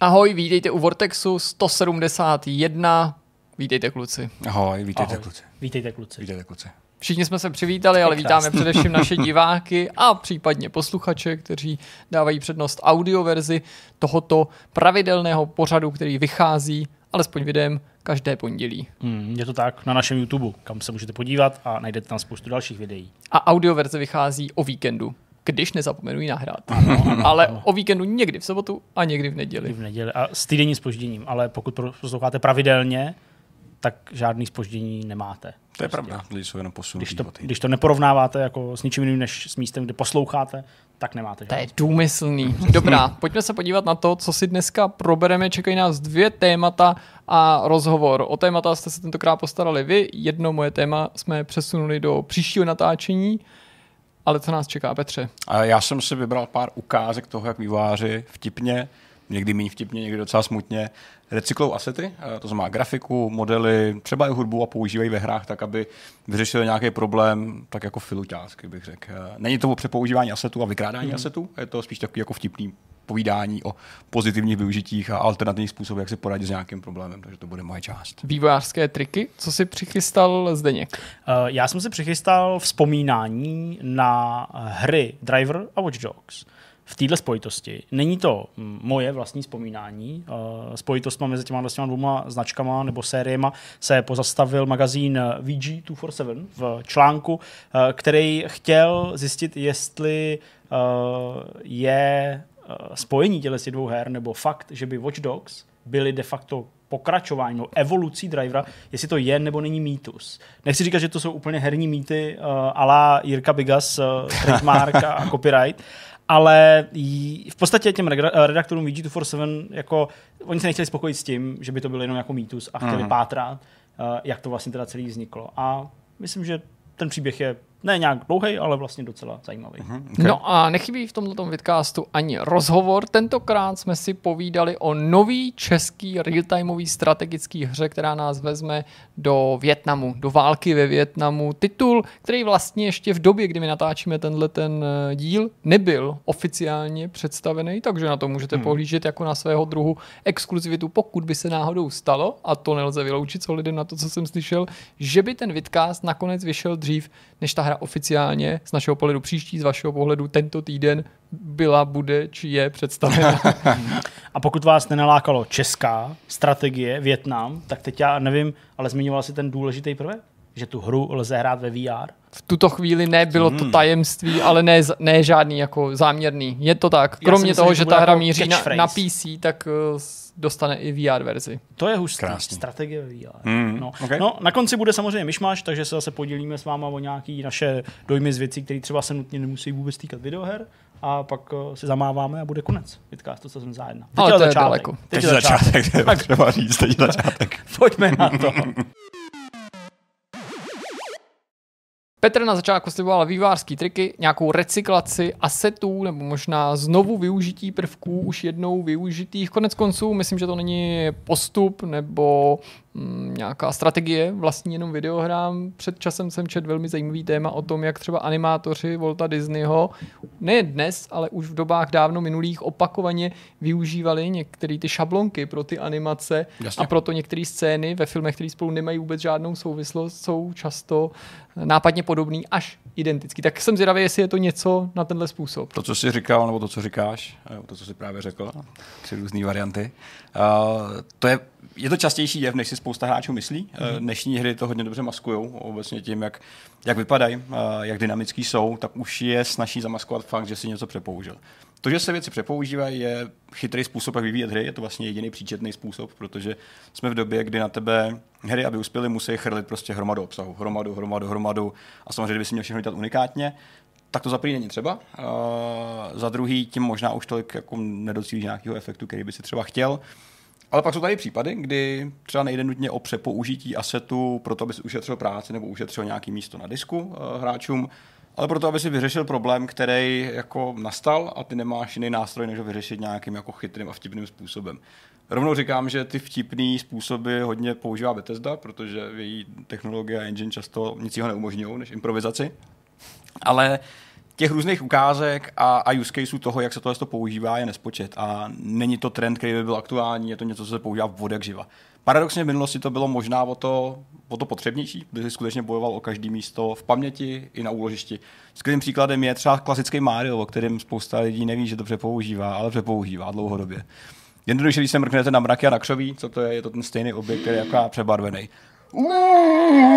Ahoj, vítejte u Vortexu 171. Vítejte kluci. Ahoj, vítejte Ahoj. kluci. Vítejte kluci. Vítejte kluci. Všichni jsme se přivítali, ale vítáme především naše diváky a případně posluchače, kteří dávají přednost audioverzi tohoto pravidelného pořadu, který vychází alespoň videem každé pondělí. Hmm, je to tak na našem YouTube, kam se můžete podívat a najdete tam spoustu dalších videí. A audioverze vychází o víkendu, když nezapomenu ji nahrát. ale o víkendu někdy v sobotu a někdy v I neděli. v neděli a s týdenním spožděním, ale pokud posloucháte pravidelně, tak žádný spoždění nemáte. To je pravda, lidi jsou jenom posunutí Když to, když to neporovnáváte jako s ničím jiným než s místem, kde posloucháte, tak nemáte To je žádný. důmyslný. Dobrá, pojďme se podívat na to, co si dneska probereme. Čekají nás dvě témata a rozhovor. O témata jste se tentokrát postarali vy. Jedno moje téma jsme přesunuli do příštího natáčení. Ale co nás čeká, Petře? A já jsem si vybral pár ukázek toho, jak výváři vtipně, někdy méně vtipně, někdy docela smutně, recyklou asety, eh, to znamená grafiku, modely, třeba i hudbu a používají ve hrách tak, aby vyřešili nějaký problém, tak jako filuťářsky bych řekl. Eh, Není to o přepoužívání asetů a vykrádání mm. asetů, je to spíš takový jako vtipný povídání o pozitivních využitích a alternativních způsobech, jak si poradit s nějakým problémem, takže to bude moje část. Vývojářské triky. Co si přichystal Zdeněk? Uh, já jsem si přichystal vzpomínání na hry Driver a Watch Dogs. V této spojitosti. Není to moje vlastní vzpomínání. Uh, spojitost mezi těma, těma dvouma značkama nebo sériema se pozastavil magazín VG247 v článku, uh, který chtěl zjistit, jestli je spojení těchto dvou her nebo fakt, že by Watch Dogs byly de facto pokračování nebo evolucí drivera, jestli to je nebo není mýtus. Nechci říkat, že to jsou úplně herní mýty uh, ala Jirka Bigas, uh, trademark a, copyright, ale jí, v podstatě těm redaktorům VG247 jako, oni se nechtěli spokojit s tím, že by to bylo jenom jako mýtus a chtěli Mhm. pátrat, uh, jak to vlastně teda celý vzniklo. A myslím, že ten příběh je ne nějak dlouhý, ale vlastně docela zajímavý. Hm, Okay. No a nechybí v tomto vidcastu ani rozhovor. Tentokrát jsme si povídali o nový český real-timeový strategický hře, která nás vezme do Větnamu, do války ve Větnamu. Titul, který vlastně ještě v době, kdy my natáčíme tenhle ten eh, díl, nebyl oficiálně představený, takže na to můžete hmm. pohlížet jako na svého druhu exkluzivitu, pokud by se náhodou stalo, a to nelze vyloučit co lidem na to, co jsem slyšel, že by ten vidcast nakonec vyšel dřív, než ta hra oficiálně z našeho pohledu příští, z vašeho pohledu tento týden byla, bude či je představena. A pokud vás nenalákalo česká strategie, Větnam, tak teď já nevím, ale zmiňoval si ten důležitý prvek, že tu hru lze hrát ve VR. v tuto chvíli nebylo to tajemství, ale ne, ne žádný jako záměrný. Je to tak. Kromě myslím, toho, že že to ta hra jako míří na, na PC, tak uh, s- dostane i VR verzi. To je hustý. Krásný. Strategie ve VR. Mm, no. okay. no, na konci bude samozřejmě myšmaš, takže se zase podělíme s váma o nějaké naše dojmy z věcí, které třeba se nutně nemusí vůbec týkat videoher. A pak uh, si zamáváme a bude konec. Jsem za jedna. Ale to je začátek. daleko. Teď je začátek, to je třeba říct, teď je začátek. Pojďme na to. Petr na začátku sliboval vývářský triky, nějakou recyklaci asetů nebo možná znovu využití prvků už jednou využitých. Konec konců, myslím, že to není postup nebo nějaká strategie vlastní jenom videohrám. Před časem jsem četl velmi zajímavý téma o tom, jak třeba animátoři Volta Disneyho ne dnes, ale už v dobách dávno minulých opakovaně využívali některé ty šablonky pro ty animace Jasně. a proto některé scény ve filmech, které spolu nemají vůbec žádnou souvislost, jsou často nápadně podobný až identický. Tak jsem zvědavý, jestli je to něco na tenhle způsob. To, co jsi říkal, nebo to, co říkáš, eh, to, co jsi právě řekl, tři různé varianty. Uh, to je, je to častější jev, než si spousta hráčů myslí. Mm-hmm. Dnešní hry to hodně dobře maskují, obecně tím, jak, jak vypadají, uh, jak dynamický jsou, tak už je snaží zamaskovat fakt, že si něco přepoužil. To, že se věci přepoužívají, je chytrý způsob, jak vyvíjet hry, je to vlastně jediný příčetný způsob, protože jsme v době, kdy na tebe hry, aby uspěly, musí chrlit prostě hromadu obsahu, hromadu, hromadu, hromadu a samozřejmě, kdyby si měl všechno dělat unikátně, tak to za první není třeba. Uh, za druhý tím možná už tolik jako nedocílíš nějakého efektu, který by si třeba chtěl. Ale pak jsou tady případy, kdy třeba nejde nutně o přepoužití asetu proto, aby si ušetřil práci nebo ušetřil nějaký místo na disku uh, hráčům, ale proto, aby si vyřešil problém, který jako nastal a ty nemáš jiný nástroj, než ho vyřešit nějakým jako chytrým a vtipným způsobem. Rovnou říkám, že ty vtipný způsoby hodně používá Bethesda, protože její technologie a engine často nic jiného neumožňují než improvizaci. Ale těch různých ukázek a, a use caseů toho, jak se tohle používá, je nespočet. A není to trend, který by byl aktuální, je to něco, co se používá v jak živa. Paradoxně v minulosti to bylo možná o to, o to potřebnější, jsi skutečně bojoval o každý místo v paměti i na úložišti. Skvělým příkladem je třeba klasický Mario, o kterém spousta lidí neví, že dobře používá, ale dobře používá dlouhodobě. Jednoduše, když se mrknete na mraky a na křoví, co to je, je to ten stejný objekt, který je jako přebarvený.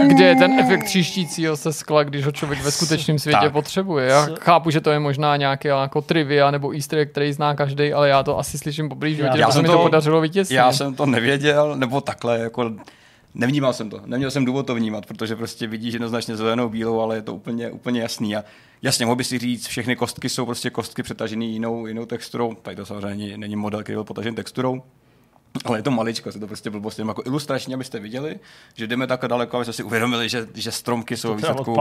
Kde je ten efekt tříštícího se skla, když ho člověk ve skutečném světě tak. potřebuje. Já chápu, že to je možná nějaký jako trivia nebo easter egg, který zná každý, ale já to asi slyším poblíž, já, já jsem mi to, to podařilo vytěsnit. Já jsem to nevěděl, nebo takhle, jako nevnímal jsem to. Neměl jsem důvod to vnímat, protože prostě vidíš jednoznačně zelenou, bílou, ale je to úplně, úplně jasný. A jasně, mohl by si říct, všechny kostky jsou prostě kostky přetažené jinou, jinou texturou. Tady to samozřejmě není, není model, který byl potažen texturou. Ale je to maličko, je to prostě blbost, jenom jako ilustračně, abyste viděli, že jdeme tak daleko, abyste si uvědomili, že, že stromky jsou výsledku,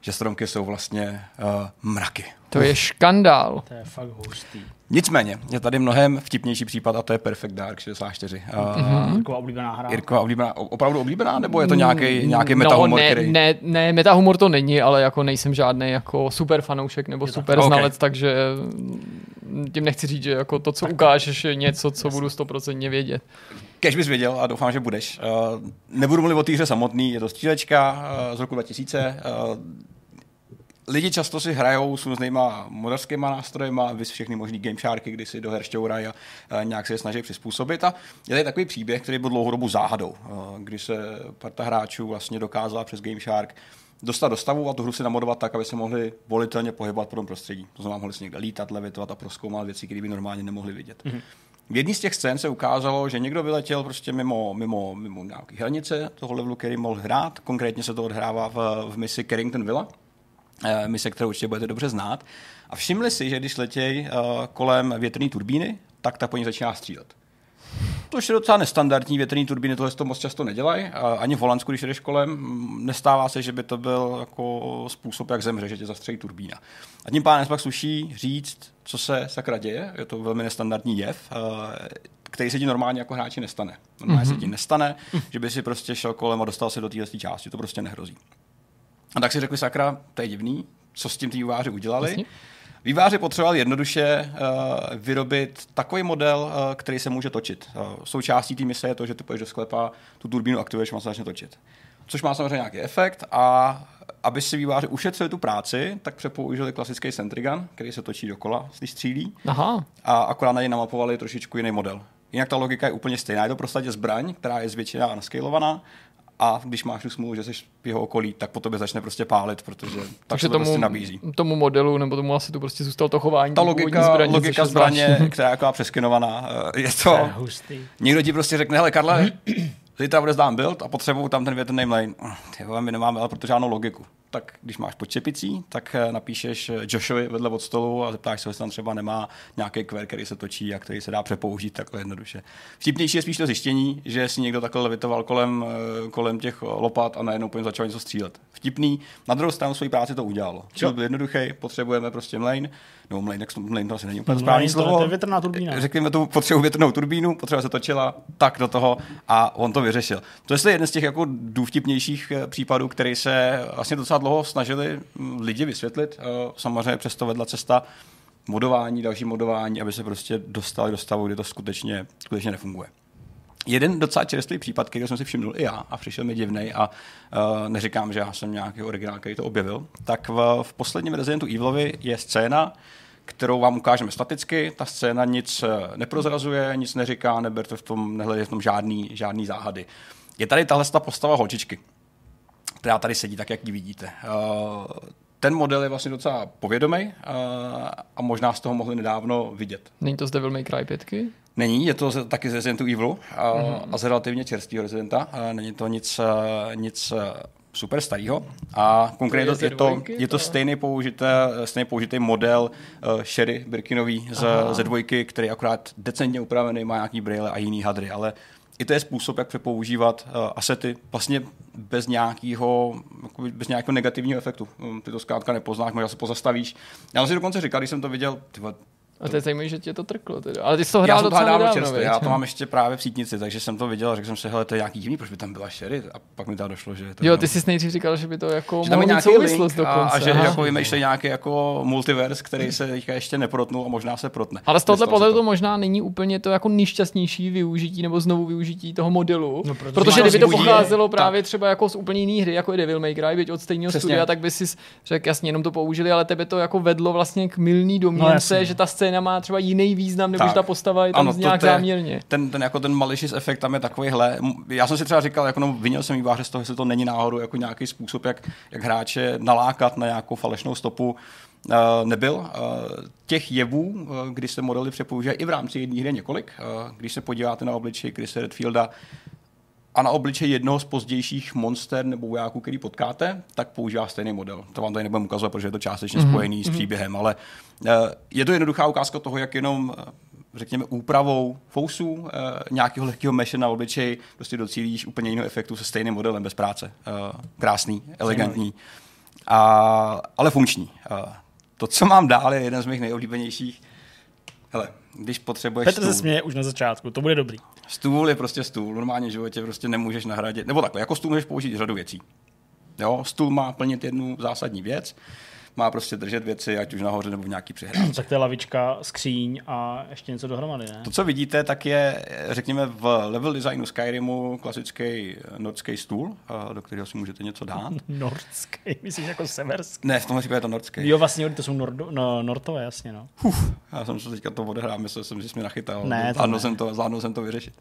že stromky jsou vlastně uh, mraky. To je škandál. To je fakt hustý. Nicméně, je tady mnohem vtipnější případ a to je Perfect Dark 64. Uh, mm-hmm. Jirkova oblíbená hra. Jirkova oblíbená, opravdu oblíbená, nebo je to nějaký, nějaký metahumor? No, ne, který... ne, ne, metahumor to není, ale jako nejsem žádný jako super fanoušek nebo je super tak. znalec, okay. takže tím nechci říct, že jako to, co ukážeš, je něco, co budu stoprocentně vědět. Kež bys věděl a doufám, že budeš. Uh, nebudu mluvit o té hře samotný, je to střílečka uh, z roku 2000. Uh, lidi často si hrajou s různýma moderskýma nástrojema, vys všechny možný game sharky, kdy si do her šťourají a, nějak se je snaží přizpůsobit. A je tady takový příběh, který byl dlouhou dobu záhadou, kdy se parta hráčů vlastně dokázala přes Game Shark dostat do stavu a tu hru si namodovat tak, aby se mohli volitelně pohybovat po tom prostředí. To znamená, mohli si někde lítat, levitovat a proskoumat věci, které by normálně nemohli vidět. Mm-hmm. V jedné z těch scén se ukázalo, že někdo vyletěl prostě mimo, mimo, mimo nějaké hranice toho levelu, který mohl hrát. Konkrétně se to odhrává v, v misi Carrington Villa, eh, mise, kterou určitě budete dobře znát. A všimli si, že když letějí uh, kolem větrné turbíny, tak ta po ní začíná střílet. To je docela nestandardní, větrní turbíny tohle to moc často nedělají. Ani v Holandsku, když jdeš kolem, nestává se, že by to byl jako způsob, jak zemře, že tě zastřelí turbína. A tím pádem pak sluší říct, co se sakra děje. Je to velmi nestandardní jev, který se ti normálně jako hráči nestane. Normálně mm-hmm. se ti nestane, že by si prostě šel kolem a dostal se do téhle části. To prostě nehrozí. A tak si řekli, sakra, to je divný, co s tím ty výváři udělali. Jasně. Výváři potřebovali jednoduše uh, vyrobit takový model, uh, který se může točit. Uh, součástí té mise je to, že ty půjdeš do sklepa, tu turbínu aktivuješ a se začne točit. Což má samozřejmě nějaký efekt a aby si výváři ušetřili tu práci, tak přepoužili klasický Centrigun, který se točí dokola, když střílí. Aha. A akorát na něj namapovali trošičku jiný model. Jinak ta logika je úplně stejná. Je to prostě zbraň, která je zvětšená a naskalovaná a když máš tu smůlu, že jsi v jeho okolí, tak po tobě začne prostě pálit, protože tak se to tomu, prostě nabízí. tomu modelu nebo tomu asi tu prostě zůstalo to chování. Ta logika, zbraně, logika zbraně, která je jako přeskinovaná, eh, je to... Někdo ti prostě řekne, hele Karle, zítra bude zdám build a potřebuju tam ten větrný mlejn. Ty my nemáme ale protože žádnou logiku tak když máš pod čepicí, tak eh, napíšeš eh, Joshovi vedle od stolu a zeptáš se, jestli tam třeba nemá nějaký kver, který se točí a který se dá přepoužít takhle jednoduše. Vtipnější je spíš to zjištění, že si někdo takhle levitoval kolem, eh, kolem těch lopat a najednou po něm začal něco střílet. Vtipný. Na druhou stranu svoji práci to udělalo. Cíl byl jednoduchý, potřebujeme prostě mlane, no mlane, tak mlane to asi není úplně správný slovo. To je větrná turbína. Řekněme tu potřebu větrnou turbínu, potřeba se točila, tak do toho a on to vyřešil. To je jeden z těch jako důvtipnějších případů, který se vlastně docela dlouho snažili mm, lidi vysvětlit. Eh, samozřejmě přesto vedla cesta modování, další modování, aby se prostě dostali do stavu, kdy to skutečně, skutečně nefunguje. Jeden docela čerstvý případ, který jsem si všiml i já a přišel mi divný a uh, neříkám, že já jsem nějaký originál, který to objevil, tak v, v posledním Residentu Evilovi je scéna, kterou vám ukážeme staticky. Ta scéna nic eh, neprozrazuje, nic neříká, neberte v tom, nehledě v tom žádný, žádný záhady. Je tady tahle postava holčičky která tady sedí tak, jak ji vidíte. Uh, ten model je vlastně docela povědomý uh, a možná z toho mohli nedávno vidět. Není to z Devil May Cry 5? Není, je to taky z Residentu Evilu a, mm-hmm. a z relativně čerstvého Rezidenta. Není to nic, nic super starého. A konkrétně to je, to, je to stejný, použité, stejný použitý model uh, Sherry Birkinový z, ze dvojky, který je akorát decentně upravený, má nějaký braille a jiný hadry, ale i to je způsob, jak přepoužívat uh, asety vlastně bez nějakého, bez nějakého negativního efektu. Um, ty to zkrátka nepoznáš, možná se pozastavíš. Já jsem si dokonce říkal, když jsem to viděl, tyhle, A to je zajímavé, že tě to trklo. Teda. Ale ty jsi to Já hrál jsem to docela nedávno, čerstvě, já to mám ještě právě v sítnici, takže jsem to viděl a řekl jsem si, hele, to je nějaký divný, proč by tam byla Sherry? A pak mi to došlo, že to Jo, ty jsi nejdřív říkal, že by to jako že tam mohlo nějaký souvislost link a, dokonce. a že Aha. jako vymýšlejí nějaký jako multiverse, který se teďka ještě neprotnul a možná se protne. Ale z tohohle pohledu to. možná není úplně to jako nejšťastnější využití nebo znovu využití toho modelu. No, protože protože kdyby to pocházelo tak. právě třeba jako z úplně jiné hry, jako je Devil May Cry, byť od stejného studia, tak by si řekl, jasně, jenom to použili, ale tebe to jako vedlo vlastně k milný No, domněnce, že ta scéna má třeba jiný význam, nebo Tak. že ta postava je tam Ano, nějak to záměrně. Ten, ten, jako ten malicious efekt tam je takovýhle. Já jsem si třeba říkal, jako no, vinil jsem výváře z toho, jestli to není náhodou jako nějaký způsob, jak, jak hráče nalákat na nějakou falešnou stopu. Uh, nebyl. Uh, těch jevů, uh, kdy se modely přepoužívají i v rámci jedné hry několik. Když se podíváte na obličej Chrisa Redfielda a na obličej jednoho z pozdějších monster nebo vojáků, který potkáte, tak používá stejný model. To vám tady nebudeme ukazovat, protože je to částečně mm-hmm. spojený s příběhem, ale uh, je to jednoduchá ukázka toho, jak jenom uh, řekněme, úpravou fousů, uh, nějakého lehkého meše na obličej, prostě docílíš úplně jiného efektu se stejným modelem bez práce. Krásný, elegantní, a, ale funkční. To, co mám dál, je jeden z mých nejoblíbenějších. Hele, když potřebuješ Petr se stůl, směje už na začátku, to bude dobrý. Stůl je prostě stůl. V normálním životě prostě nemůžeš nahradit. Nebo takhle, jako stůl můžeš použít řadu věcí. Jo, stůl má plnit jednu zásadní věc. Má prostě držet věci, ať už nahoře nebo v nějaký přihrádce. Tak to je lavička, skříň a ještě něco dohromady, ne? To, co vidíte, tak je, řekněme, v level designu Skyrimu klasický nordský stůl, a do kterého si můžete něco dát. Nordský, myslíš jako severský? Ne, v tomhle případě je to nordský. Jo, vlastně to jsou nordo, no, Nortové, jasně, no. Já jsem se teďka to odehrál, myslel jsem, že jsi mě nachytal. Ne, to zvládnul ne. jsem to, zvládnul jsem to vyřešit.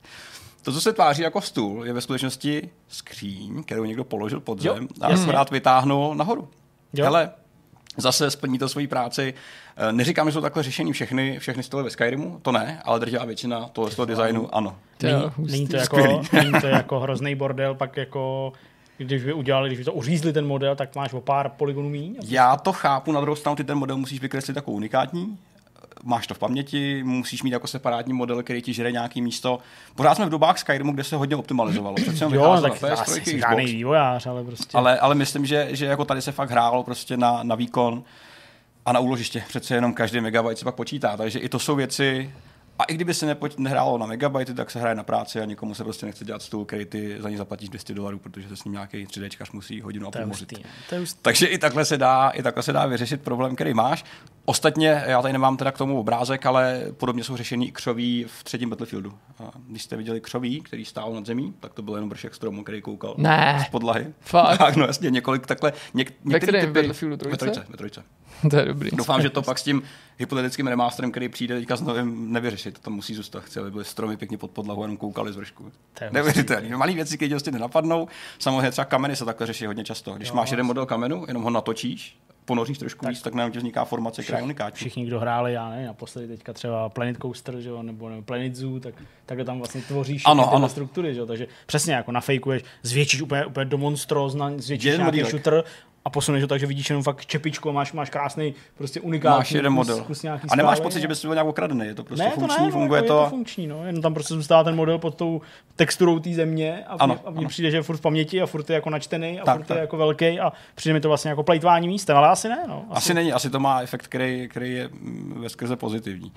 To, co se tváří jako stůl, je ve skutečnosti skříň, kterou někdo položil pod Jo, zem a akorát vytáhnul nahoru. Jo. Hele, zase splní to svoji práci. Eh, Neříkám, že jsou takhle řešení všechny, všechny stoly ve Skyrimu, to ne, ale drtivá většina toho, toho designu ano. To je Není, hustý. není, to jako, není to jako hrozný bordel, pak jako když by udělali, když by to uřízli ten model, tak máš o pár polygonů míň. Já to chápu, na druhou stranu ty ten model musíš vykreslit jako unikátní, máš to v paměti, musíš mít jako separátní model, který ti žere nějaký místo. Pořád jsme v dobách Skyrimu, kde se hodně optimalizovalo. Přece jenom Jo, tak PS3, asi Xbox. vývojář, ale prostě. Ale, ale myslím, že, že jako tady se fakt hrálo prostě na, na výkon a na úložiště. Přece jenom každý megabyte se pak počítá, takže i to jsou věci, a i kdyby se nepoč- nehrálo na megabajty, tak se hraje na práci a někomu se prostě nechce dělat stůl, který ty za ní zaplatíš 200 dolarů, protože se s ním nějaký 3Dčkař musí hodinu a půl mořit. Takže i takhle se dá, i takhle se dá vyřešit problém, který máš. Ostatně, já tady nemám teda k tomu obrázek, ale podobně jsou řešení i křoví v třetím Battlefieldu. A když jste viděli křoví, který stál nad zemí, tak to byl jenom bršek stromu, který koukal Ne. z podlahy. Fakt? Tak, no jasně, několik takhle. Něk, některý kterém Battlefieldu trojce? Ve trojce, ve trojce. to je dobrý. Doufám, že to pak s tím hypotetickým remasterem, který přijde teďka s novým, nevyřešit. To musí zůstat. Chci, aby byly stromy pěkně pod podlahu, jenom koukali z vršku. Neuvěřitelný. Malé věci, které tě prostě nenapadnou. Samozřejmě třeba kameny se takhle řeší hodně často. Když Jo, máš jeden model kamenu, jenom ho natočíš, ponoříš trošku Tak. víc, tak najednou ti vzniká formace, která je unikátní. Všichni, kdo hráli, já nevím, naposledy teďka třeba Planet Coaster, že jo, nebo, nebo Planet Zoo, tak takhle tam vlastně tvoříš Ano, ano, struktury, že jo, takže přesně jako nafejkuješ, zvětšíš úplně, úplně do monstrózna, zvětšíš Jeden nějaký modílek. shooter a posuneš ho tak, že vidíš jenom fakt čepičku a máš, máš krásný prostě unikátní Máš jeden kus, model. kus nějaký A nemáš pocit, že bys byl nějak okradený. Je to prostě ne, funkční, to ne, funguje no, to. Je to funkční, no. Jen tam prostě zůstává ten model pod tou texturou té země a, Ano, a mně ano. přijde, že je furt v paměti a furt je jako načtený a Tak, furt tak. je jako velký a přijde mi to vlastně jako plejtvání místem, ale asi ne, no. Asi není, asi to má efekt, který, který je mm, ve skrze pozitivní.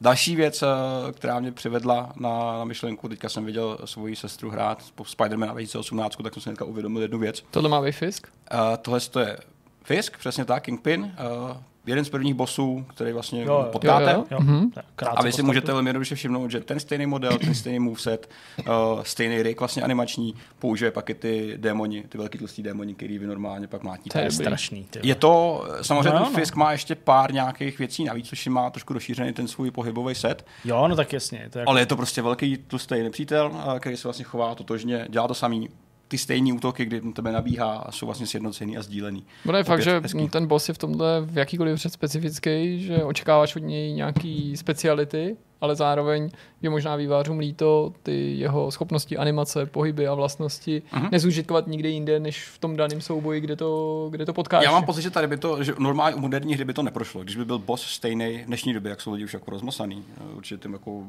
Další věc, eh, která mě přivedla na, na myšlenku, teďka jsem viděl svoji sestru hrát po Spider-Man 2018, tak jsem si uvědomil jednu věc. Tohle má Fisk? Uh, tohle to je Fisk, přesně tak, Kingpin, uh, jeden z prvních bossů, který vlastně Jo, jo. potkáte. Jo, jo. Jo, Mhm. A vy si můžete velmi jednoduše všimnout, že ten stejný model, ten stejný moveset, uh, stejný rig vlastně animační, použije pak i ty démoni, ty velký tlustý démoni, který vy normálně pak mátíte. To je strašný. Ty Je to, samozřejmě No, no. Fisk má ještě pár nějakých věcí navíc, což si má trošku rozšířený ten svůj pohybový set, Jo, no tak jasně. To je jako, ale je to prostě velký tlustý nepřítel, eh, který se vlastně chová totožně, dělá to samý, ty stejné útoky, kdy na tebe nabíhá a jsou vlastně sjednocený a sdílený. Bude je fakt, že hezký. ten boss je v tomhle v jakýkoliv hře specifický, že očekáváš od něj nějaký speciality, ale zároveň je možná vývářům líto ty jeho schopnosti animace, pohyby a vlastnosti Mhm. nezužitkovat nikde jinde, než v tom daném souboji, kde to, kde to potkáš. Já mám pocit, že tady by to, že normálně u moderní hry by to neprošlo. Když by byl boss stejný v dnešní době, jak jsou lidi už jako rozmosaný, eh, určitě tím jako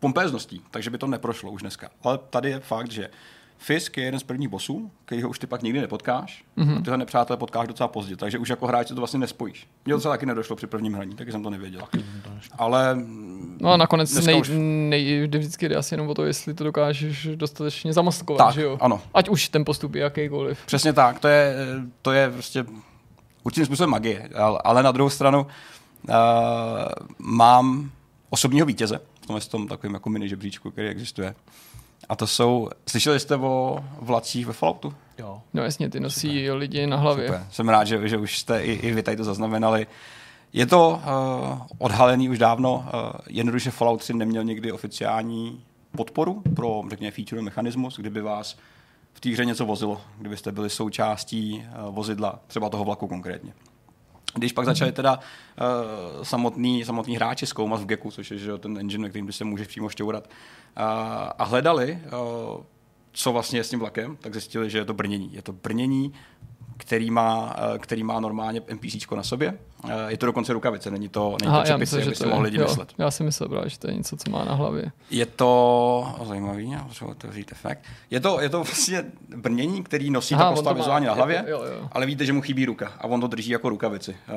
pompézností, takže by to neprošlo už dneska. Ale tady je fakt, že Fisk je jeden z prvních bossů, kterýho už ty pak nikdy nepotkáš. Mm-hmm. Tyhle nepřátelé potkáš docela pozdě, takže už jako hráč to vlastně nespojíš. Mně to taky nedošlo při prvním hraní, taky jsem to nevěděl. Ale No a nakonec nej, už- nej, jde vždycky jde asi jenom o to, jestli to dokážeš dostatečně zamaskovat, Tak, že jo? ano. Ať už ten postup je jakýkoliv. Přesně tak, to je, to je prostě určitým způsobem magie, ale, ale na druhou stranu uh, mám osobního vítěze v tomhle tom takovém jako mini žebříčku, který existuje. A to jsou, slyšeli jste o vlacích ve Falloutu? Jo. No jasně, ty nosí Super. lidi na hlavě. Super. Jsem rád, že, že už jste i, i vy tady to zaznamenali. Je to uh, odhalený už dávno. Uh, jednoduše Fallout 3 neměl nikdy oficiální podporu pro, řekněme, feature mechanismus, kdyby vás v té hře něco vozilo, kdybyste byli součástí uh, vozidla, třeba toho vlaku konkrétně. Když pak začali teda uh, samotný, samotný hráči zkoumat v Geku, což je že, ten engine, na kterým se můžeš přímo šťourat, uh, a hledali, uh, co vlastně je s tím vlakem, tak zjistili, že je to brnění. Je to brnění, který má, eh, který má normálně NPCčko na sobě. Eh, Je to dokonce rukavice, není to, není Aha, to čepice, myslím, aby že si mohli lidi jo, myslet. Já si myslel právě, že to je něco, co má na hlavě. Je to o, zajímavý, já potřebuji otevřít efekt. Je to, je to vlastně brnění, který nosí Aha, ta postava vizuálně na hlavě, jo, jo. ale víte, že mu chybí ruka a on to drží jako rukavici. Uh,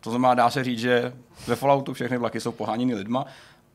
to znamená, dá se říct, že ve Falloutu všechny vlaky jsou poháněny lidma.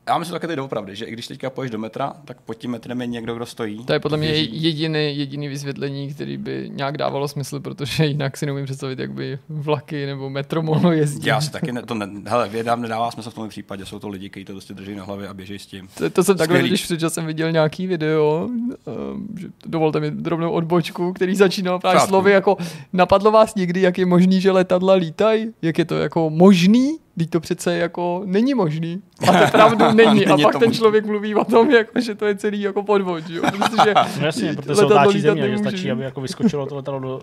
Já myslím také to je doopravdy, že i když teďka poješ do metra, tak pod tím metrem je někdo, kdo stojí. To je podle mě jediný, jediný vysvětlení, který by nějak dávalo smysl, protože jinak si neumím představit, jak by vlaky nebo metro mohlo jezdit. Já si taky ne, to ne, hele, věda nedává smysl v tom případě, jsou to lidi, kteří to prostě drží na hlavě a běží s tím. To, to jsem takhle, když před časem viděl nějaký video, um, že dovolte mi drobnou odbočku, který začínal právě Krátku. slovy jako napadlo vás někdy, jak je možný, že letadla lítají? Jak je to jako možný? Teď to přece jako není možný. A to pravdu není. A Není pak to ten možný. člověk mluví o tom, jako, že to je celý jako podvod. Že jo? Protože No jasně, protože se otáčí země, že stačí, aby jako vyskočilo to letadlo do,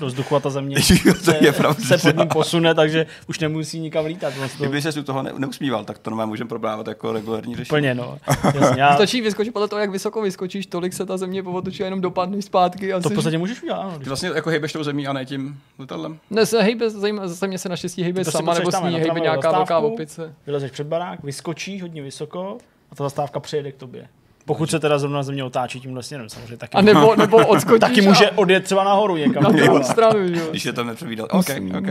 do vzduchu a ta země to je pravda. se pod ním posune, takže už nemusí nikam lítat. Vlastně Kdyby se u toho ne, neusmíval, tak to normálně můžeme probrávat jako regulární řešení. úplně, no. Jasně, já, Stačí vyskočit podle toho, jak vysoko vyskočíš, tolik se ta země povotočí a jenom dopadneš zpátky. A to v podstatě můžeš udělat, ano. Ty když- vlastně jako hejbeš tou zemí a ne tím letadlem. Ne, se hejbe, zajím- zase mě se naštěstí hejbe sama, nebo s ní tramvajovou nějaká velká opice. Vylezeš před barák, vyskočíš hodně vysoko a ta zastávka přijede k tobě. Pokud se teda zrovna země otáčí tímhle směrem, samozřejmě taky, A nebo, nebo odskočíš taky může a, odjet třeba nahoru někam. na druhou stranu. Jo. Když je to nepředvídal. OK, OK.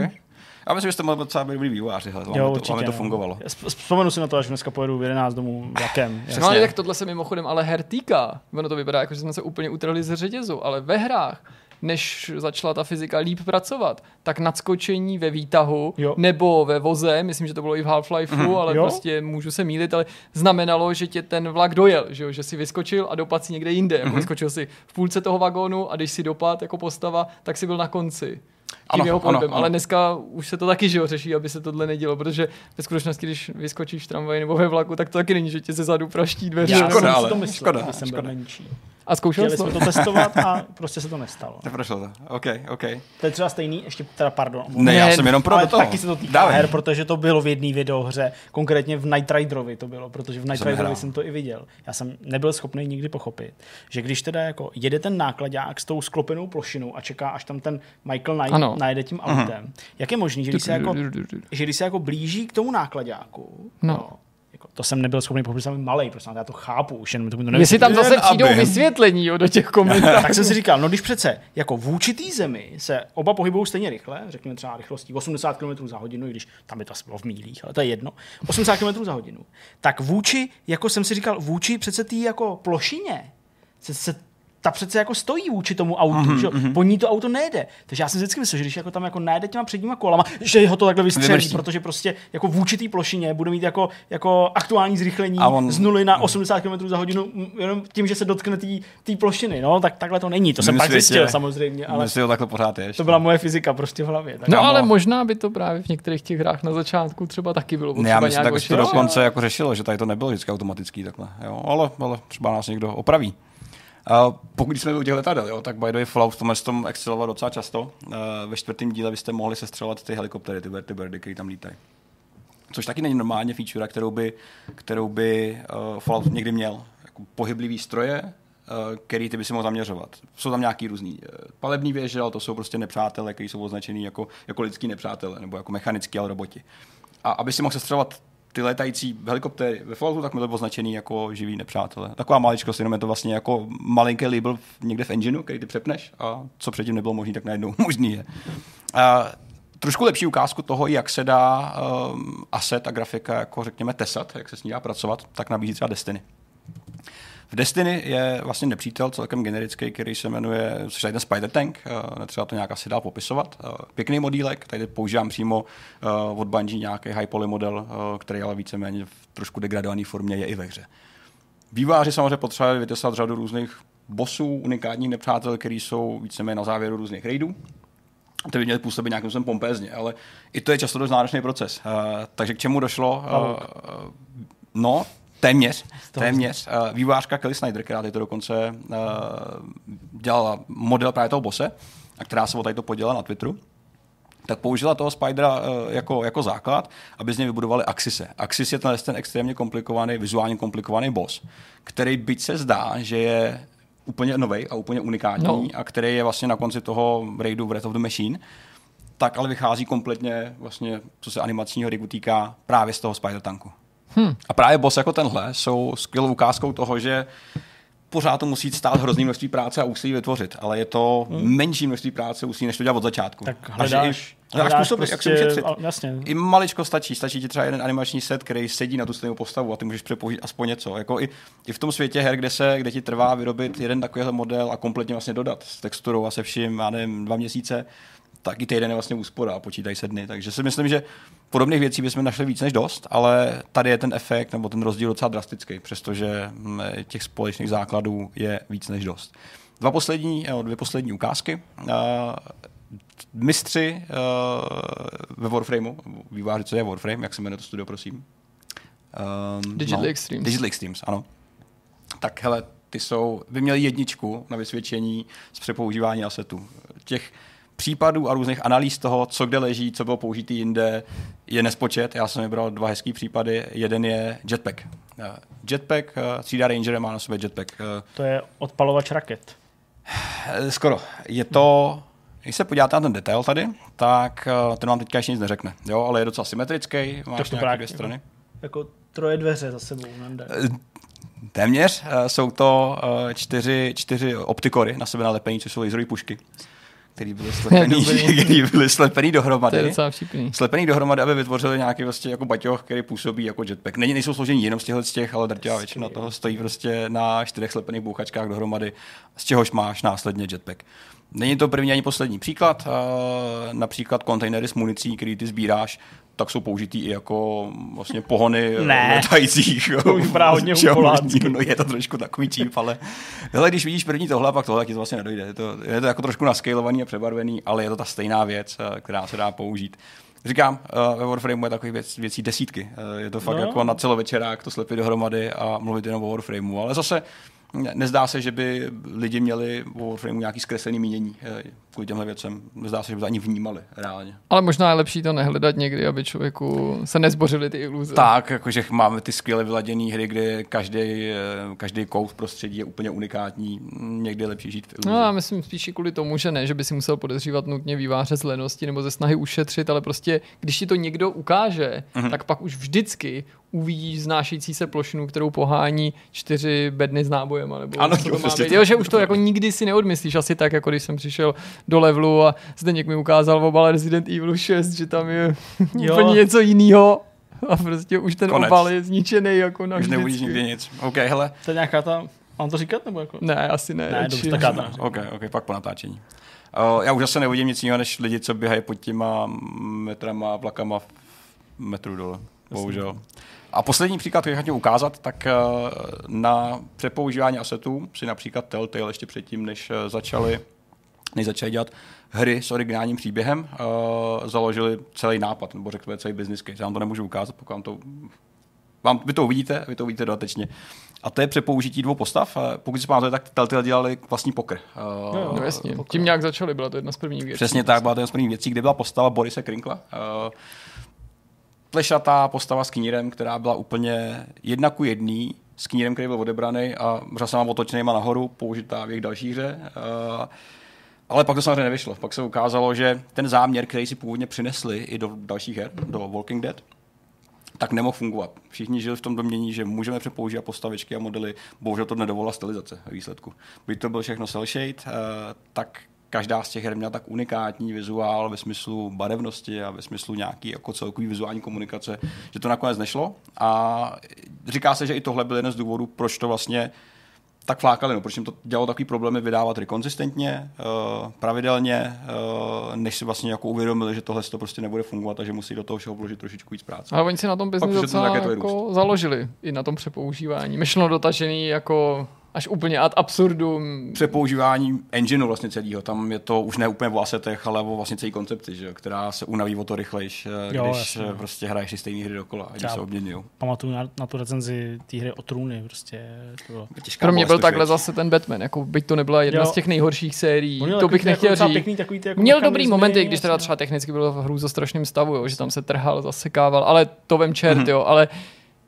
Já myslím, že jste mohli docela být dobrý vývojáři, hele, Jo, to, určitě, to no. fungovalo. Vzp- Vzpomenu si na to, až dneska pojedu v 11 domů vlakem. No ale tak tohle se mimochodem ale her týká. Ono to vypadá jako, že jsme se úplně utrhli ze řetězu, ale ve hrách než začala ta fyzika líp pracovat, tak nadskočení ve výtahu Jo. nebo ve voze, myslím, že to bylo i v Half-Lifeu, mm, ale Jo. prostě můžu se mýlit, ale znamenalo, že tě ten vlak dojel, že, jo? že si vyskočil a dopad si někde jinde. Jako vyskočil si v půlce toho vagónu a když si dopad jako postava, tak si byl na konci. Tím Ano, jeho ano, pohybem. ano. Ale dneska už se to taky že jo, řeší, aby se tohle nedělo, protože ve skutečnosti, když vyskočíš v tramvaji nebo ve vlaku, tak to taky není, že tě ze zadu praští dveře. Já Škoda, jsem si ale. to myslel, Škoda, jsem byl škoda. menší. A zkoušel Chtěli jsi jsme to? to testovat a prostě se to nestalo. Neprošlo to. OK, OK. To je třeba stejný, ještě teda pardon. Ne, já jsem jenom pro ale toho. taky se to týká Dávej. her, protože to bylo v jedné videohře, konkrétně v Night Riderovi to bylo, protože v Night Jsem Riderovi jsem to i viděl. Já jsem nebyl schopný nikdy pochopit, že když teda jako jede ten nákladák s tou sklopenou plošinou a čeká, až tam ten Michael Knight Ano. najede tím autem, jak je možný, že když se jako, že když se jako blíží k tomu nákladáku, No. jo, jako, to jsem nebyl schopný pochopit, jsem malý, prostě já to chápu, už jenom to to Jestli tam zase přijdou aby. vysvětlení jo, do těch komentářů. tak jsem si říkal, no když přece jako v určitý zemi se oba pohybují stejně rychle, řekněme třeba rychlostí 80 km za hodinu, i když tam by to asi bylo v mílích, ale to je jedno, 80 km za hodinu, tak vůči, jako jsem si říkal, vůči přece té jako plošině, se, se ta přece jako stojí vůči tomu autu, Mhm, mm-hmm, že? jo? po ní to auto nejde. Takže já jsem vždycky myslel, že když jako tam jako najde těma předníma kolama, že ho to takhle vystřelí, Vyvrští. protože prostě jako vůči té plošině bude mít jako, jako aktuální zrychlení A on- z nuly na 80 km za hodinu jenom tím, že se dotkne té plošiny. No, tak takhle to není. To jsem pak zjistil samozřejmě, ale Myslím, takhle pořád je. to byla moje fyzika prostě v hlavě. Tak No ale možná by to právě v některých těch hrách na začátku třeba taky bylo Ne, potřeba já myslím, tak to dokonce jako řešilo, že tady to nebylo vždycky automatický takhle. Jo, ale, ale třeba nás někdo opraví. Uh, pokud jsme u těch letadel, jo, tak by the way Fallout v tomhle tom exceloval docela často. Uh, ve čtvrtém díle byste mohli sestřelovat ty helikoptery, ty vertibirdy, které tam lítají. Což taky není normálně feature, kterou by, kterou by uh, Fallout někdy měl. Jako pohyblivý stroje, uh, který ty by si mohl zaměřovat. Jsou tam nějaký různý uh, palební věže, ale to jsou prostě nepřátelé, kteří jsou označený jako, jako lidský nepřátelé, nebo jako mechanický, ale roboti. A aby si mohl sestřelovat ty letající helikoptéry ve Falloutu, tak byly označený jako živí nepřátelé. Taková maličkost, jenom je to vlastně jako malinký label někde v engineu, který ty přepneš a co předtím nebylo možné, tak najednou možný je. A trošku lepší ukázku toho, jak se dá um, asset a grafika, jako řekněme, tesat, jak se s ní dá pracovat, tak nabízí třeba Destiny. V Destiny je vlastně nepřítel celkem generický, který se jmenuje, což je ten Spider Tank, uh, netřeba to nějak asi dál popisovat. Uh, pěkný modílek, tady používám přímo uh, od Bungie nějaký high poly model, který ale víceméně v trošku degradované formě je i ve hře. Výváři samozřejmě potřebovali vytesat řadu různých bossů, unikátních nepřátel, který jsou víceméně na závěru různých raidů. To by měly působit nějakým způsobem pompézně, ale i to je často dost náročný proces. Uh, takže k čemu došlo? Uh, no, Téměř, téměř. Uh, vývářka Kelly Snyder, která to dokonce uh, dělala model právě toho bose, a která se o tady to podělala na Twitteru, tak použila toho Spidera uh, jako, jako základ, aby z něj vybudovali Axise. Axis je ten, ten extrémně komplikovaný, vizuálně komplikovaný boss, který byť se zdá, že je úplně nový a úplně unikátní no. a který je vlastně na konci toho raidu Breath of the Machine, tak ale vychází kompletně vlastně, co se animačního rigu týká, právě z toho Spider Tanku. Hmm. A právě boss jako tenhle jsou skvělou ukázkou toho, že pořád to musí stát hrozný množství práce a úsilí vytvořit, ale je to hmm. menší množství práce úsilí, než to dělat od začátku. Tak hledáš, hledáš způsoby, prostě, jak se prostě- ušetřit. Jasně. I maličko stačí, stačí ti třeba jeden animační set, který sedí na tu stejnou postavu a ty můžeš přepoužít aspoň něco. Jako i, i, v tom světě her, kde, se, kde ti trvá vyrobit jeden takovýhle model a kompletně vlastně dodat s texturou a se vším, já nevím, dva měsíce, tak i týden je vlastně úspora a počítají se dny. Takže si myslím, že podobných věcí bychom našli víc než dost, ale tady je ten efekt nebo ten rozdíl docela drastický, přestože hm, těch společných základů je víc než dost. Dva poslední, eh, dvě poslední ukázky. Uh, mistři uh, ve Warframeu, výváři, co je Warframe, jak se jmenuje to studio, prosím? Um, Digital no, Extremes. Digital Extremes, ano. Tak hele, ty jsou, by měli jedničku na vysvědčení z přepoužívání asetů. Těch případů a různých analýz toho, co kde leží, co bylo použité jinde, je nespočet. Já jsem vybral dva hezký případy. Jeden je jetpack. Eh, jetpack, eh, třída Ranger má na sobě jetpack. Eh, to je odpalovač raket. Skoro. Je to, když se podíváte na ten detail tady, tak ten vám teďka ještě nic neřekne. Jo, ale je docela symetrický, máš to nějaké dvě strany. Jako, troje dveře za sebou. Nande. Téměř. Jsou to čtyři, čtyři optikory na sebe nalepený, což jsou laserové pušky který byly slepený, který byly slepený dohromady. To je docela vtipný. Slepený dohromady, aby vytvořili nějaký vlastně jako baťoch, který působí jako jetpack. Není, nejsou složení jenom z těchto z těch, ale drtivá většina toho stojí prostě na čtyřech slepených bouchačkách dohromady, z čehož máš následně jetpack. Není to první ani poslední příklad. Například kontejnery s municí, který ty sbíráš, tak jsou použitý i jako vlastně pohony ne. letajících. To už hodně No je to trošku takový číp, ale hele, když vidíš první tohle, pak tohle, tak ti to vlastně nedojde. Je to, je to jako trošku naskalovaný a přebarvený, ale je to ta stejná věc, eh, která se dá použít. Říkám, eh, ve Warframeu je takových věc, věcí desítky. Eh, je to fakt no. jako na celovečerák to slepit dohromady a mluvit jenom o Warframeu. Ale zase nezdá se, že by lidi měli o Warframeu nějaký zkreslený mínění eh, kvůli těmhle věcem. Nezdá se, že by to ani vnímali reálně. Ale možná je lepší to nehledat někdy, aby člověku se nezbořily ty iluze. Tak, jakože máme ty skvěle vyladěné hry, kde každý, eh, každý kout prostředí je úplně unikátní. Někdy je lepší žít v iluzi. No já myslím spíš kvůli tomu, že ne, že by si musel podezřívat nutně výváře z lenosti nebo ze snahy ušetřit, ale prostě když ti to někdo ukáže, mm-hmm. tak pak už vždycky uvidíš znášející se plošinu, kterou pohání čtyři bedny s nábojem. Nebo ano, to jo, má být. jo, že už to jako nikdy si neodmyslíš. Asi tak, jako když jsem přišel do levelu a Zdeněk mi ukázal v obale Resident Evil 6, že tam je úplně něco jiného. A prostě už ten Konec. obal je zničený jako na Už neuvidíš nikdy nic. OK, hele. To je nějaká ta... Mám to říkat nebo jako? Ne, asi ne. Ne, dobře, tak já to OK, OK, pak po natáčení. Uh, já už zase neuvidím nic jiného, než lidi, co běhají pod těma metrama a vlakama v metru dole. Bohužel. A poslední příklad, který chtěl ukázat, tak eh, na přepoužívání asetů si například Telltale ještě předtím, než eh, začali, než začali dělat hry s originálním příběhem, uh, založili celý nápad, nebo řekněme celý business case. Já vám to nemůžu ukázat, pokud vám to vám, vy to uvidíte, vy to uvidíte dodatečně. A to je přepoužití dvou postav. Pokud si pamatujete, tak Telltale dělali vlastní pokr. Uh, no, no, jasně. Pokr. Tím nějak začali, byla to jedna z prvních věcí. Přesně tak, byla to jedna z prvních věcí, kde byla postava Borise Krinkla. Uh, plešatá postava s knírem, která byla úplně jedna ku jedný, s knírem, který byl odebraný a řasama otočenýma nahoru, použitá v jejich další hře. Uh, ale pak to samozřejmě nevyšlo. Pak se ukázalo, že ten záměr, který si původně přinesli i do dalších her, do Walking Dead, tak nemohl fungovat. Všichni žili v tom domění, že můžeme přepoužívat postavičky a modely, bohužel to nedovolila stylizace výsledku. Byť to byl všechno cel shade, uh, tak každá z těch her měla tak unikátní vizuál ve smyslu barevnosti a ve smyslu nějaký jako celkový vizuální komunikace, že to nakonec nešlo. A říká se, že i tohle byl jeden z důvodů, proč to vlastně tak flákali, no, proč jim to dělalo takový problémy vydávat hry konzistentně, uh, pravidelně, uh, než si vlastně jako uvědomili, že tohle to prostě nebude fungovat a že musí do toho všeho vložit trošičku víc práce. Ale oni si na tom biznis docela jako založili, i na tom přepoužívání. Myšleno dotažený jako až úplně ad absurdum. Přepoužívání engineu vlastně celého. Tam je to už ne úplně o asetech, ale o vlastně celý koncepci, že, která se unaví o to rychlejš, eh, jo, když jasně. No. prostě hraješ si stejné hry dokola, když se obměňují. Pamatuju na, na, tu recenzi té hry o trůny. Prostě to bylo. Pro mě byl takhle zase ten Batman, jako byť to nebyla jedna jo. z těch nejhorších sérií, to bych nechtěl jako říct. Pěkný, takový ty jako Měl dobrý momenty, když teda třeba technicky byl v hru za strašným stavu, jo, že tam se trhal, zasekával, ale to vem čert, mm-hmm. jo, ale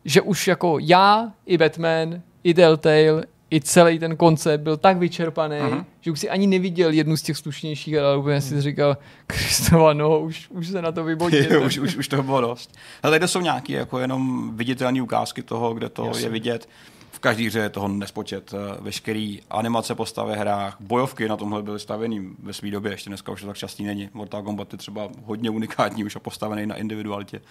že už jako já, i Batman, i Telltale, i celý ten koncept byl tak vyčerpaný, uh-huh. že už si ani neviděl jednu z těch slušnějších, ale úplně si říkal, Kristova, no, už, už se na to vybodil. už, už, už toho bylo dost. Ale tady jsou nějaké jako jenom viditelné ukázky toho, kde to Jasně. je vidět. V každé hře je toho nespočet. Eh, veškerý animace postavy hrách, bojovky na tomhle byly stavený ve své době, ještě dneska už to tak častý není. Mortal Kombat je třeba hodně unikátní už a postavený na individualitě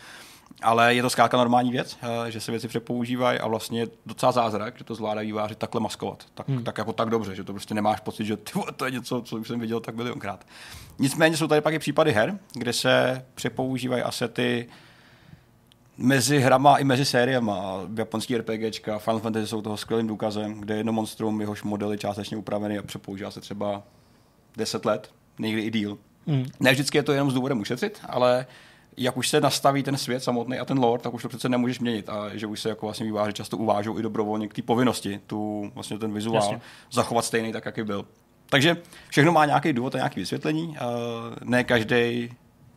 ale je to zkrátka normální věc, eh, že se věci přepoužívají a vlastně docela zázrak, že to zvládají výváři takhle maskovat. Tak, hmm. tak jako tak dobře, že to prostě nemáš pocit, že ty, to je něco, co už jsem viděl tak milionkrát. Nicméně jsou tady pak i případy her, kde se přepoužívají asety mezi hrama i mezi sériema. Japonský RPGčka, Final Fantasy jsou toho skvělým důkazem, kde jedno monstrum, jehož modely částečně upravený a přepoužívá se třeba 10 let, někdy i díl. Hmm. Ne vždycky je to jenom s důvodem ušetřit, ale jak už se nastaví ten svět samotný a ten lore, tak už to přece nemůžeš měnit a že už se jako vlastně výváři často uvážou i dobrovolně k té povinnosti, tu vlastně ten vizuál Jasně. zachovat stejný tak, jaký byl. Takže všechno má nějaký důvod a nějaké vysvětlení. Ne každý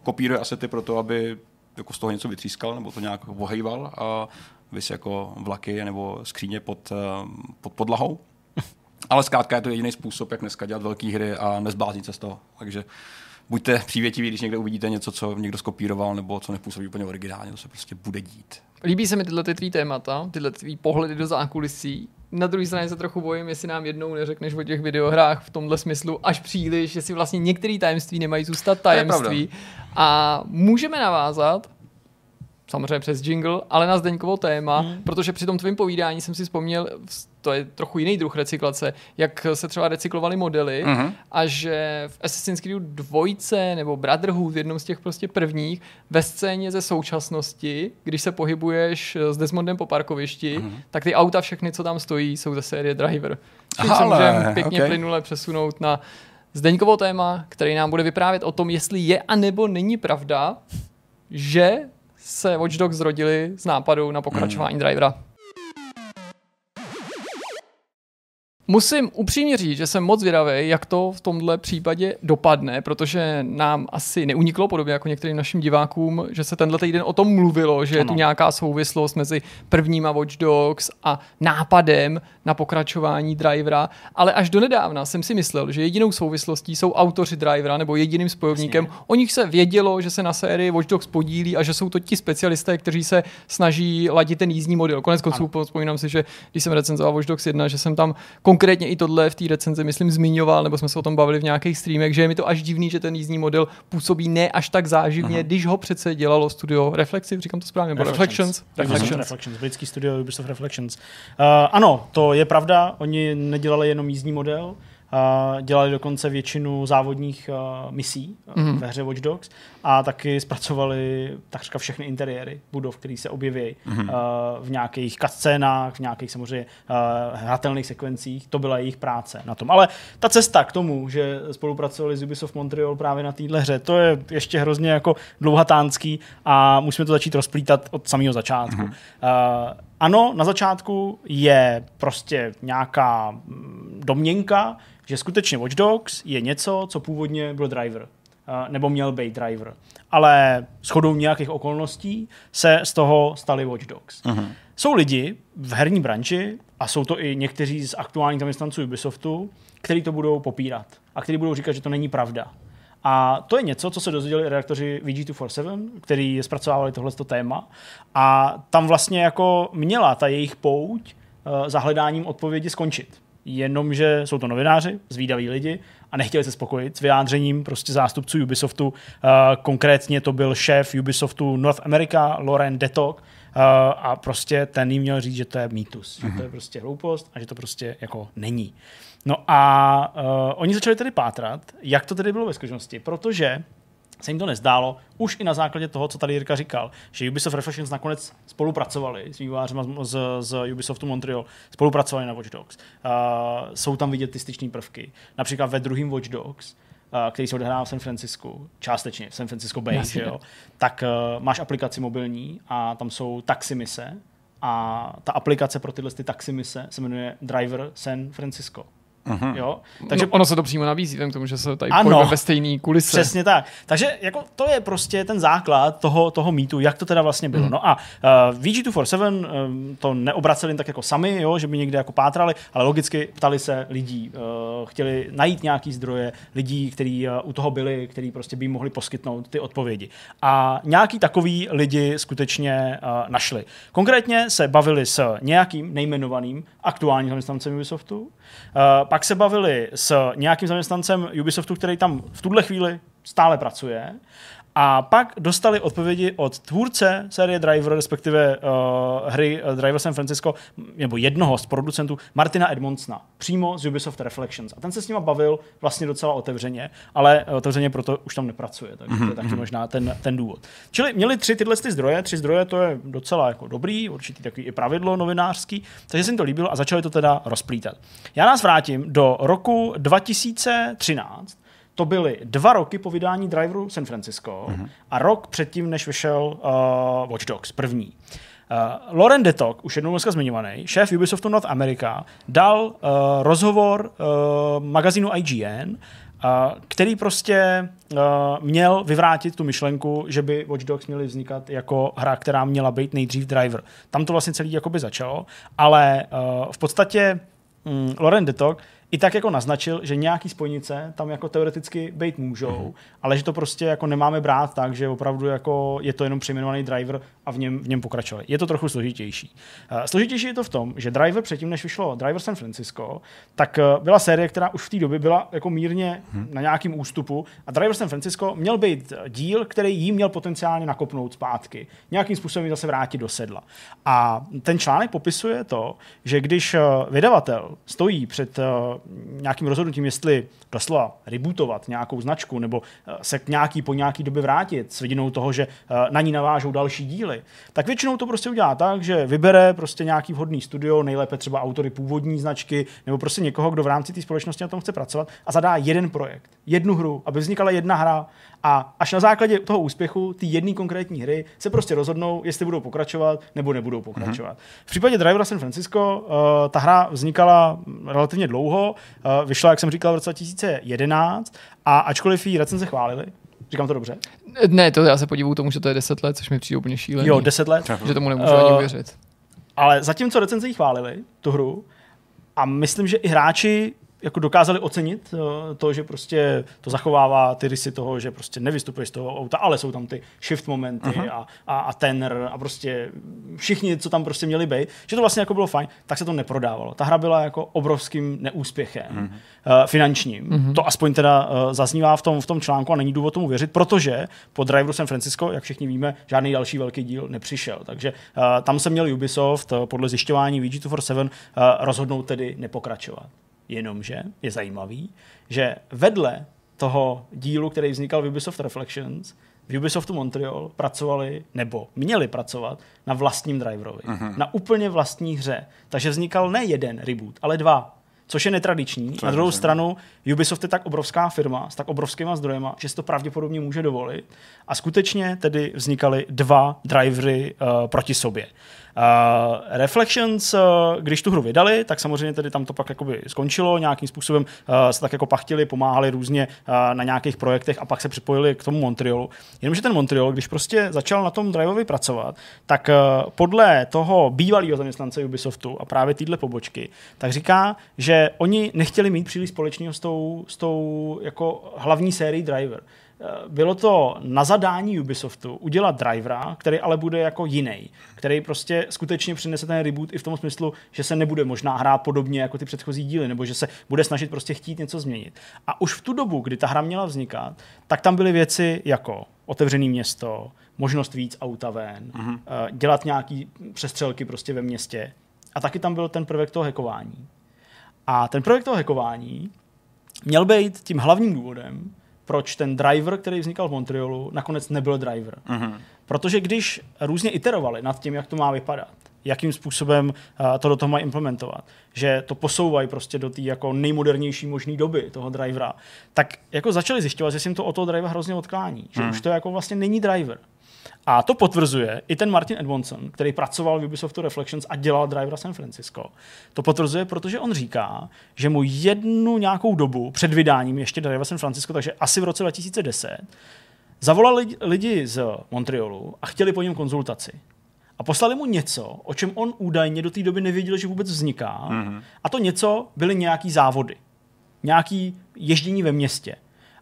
kopíruje asety pro to, aby jako z toho něco vytřískal nebo to nějak ohejval a vys jako vlaky nebo skříně pod, pod podlahou. Ale zkrátka je to jediný způsob, jak dneska dělat velké hry a nezbláznit se z toho. Takže buďte přívětiví, když někde uvidíte něco, co někdo skopíroval nebo co nepůsobí úplně originálně, to se prostě bude dít. Líbí se mi tyhle ty tvý témata, tyhle tvý pohledy do zákulisí. Na druhé straně se trochu bojím, jestli nám jednou neřekneš o těch videohrách v tomhle smyslu až příliš, jestli vlastně některé tajemství nemají zůstat tajemství. A můžeme navázat samozřejmě přes jingle, ale na Zdeňkovo téma, hmm. protože při tom tvém povídání jsem si vzpomněl, to je trochu jiný druh recyklace, jak se třeba recyklovaly modely hmm. a že v Assassin's Creed 2 nebo Brotherhood, v jednom z těch prostě prvních, ve scéně ze současnosti, když se pohybuješ s Desmondem po parkovišti, hmm. tak ty auta všechny, co tam stojí, jsou ze série Driver. Čím se můžeme pěkně okay. plynule přesunout na Zdeňkovo téma, který nám bude vyprávět o tom, jestli je a nebo není pravda, že se Watch Dogs zrodili z nápadu na pokračování mm. drivera. Musím upřímně říct, že jsem moc vědavý, jak to v tomhle případě dopadne, protože nám asi neuniklo, podobně jako některým našim divákům, že se tenhle týden o tom mluvilo, že ano. je tu nějaká souvislost mezi prvníma Watch Dogs a nápadem na pokračování drivera, ale až do nedávna jsem si myslel, že jedinou souvislostí jsou autoři drivera nebo jediným spojovníkem. Vlastně. O nich se vědělo, že se na sérii Watch Dogs podílí a že jsou to ti specialisté, kteří se snaží ladit ten jízdní model. Konec konců vzpomínám si, že když jsem recenzoval Watch Dogs 1, že jsem tam konkrétně i tohle v té recenzi, myslím, zmiňoval, nebo jsme se o tom bavili v nějakých streamech, že je mi to až divný, že ten jízdní model působí ne až tak záživně, Aha. když ho přece dělalo studio Reflexive, říkám to správně, Reflections. Reflections. Reflections. Reflections. Britský studio Ubisoft Reflections. Uh, ano, to je pravda, oni nedělali jenom jízdní model, dělali dokonce většinu závodních uh, misí mm-hmm. ve hře Watch Dogs a taky zpracovali takřka všechny interiéry budov, které se objeví mm-hmm. uh, v nějakých cutscénách, v nějakých samozřejmě uh, hratelných sekvencích. To byla jejich práce na tom. Ale ta cesta k tomu, že spolupracovali s Ubisoft Montreal právě na téhle hře, to je ještě hrozně jako dlouhatánský a musíme to začít rozplítat od samého začátku. Mm-hmm. Uh, ano, na začátku je prostě nějaká mm, domněnka, že skutečně Watch Dogs je něco, co původně byl driver, nebo měl být driver. Ale shodou nějakých okolností se z toho stali Watch Dogs. Uh-huh. Jsou lidi v herní branži, a jsou to i někteří z aktuálních zaměstnanců Ubisoftu, kteří to budou popírat a kteří budou říkat, že to není pravda. A to je něco, co se dozvěděli redaktoři VG247, který zpracovávali tohleto téma. A tam vlastně jako měla ta jejich pouť uh, za hledáním odpovědi skončit. Jenomže jsou to novináři, zvídaví lidi a nechtěli se spokojit s vyjádřením prostě zástupců Ubisoftu. Uh, konkrétně to byl šéf Ubisoftu North America, Lauren Detok, uh, a prostě ten jim měl říct, že to je mýtus, mm-hmm. že to je prostě hloupost a že to prostě jako není. No a uh, oni začali tedy pátrat, jak to tedy bylo ve skutečnosti, protože se jim to nezdálo, už i na základě toho, co tady Jirka říkal, že Ubisoft Reflections nakonec spolupracovali s vývojáři z, z Ubisoftu Montreal, spolupracovali na Watch Dogs. Uh, jsou tam vidět ty styční prvky. Například ve druhém Watch Dogs, uh, který se odehrává v San Francisku, částečně v San Francisco Bay, že jo, tak uh, máš aplikaci mobilní a tam jsou taximise a ta aplikace pro tyhle ty taximise se jmenuje Driver San Francisco. Uh-huh. Jo? Takže no, ono se to přímo nabízí, k tomu, že se tady ano, ve stejný kulise. Přesně tak. Takže jako to je prostě ten základ toho, toho mýtu, jak to teda vlastně bylo. Uh-huh. No a uh, VG247 um, to neobraceli tak jako sami, jo, že by někde jako pátrali, ale logicky ptali se lidí, uh, chtěli najít nějaký zdroje, lidí, kteří uh, u toho byli, kteří prostě by jim mohli poskytnout ty odpovědi. A nějaký takový lidi skutečně uh, našli. Konkrétně se bavili s nějakým nejmenovaným aktuálním zaměstnancem Ubisoftu, uh, pak se bavili s nějakým zaměstnancem Ubisoftu, který tam v tuhle chvíli stále pracuje a pak dostali odpovědi od tvůrce série Driver, respektive uh, hry uh, Driver San Francisco, nebo jednoho z producentů, Martina Edmondsona, přímo z Ubisoft Reflections. A ten se s nima bavil vlastně docela otevřeně, ale otevřeně proto už tam nepracuje, takže to je taky mhm, mhm. možná ten, ten důvod. Čili měli tři tyhle ty zdroje, tři zdroje, to je docela jako dobrý, určitý takový i pravidlo novinářský, takže se jim to líbilo a začali to teda rozplítat. Já nás vrátím do roku 2013, to byly dva roky po vydání Driveru San Francisco uh-huh. a rok předtím, než vyšel uh, Watch Dogs, první. Uh, Lauren Detok, už jednou dneska zmiňovaný, šéf Ubisoftu North America, dal uh, rozhovor uh, magazínu IGN, uh, který prostě uh, měl vyvrátit tu myšlenku, že by Watch Dogs měly vznikat jako hra, která měla být nejdřív driver. Tam to vlastně celý jakoby začalo, ale uh, v podstatě um, Lauren Detok i tak jako naznačil, že nějaký spojnice tam jako teoreticky být můžou, mm-hmm. ale že to prostě jako nemáme brát tak, že opravdu jako je to jenom přejmenovaný driver a v něm, v něm pokračovali. Je to trochu složitější. Uh, složitější je to v tom, že driver předtím, než vyšlo Driver San Francisco, tak uh, byla série, která už v té době byla jako mírně mm-hmm. na nějakém ústupu a Driver San Francisco měl být díl, který jí měl potenciálně nakopnout zpátky. Nějakým způsobem zase vrátit do sedla. A ten článek popisuje to, že když uh, vydavatel stojí před nějakým rozhodnutím, jestli doslova rebootovat nějakou značku nebo eh, se k nějaký po nějaký době vrátit s vidinou toho, že eh, na ní navážou další díly, tak většinou to prostě udělá tak, že vybere prostě nějaký vhodný studio, nejlépe třeba autory původní značky, nebo prostě někoho, kdo v rámci té společnosti na tom chce pracovat a zadá jeden projekt, jednu hru, aby vznikala jedna hra a až na základě toho úspěchu, ty jedné konkrétní hry, se prostě rozhodnou, jestli budou pokračovat nebo nebudou pokračovat. Mm-hmm. V případě Drivera San Francisco uh, ta hra vznikala relativně dlouho, uh, vyšla, jak jsem říkal, v roce 2011 a ačkoliv ji recenze chválili, Říkám to dobře? Ne, to já se podívám tomu, že to je 10 let, což mi přijde úplně šílený. Jo, 10 let. Že tomu nemůžu uh, ani uvěřit. Ale zatímco recenze jí chválili, tu hru, a myslím, že i hráči jako dokázali ocenit eh, to, že prostě to zachovává ty rysy toho, že prostě nevystupuje z toho auta, ale jsou tam ty shift momenty uh-huh. a, a, a tenor a prostě všichni, co tam prostě měli být, že to vlastně jako bylo fajn, tak se to neprodávalo. Ta hra byla jako obrovským neúspěchem uh-huh. uh, finančním. Uh-huh. To aspoň teda uh, zaznívá v tom, v tom článku a není důvod tomu věřit, protože po Driveru San Francisco, jak všichni víme, žádný další velký díl nepřišel. Takže uh, tam se měl Ubisoft podle zjišťování VG247 uh, rozhodnout tedy nepokračovat. Jenomže je zajímavý, že vedle toho dílu, který vznikal v Ubisoft Reflections, v Ubisoftu Montreal pracovali, nebo měli pracovat na vlastním driverovi. Uh-huh. Na úplně vlastní hře. Takže vznikal ne jeden reboot, ale dva. Což je netradiční. Co na druhou stranu, Ubisoft je tak obrovská firma s tak obrovskýma zdrojema, že si to pravděpodobně může dovolit. A skutečně tedy vznikaly dva drivery uh, proti sobě. Uh, Reflections, uh, když tu hru vydali, tak samozřejmě tedy tam to pak jakoby skončilo, nějakým způsobem uh, se tak jako pachtili, pomáhali různě uh, na nějakých projektech a pak se připojili k tomu Montrealu. Jenomže ten Montreal, když prostě začal na tom Driveovi pracovat, tak uh, podle toho bývalého zaměstnance Ubisoftu a právě téhle pobočky, tak říká, že oni nechtěli mít příliš společného s tou, s tou jako hlavní sérií Driver. Eh, bylo to na zadání Ubisoftu udělat drivera, který ale bude jako jiný, který prostě skutečně přinese ten reboot i v tom smyslu, že se nebude možná hrát podobně jako ty předchozí díly, nebo že se bude snažit prostě chtít něco změnit. A už v tu dobu, kdy ta hra měla vznikat, tak tam byly věci jako otevřené město, možnost víc auta ven, uh-huh. dělat nějaký přestřelky prostě ve městě. A taky tam byl ten prvek toho hekování. A ten prvek toho hekování měl být tím hlavním důvodem, proč ten driver, který vznikal v Montrealu, nakonec nebyl driver. Uh-huh. Protože když různě iterovali nad tím, jak to má vypadat, jakým způsobem uh, to do toho mají implementovat, že to posouvají prostě do té jako nejmodernější možné doby toho drivera, tak jako začali zjišťovat, že si jim to o toho drivera hrozně odklání, že uh-huh. už to jako vlastně není driver. A to potvrzuje i ten Martin Edmondson, který pracoval v Ubisoftu Reflections a dělal Drivera San Francisco. To potvrzuje, protože on říká, že mu jednu nějakou dobu před vydáním ještě Drivera San Francisco, takže asi v roce 2010, zavolali lidi z Montrealu a chtěli po něm konzultaci. A poslali mu něco, o čem on údajně do té doby nevěděl, že vůbec vzniká. Mm-hmm. A to něco byly nějaký závody. Nějaký ježdění ve městě.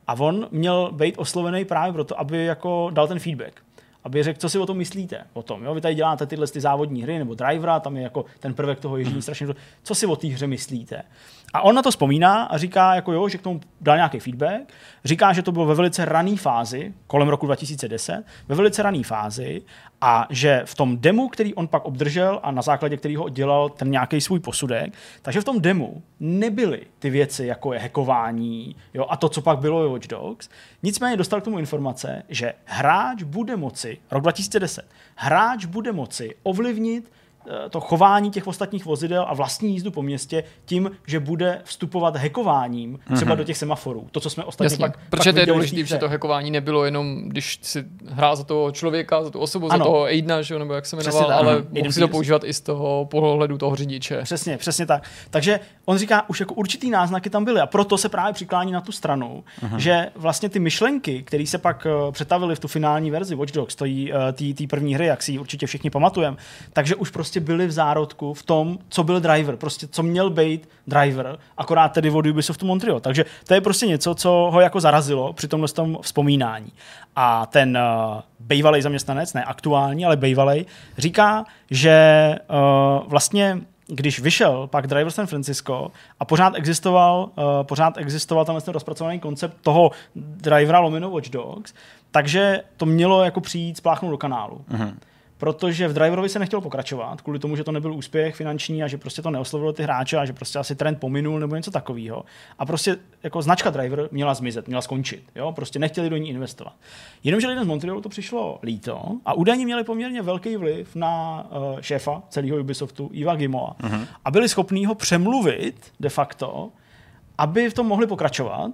A on měl být oslovený právě proto, aby jako dal ten feedback aby řekl, co si o tom myslíte. O tom, jo? Vy tady děláte tyhle ty závodní hry nebo drivera, tam je jako ten prvek toho ježdění strašně. Co si o té hře myslíte? A on na to vzpomíná a říká, jako jo, že k tomu dal nějaký feedback. Říká, že to bylo ve velice rané fázi, kolem roku 2010, ve velice rané fázi a že v tom demu, který on pak obdržel a na základě kterého dělal ten nějaký svůj posudek, takže v tom demu nebyly ty věci, jako je hackování jo, a to, co pak bylo Watch Dogs. Nicméně dostal k tomu informace, že hráč bude moci, rok 2010, hráč bude moci ovlivnit to chování těch ostatních vozidel a vlastní jízdu po městě tím, že bude vstupovat hekováním třeba mm-hmm. do těch semaforů. To, co jsme ostatně Jasně, pak, Protože to je důležité, že to hekování nebylo jenom, když si hrál za toho člověka, za tu osobu, ano. za toho Aidna, že, nebo jak se jmenoval, ale mohl si to používat i z toho pohledu toho řidiče. Přesně, přesně tak. Takže on říká, už jako určitý náznaky tam byly a proto se právě přiklání na tu stranu, uh-huh. že vlastně ty myšlenky, které se pak uh, přetavily v tu finální verzi Watch Dogs, té uh, první hry, jak si ji určitě všichni pamatujeme, takže už prostě byly v zárodku v tom, co byl driver, prostě co měl být driver, akorát tedy od Ubisoftu Montreal. Takže to je prostě něco, co ho jako zarazilo při tomhle tom vzpomínání. A ten uh, bývalý zaměstnanec, ne aktuální, ale bývalý, říká, že uh, vlastně když vyšel pak Driver San Francisco a pořád existoval, uh, pořád existoval tam ten rozpracovaný koncept toho drivera lomeno Watch Dogs, takže to mělo jako přijít spláchnout do kanálu. Uh-huh protože v Driverovi se nechtělo pokračovat, kvůli tomu, že to nebyl úspěch finanční a že prostě to neoslovilo ty hráče a že prostě asi trend pominul nebo něco takového. A prostě jako značka Driver měla zmizet, měla skončit. Jo? Prostě nechtěli do ní investovat. Jenomže lidem z Montrealu to přišlo líto a údajně měli poměrně velký vliv na uh, šéfa celého Ubisoftu, Iva Gimoa. Uh-huh. A byli schopní ho přemluvit de facto, aby v tom mohli pokračovat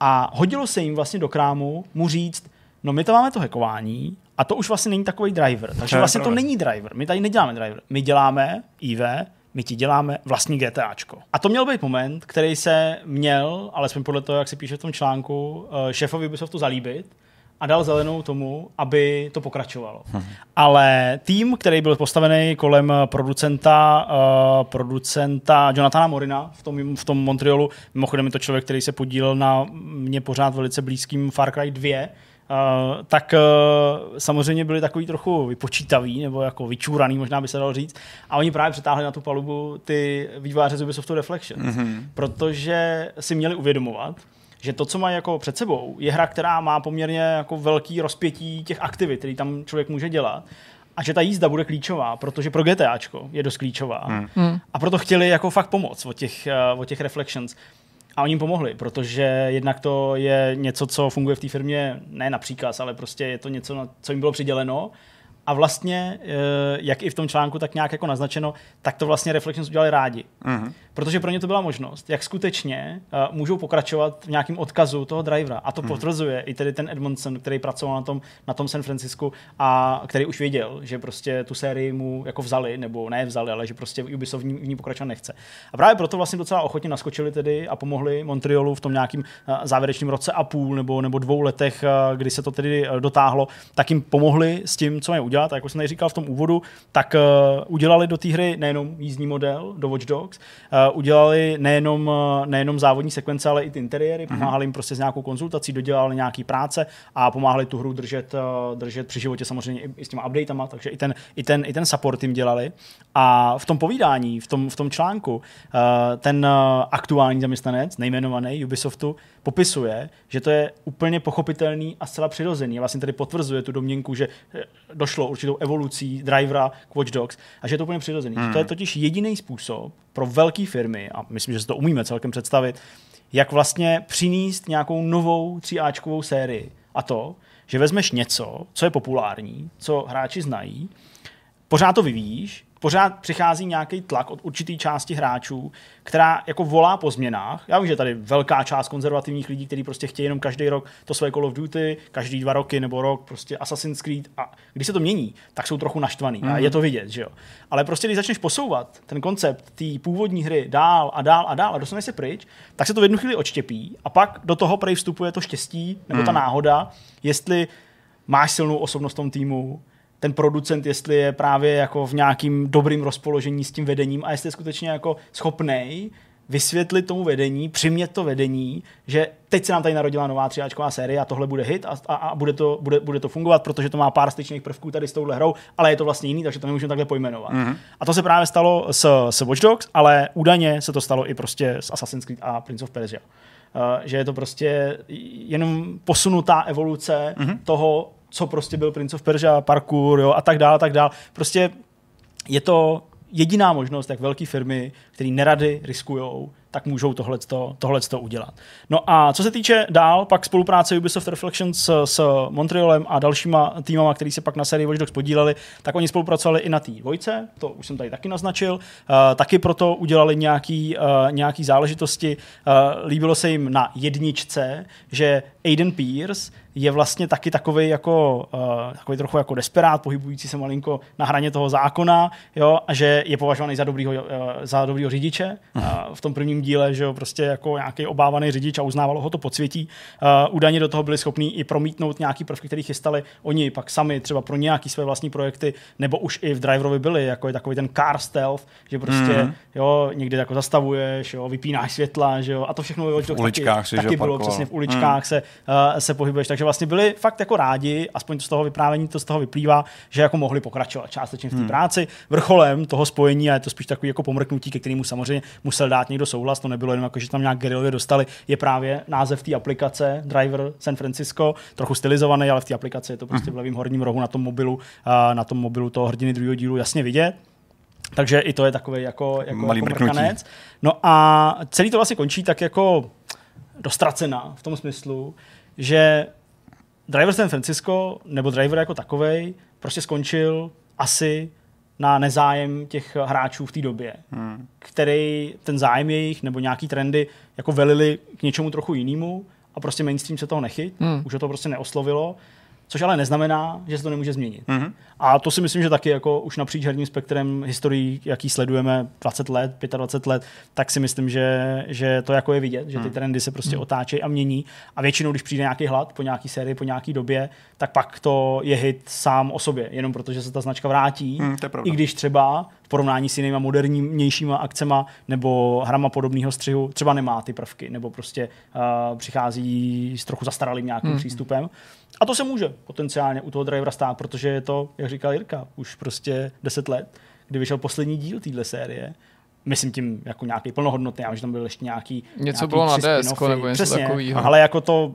a hodilo se jim vlastně do krámu mu říct, no my to máme to hackování a to už vlastně není takový driver. Takže to vlastně to není driver. My tady neděláme driver. My děláme IV, my ti děláme vlastní GTAčko. A to měl být moment, který se měl, alespoň podle toho, jak se píše v tom článku, eh, šéfovi Ubisoftu zalíbit a dal zelenou tomu, aby to pokračovalo. Hmm. Ale tým, který byl postavený kolem producenta, uh, producenta Jonathana Morina v tom, v tom Montrealu, mimochodem je to člověk, který se podílel na mě pořád velice blízkým Far Cry 2, Uh, tak uh, samozřejmě byli takový trochu vypočítaví nebo jako vyčúraný, možná by se dalo říct. A oni právě přetáhli na tu palubu ty vývojáře z Ubisoftu Reflections, mm-hmm. protože si měli uvědomovat, že to, co mají jako před sebou, je hra, která má poměrně jako velký rozpětí těch aktivit, který tam člověk může dělat a že ta jízda bude klíčová, protože pro GTAčko je dost klíčová. Hmm. A proto chtěli jako fakt pomoct od těch, uh, od těch Reflections. A oni jim pomohli, protože jednak to je něco, co funguje v té firmě ne na příkaz, ale prostě je to něco, co jim bylo přiděleno a vlastně, eh, jak i v tom článku tak nějak jako naznačeno, tak to vlastně Reflections udělali rádi. Mm-hmm. Protože pro ně to byla možnost, jak skutečně uh, můžou pokračovat v nějakém odkazu toho drivera. A to mm-hmm. potvrzuje i tedy ten Edmondson, který pracoval na tom, na tom San Francisku a který už věděl, že prostě tu sérii mu jako vzali, nebo ne vzali, ale že prostě Ubisoft v ní, v ní pokračovat nechce. A právě proto vlastně docela ochotně naskočili tedy a pomohli Montrealu v tom nějakým uh, závěrečném roce a půl nebo, nebo dvou letech, uh, kdy se to tedy uh, dotáhlo, tak jim pomohli s tím, co mají udělat. A jako jsem tady říkal v tom úvodu, tak uh, udělali do té hry nejenom jízdní model do Watch Dogs, uh, udělali nejenom, nejenom závodní sekvence, ale i ty interiéry, mm-hmm. pomáhali jim prostě s nějakou konzultací, dodělali nějaký práce a pomáhali tu hru držet, uh, držet při životě samozřejmě i, s těma updatama, takže i ten, i, ten, i ten support jim dělali. A v tom povídání, v tom, v tom článku, uh, ten uh, aktuální zaměstnanec, nejmenovaný Ubisoftu, popisuje, že to je úplně pochopitelný a zcela přirozený. A vlastně tady potvrzuje tu domněnku, že došlo určitou evolucí drivera k Watch Dogs a že je to úplně přirozený. Hmm. To je totiž jediný způsob pro velké firmy, a myslím, že si to umíme celkem představit, jak vlastně přinést nějakou novou 3Ačkovou sérii. A to, že vezmeš něco, co je populární, co hráči znají, pořád to vyvíjíš, pořád přichází nějaký tlak od určité části hráčů, která jako volá po změnách. Já vím, že tady velká část konzervativních lidí, kteří prostě chtějí jenom každý rok to své Call of Duty, každý dva roky nebo rok prostě Assassin's Creed a když se to mění, tak jsou trochu naštvaný mm. a mhm. je to vidět, že jo. Ale prostě když začneš posouvat ten koncept té původní hry dál a dál a dál a dostaneš se pryč, tak se to v jednu chvíli odštěpí a pak do toho prej vstupuje to štěstí nebo mm. ta mhm. náhoda, jestli máš silnou osobnost v tom týmu, ten producent, jestli je právě jako v nějakým dobrým rozpoložení s tím vedením a jestli je skutečně jako schopnej vysvětlit tomu vedení, přimět to vedení, že teď se nám tady narodila nová třiáčková série a tohle bude hit a, a, a bude, to, bude, bude to fungovat, protože to má pár styčných prvků tady s touhle hrou, ale je to vlastně jiný, takže to nemůžeme takhle pojmenovat. Mm-hmm. A to se právě stalo s, s Watch Dogs, ale údajně se to stalo i prostě s Assassin's Creed a Prince of Persia. Uh, že je to prostě jenom posunutá evoluce mm-hmm. toho, co prostě byl Prince of Persia, parkour jo, a tak dále, tak dále. Prostě je to jediná možnost, jak velké firmy, které nerady riskujou, tak můžou tohleto, udělat. No a co se týče dál, pak spolupráce Ubisoft Reflections s, s Montrealem a dalšíma týmama, který se pak na sérii Watch Dogs podíleli, tak oni spolupracovali i na té dvojce, to už jsem tady taky naznačil, uh, taky proto udělali nějaký, uh, nějaký záležitosti. Uh, líbilo se jim na jedničce, že Aiden Pierce je vlastně taky takový jako uh, takový trochu jako desperát, pohybující se malinko na hraně toho zákona, jo, a že je považovaný za dobrýho, uh, za dobrýho řidiče. Uh, v tom prvním díle, že jo, prostě jako nějaký obávaný řidič a uznávalo ho to podsvětí. Uh, údajně do toho byli schopní i promítnout nějaký prvky, které chystali oni pak sami třeba pro nějaký své vlastní projekty, nebo už i v driverovi byli, jako je takový ten car stealth, že prostě mm. jo, někdy jako zastavuješ, jo, vypínáš světla, že jo, a to všechno ve v uličkách taky, taky bylo přesně v uličkách mm. se, uh, se pohybuješ, takže vlastně byli fakt jako rádi, aspoň z toho vyprávění to z toho vyplývá, že jako mohli pokračovat částečně v té hmm. práci. Vrcholem toho spojení, a je to spíš takový jako pomrknutí, ke kterému samozřejmě musel dát někdo souhlas, to nebylo jenom jako, že tam nějak gerilově dostali, je právě název té aplikace Driver San Francisco, trochu stylizovaný, ale v té aplikaci je to prostě v levém horním rohu na tom mobilu, na tom mobilu toho hrdiny druhého dílu jasně vidět. Takže i to je takový jako, jako, Malý jako mrkanec. No a celý to vlastně končí tak jako dostracena v tom smyslu, že Driver San Francisco, nebo Driver jako takovej, prostě skončil asi na nezájem těch hráčů v té době, hmm. který ten zájem jejich nebo nějaký trendy jako velili k něčemu trochu jinému a prostě mainstream se toho nechyt, hmm. už ho to prostě neoslovilo což ale neznamená, že se to nemůže změnit. Mm-hmm. A to si myslím, že taky jako už napříč herním spektrem historií, jaký sledujeme 20 let, 25 let, tak si myslím, že, že to jako je vidět, že ty mm. trendy se prostě mm. otáčejí a mění. A většinou, když přijde nějaký hlad po nějaký sérii, po nějaký době, tak pak to je hit sám o sobě, jenom protože se ta značka vrátí. Mm, I když třeba v porovnání s jinými modernějšíma akcema nebo hrama podobného střihu třeba nemá ty prvky, nebo prostě uh, přichází s trochu zastaralým nějakým mm. přístupem. A to se může potenciálně u toho drivera stát, protože je to, jak říkal Jirka, už prostě 10 let, kdy vyšel poslední díl téhle série. Myslím tím jako nějaký plnohodnotný, já že tam byl ještě nějaký. Něco nějaký bylo na DSK nebo něco takového. Ale jako to,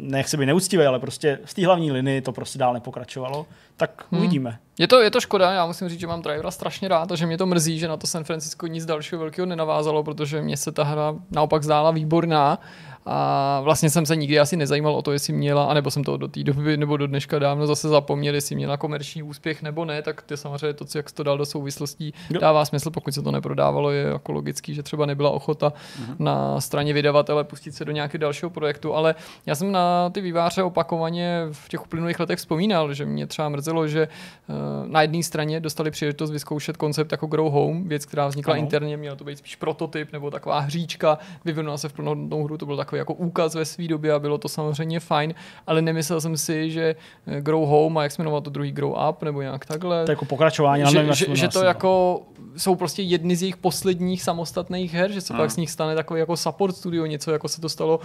nechci být neúctivý, ale prostě z té hlavní linii to prostě dál nepokračovalo. Tak hmm. uvidíme Je to, je to škoda, já musím říct, že mám drivera strašně rád a že mě to mrzí, že na to San Francisco nic dalšího velkého nenavázalo, protože mě se ta hra naopak zdála výborná a vlastně jsem se nikdy asi nezajímal o to, jestli měla, anebo jsem to do té doby nebo do dneška dávno zase zapomněl, jestli měla komerční úspěch nebo ne, tak ty samozřejmě to, jak jsi to dal do souvislostí, Jo. dává smysl, pokud se to neprodávalo, je jako logický, že třeba nebyla ochota na straně vydavatele pustit se do nějakého dalšího projektu, ale já jsem na ty výváře opakovaně v těch uplynulých letech vzpomínal, že mě třeba mrzelo, že eh, na jedné straně dostali příležitost vyzkoušet koncept jako Grow Home, věc, která vznikla Ano. interně, měla to být spíš prototyp nebo taková hříčka, vyvinula se v plnohodnotnou hru, to byl takový jako úkaz ve své době a bylo to samozřejmě fajn, ale nemyslel jsem si, že eh, Grow Home a jak se jmenovalo to druhý Grow Up nebo nějak takhle, To jako pokračování. nevím, že, že, to že to jako jsou prostě jedny z jejich posledních samostatných her, že se pak z nich stane takový jako support studio, něco jako se to stalo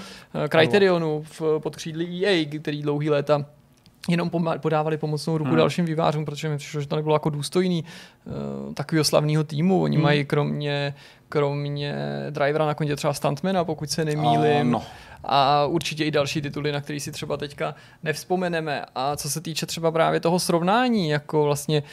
eh, Criterionu v podkřídli EA, který dlouhý léta jenom podávali pomocnou ruku Hmm. dalším vývářům, protože mi přišlo, že to nebylo jako důstojný uh, takového slavného týmu. Oni Hmm. mají kromě, kromě drivera na kontě třeba Stuntmana, pokud se nemýlim. Ano. A určitě i další tituly, na který si třeba teďka nevzpomeneme. A co se týče třeba právě toho srovnání, jako vlastně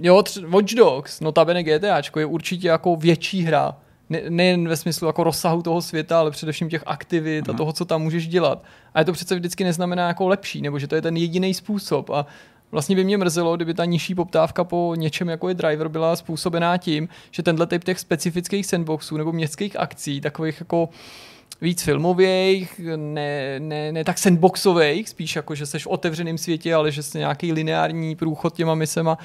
Jo, Watch Dogs, notabene GTAčko, je určitě jako větší hra. Ne, nejen ve smyslu jako rozsahu toho světa, ale především těch aktivit a toho, co tam můžeš dělat. A je to přece vždycky neznamená jako lepší, nebo že to je ten jediný způsob. A vlastně by mě mrzelo, kdyby ta nižší poptávka po něčem, jako je driver, byla způsobená tím, že tenhle typ těch specifických sandboxů nebo městských akcí, takových jako víc filmových, ne, ne, ne tak sandboxových, spíš jako, že seš v otevřeném světě, ale že jsi nějaký lineární průchod těma misema,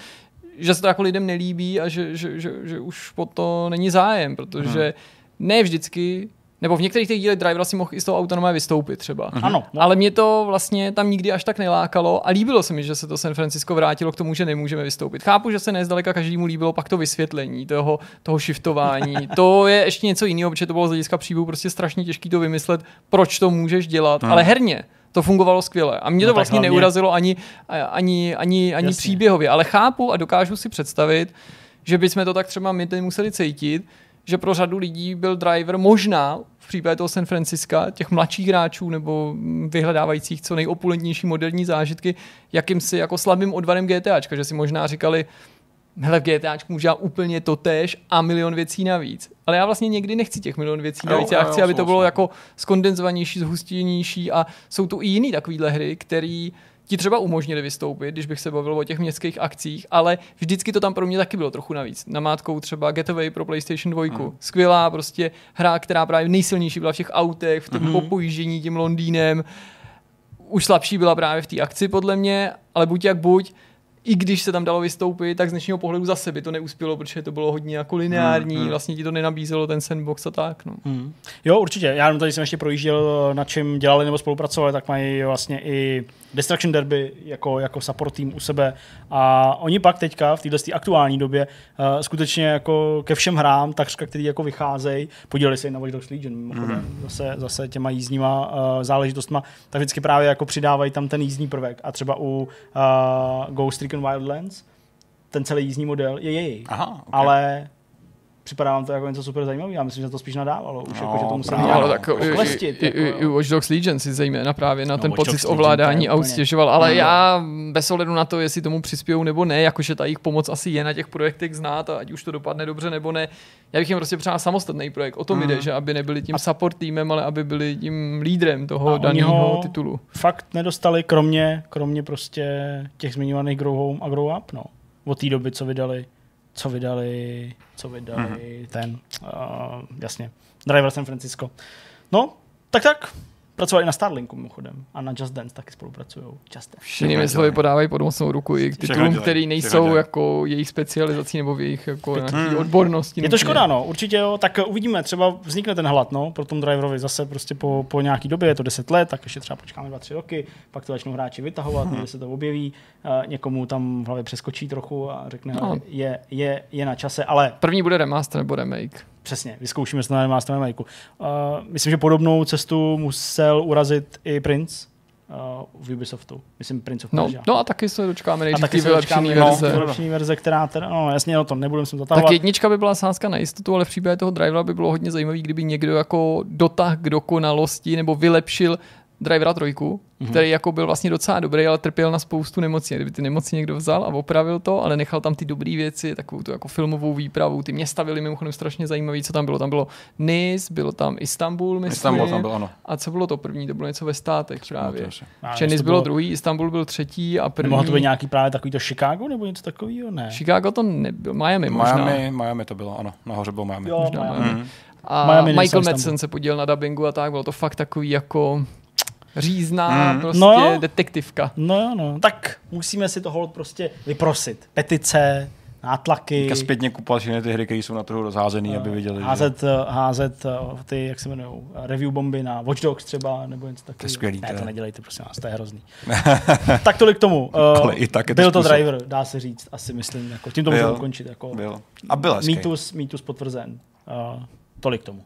že se to jako lidem nelíbí a že, že, že, že už po to není zájem, protože ne vždycky, nebo v některých těch dílech drivera si mohl i z toho autonoma vystoupit třeba. Ano, no. Ale mě to vlastně tam nikdy až tak nelákalo a líbilo se mi, že se to San Francisco vrátilo k tomu, že nemůžeme vystoupit. Chápu, že se nezdaleka každému líbilo pak to vysvětlení toho, toho shiftování. to je ještě něco jiného, protože to bylo z hlediska příběhu prostě strašně těžké to vymyslet, proč to můžeš dělat, ale herně to fungovalo skvěle. A mě No to vlastně hlavně- neurazilo ani, ani, ani, ani Jasně. příběhově, ale chápu a dokážu si představit, že bychom to tak třeba my teď museli cítit, že pro řadu lidí byl driver možná v případě toho San Francisca, těch mladších hráčů nebo vyhledávajících co nejopulentnější moderní zážitky, jakýmsi jako slabým odvarem GTAčka, že si možná říkali, hele, v GTAčku může dělat úplně to tež a milion věcí navíc. Ale já vlastně někdy nechci těch milion věcí Jo, navíc. Já chci, jo, aby to bylo jako skondenzovanější, zhustěnější a jsou tu i jiný takovýhle hry, který ti třeba umožnili vystoupit, když bych se bavil o těch městských akcích, ale vždycky to tam pro mě taky bylo trochu navíc. Namátkou třeba Getaway pro PlayStation 2. Mhm. Skvělá prostě hra, která právě nejsilnější byla v těch autech, v tom Mhm. popojíždění tím Londýnem. Už slabší byla právě v té akci podle mě, ale buď jak buď, i když se tam dalo vystoupit, tak z dnešního pohledu zase by to neuspělo, protože to bylo hodně jako lineární, Hmm, hmm. vlastně ti to nenabízelo ten sandbox a tak. No. Hmm. Jo, určitě. Já jenom tady jsem ještě projížděl, na čem dělali nebo spolupracovali, tak mají vlastně i Destruction Derby jako, jako support tým u sebe. A oni pak teďka v této aktuální době uh, skutečně jako ke všem hrám, takřka, který jako vycházejí, podíleli se i na Watch Dogs Legion, mimochodem, Mhm. zase, zase těma jízdníma uh, záležitostma, tak vždycky právě jako přidávají tam ten jízdní prvek. A třeba u uh, Ghost Recon Wildlands ten celý jízdní model je jejich. Aha, okay. Ale připadá vám to jako něco super zajímavého. Já myslím, že to spíš nadávalo. Už No, jako, že to. No, nějak ale tak oklestit. i, jako, i, i Watch Dogs Legion si zejména právě na No, ten Watch pocit Dogs ovládání to je aut úplně- stěžoval, ale Mm. já bez ohledu na to, jestli tomu přispějou nebo ne, jakože ta jejich pomoc asi je na těch projektech znát a ať už to dopadne dobře nebo ne, já bych jim prostě přál samostatný projekt. O tom Mm. jde, že aby nebyli tím support týmem, ale aby byli tím lídrem A toho oni daného ho- titulu. Fakt nedostali, kromě, kromě prostě těch zmiňovaných Grow Home a Grow Up, no. Od té doby, co vydali, co vydali, co vydali Mhm. ten, uh, jasně, Driver San Francisco. No, tak tak. Pracovali i na Starlinku mimochodem a na Just Dance taky spolupracují. Just Dance. Slovy podávají pomocnou ruku i k titulům, všechno nejsou jako jejich specializací nebo v jejich jako nějaký odbornosti. Je to škoda, no, určitě jo. Tak uvidíme, třeba vznikne ten hlad, no, pro tom driverovi zase prostě po, po nějaký době, je to 10 let, tak ještě třeba počkáme 2-3 roky, pak to začnou hráči vytahovat, někde se to objeví, a někomu tam v hlavě přeskočí trochu a řekne, no. je, je, je, na čase, ale První bude remaster nebo remake. Přesně, vyzkoušíme se na remaster remakeu. Uh, myslím, že podobnou cestu musel urazit i Prince uh, v Ubisoftu. Myslím Prince of No, Persia. no a taky se dočkáme nejdřív taky té se dočkáme vylepšené no, verze. vylepšený verze, která teda, no jasně, no to nebudeme se zatahovat. Tak jednička by byla sázka na jistotu, ale v případě toho drivera by bylo hodně zajímavý, kdyby někdo jako dotah k dokonalosti nebo vylepšil Drivera trojku, mm-hmm. který jako byl vlastně docela dobrý, ale trpěl na spoustu nemocí. Kdyby ty nemoci někdo vzal a opravil to, ale nechal tam ty dobré věci, takovou tu jako filmovou výpravu. Ty města byly mimochodem strašně zajímavé, co tam bylo. Tam bylo Nice, bylo tam Istanbul, myslím. Istanbul tam byl, ano. A co bylo to první? To bylo něco ve státech právě. Že to bylo bylo- druhý, Istanbul byl třetí a první. Mohlo to být nějaký právě takový to Chicago nebo něco takového? Ne. Chicago to nebyl, Miami možná. Miami, Miami to bylo, ano. Nahoře byl Miami. Jo, Možná Miami. Miami. Mhm. A Miami, Michael Madsen se podílel na dubbingu a tak, bylo to fakt takový jako řízná Mm. prostě No detektivka. No jo, no. Tak musíme si to hold prostě vyprosit. Petice, nátlaky. Teďka zpětně kupovat všechny ty hry, které jsou na trhu rozházený, aby viděli, že házet, eh, házet eh, ty, jak se jmenují, review bomby na Watch Dogs třeba, nebo něco takového. skvělý, Ne, to to je. nedělejte, prosím vás, to je hrozný. tak tolik k tomu. Uh, Ale i tak je to byl to způsob. driver, dá se říct, asi myslím. Jako, tím to můžeme ukončit. Jako, byl. A byl mýtus, mýtus potvrzen. Uh, tolik k tomu.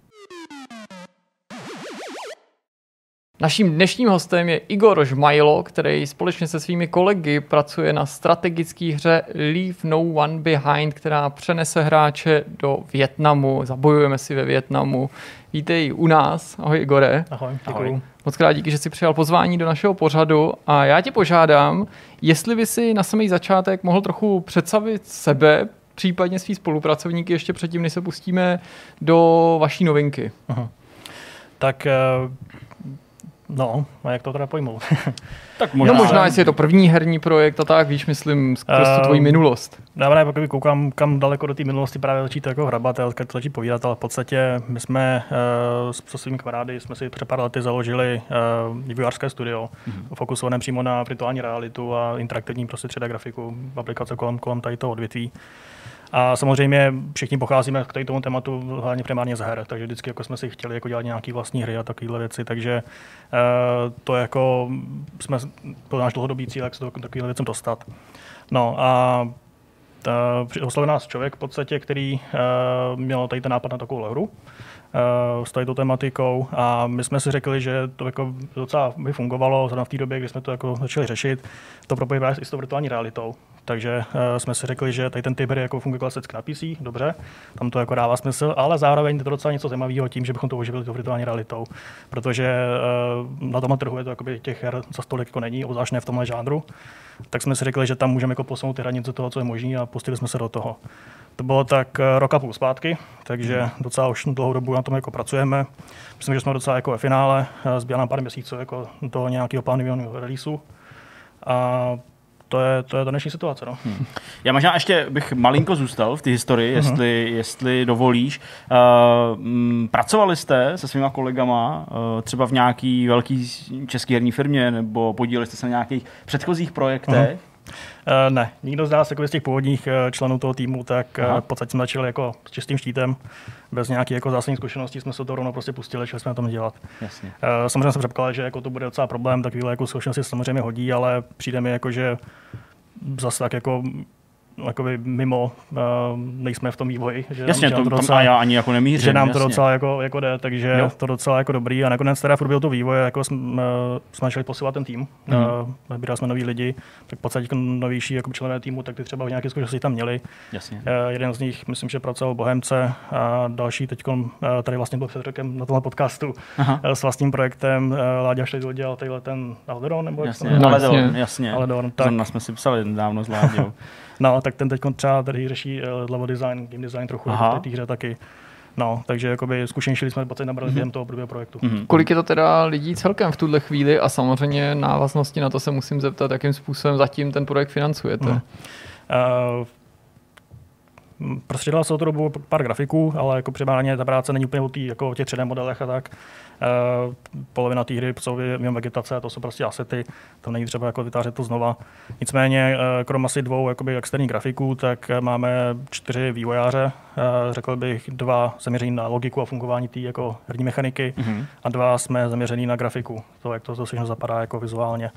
Naším dnešním hostem je Igor Žmajlo, který společně se svými kolegy pracuje na strategické hře Leave No One Behind, která přenese hráče do Větnamu. Zabojujeme si ve Větnamu. Vítej u nás. Ahoj Igore. Ahoj, Ahoj. děkuju. Moc krát díky, že jsi přijal pozvání do našeho pořadu a já tě požádám, jestli by si na samý začátek mohl trochu představit sebe, případně svý spolupracovníky ještě předtím, než se pustíme do vaší novinky. Tak eh, no, a jak to teda pojmout? Tak Možná, možná, no možná, jestli je to první herní projekt a tak, víš, myslím, skrz tu Ehm, tvoji minulost. Já právě pokud koukám, kam daleko do té minulosti právě začít jako hrabat, a to začít povídat, ale v podstatě my jsme uh, s, svými kamarády jsme si před pár lety založili uh, vývojářské studio, mm-hmm. fokusované přímo na virtuální realitu a interaktivní prostě 3D grafiku, aplikace kolem, kolem tady toho odvětví. A samozřejmě všichni pocházíme k tomu tématu hlavně primárně z her, takže vždycky jako jsme si chtěli jako dělat nějaké vlastní hry a takovéhle věci, takže uh, to jako jsme, je náš dlouhodobý cíl, jak se to takovým věcem dostat. No a při- oslovil nás člověk v podstatě, který uh, měl tady ten nápad na takovou hru uh, s tady tou tematikou a my jsme si řekli, že to jako docela by fungovalo zrovna v té době, kdy jsme to jako začali řešit, to s- i s tou virtuální realitou. Takže uh, jsme si řekli, že tady ten typ hry jako funguje klasicky na PC, dobře, tam to jako dává smysl, ale zároveň je to docela něco zajímavého tím, že bychom to oživili tou virtuální realitou, protože uh, na tomhle trhu je to jakoby těch her za stolik jako není, obzvlášť ne v tomhle žánru, tak jsme si řekli, že tam můžeme jako posunout ty hranice toho, co je možné a pustili jsme se do toho. To bylo tak eh, rok a půl zpátky, takže docela už dlouhou dobu na tom jako pracujeme. Myslím, že jsme docela jako ve finále, eh, zbývá nám pár měsíců jako do nějakého plánovaného releaseu. A to je, to je ta dnešní situace. No. Hmm. Já možná ještě bych malinko zůstal v té historii, jestli, jestli dovolíš. Uh, m, pracovali jste se svýma kolegama uh, třeba v nějaký velký české herní firmě nebo podíleli jste se na nějakých předchozích projektech? Eh, Ne, nikdo z nás jako z těch původních eh, členů toho týmu, tak eh, Aha. v podstatě jsme začali jako s čistým štítem, bez nějakých jako zásadních zkušeností jsme se to rovnou prostě pustili, šli jsme na tom dělat. Jasně. Eh, Samozřejmě jsem předpokládal, že jako to bude docela problém, takovýhle jako zkušenosti se samozřejmě hodí, ale přijde mi jako, že zase tak jako jakoby mimo, uh, nejsme v tom vývoji. Že Jasně, nám, to, to docela, a já ani jako nemířím. že nám to jasně. docela jako, jako jde, takže Jo. to docela jako dobrý. A nakonec teda v průběhu toho vývoje jako jsme, jsme začali posilovat ten tým. Mm. Uh, vybírali jsme nový lidi, tak v podstatě jako novější jako členové týmu, tak ty třeba nějaké zkušenosti tam měli. Jasně. Uh, jeden z nich, myslím, že pracoval v Bohemce a další teď uh, tady vlastně byl před rokem na tomhle podcastu Aha. uh, s vlastním projektem. Uh, Láďa Šlidl dělal tadyhle ten Alderon, nebo jak Jasně, to No, ale jmenuje? jasně. to, jasně. Aledorn, Tak. tak. Zrovna jsme si psali nedávno s Láďou. No, tak ten teď třeba tady řeší uh, level design, game design trochu Aha. v té hře taky. No, takže jakoby zkušenější jsme pocit nabrali během toho prvního projektu. Mhm. Kolik je to teda lidí celkem v tuhle chvíli a samozřejmě návaznosti na to se musím zeptat, jakým způsobem zatím ten projekt financujete. Mhm. Uh, Prostředila se o tu dobu pár grafiků, ale jako primárně ta práce není úplně o, tý, jako o těch 3D modelech a tak. Uh, polovina té hry jsou mimo vegetace, to jsou prostě asety, tam není třeba jako vytvářet to znova. Nicméně, uh, krom asi dvou jakoby externích grafiků, tak eh, máme čtyři vývojáře, uh, řekl bych dva zaměření na logiku a fungování té jako herní mechaniky Mhm. a dva jsme zaměření na grafiku, to, jak to, to všechno zapadá jako vizuálně.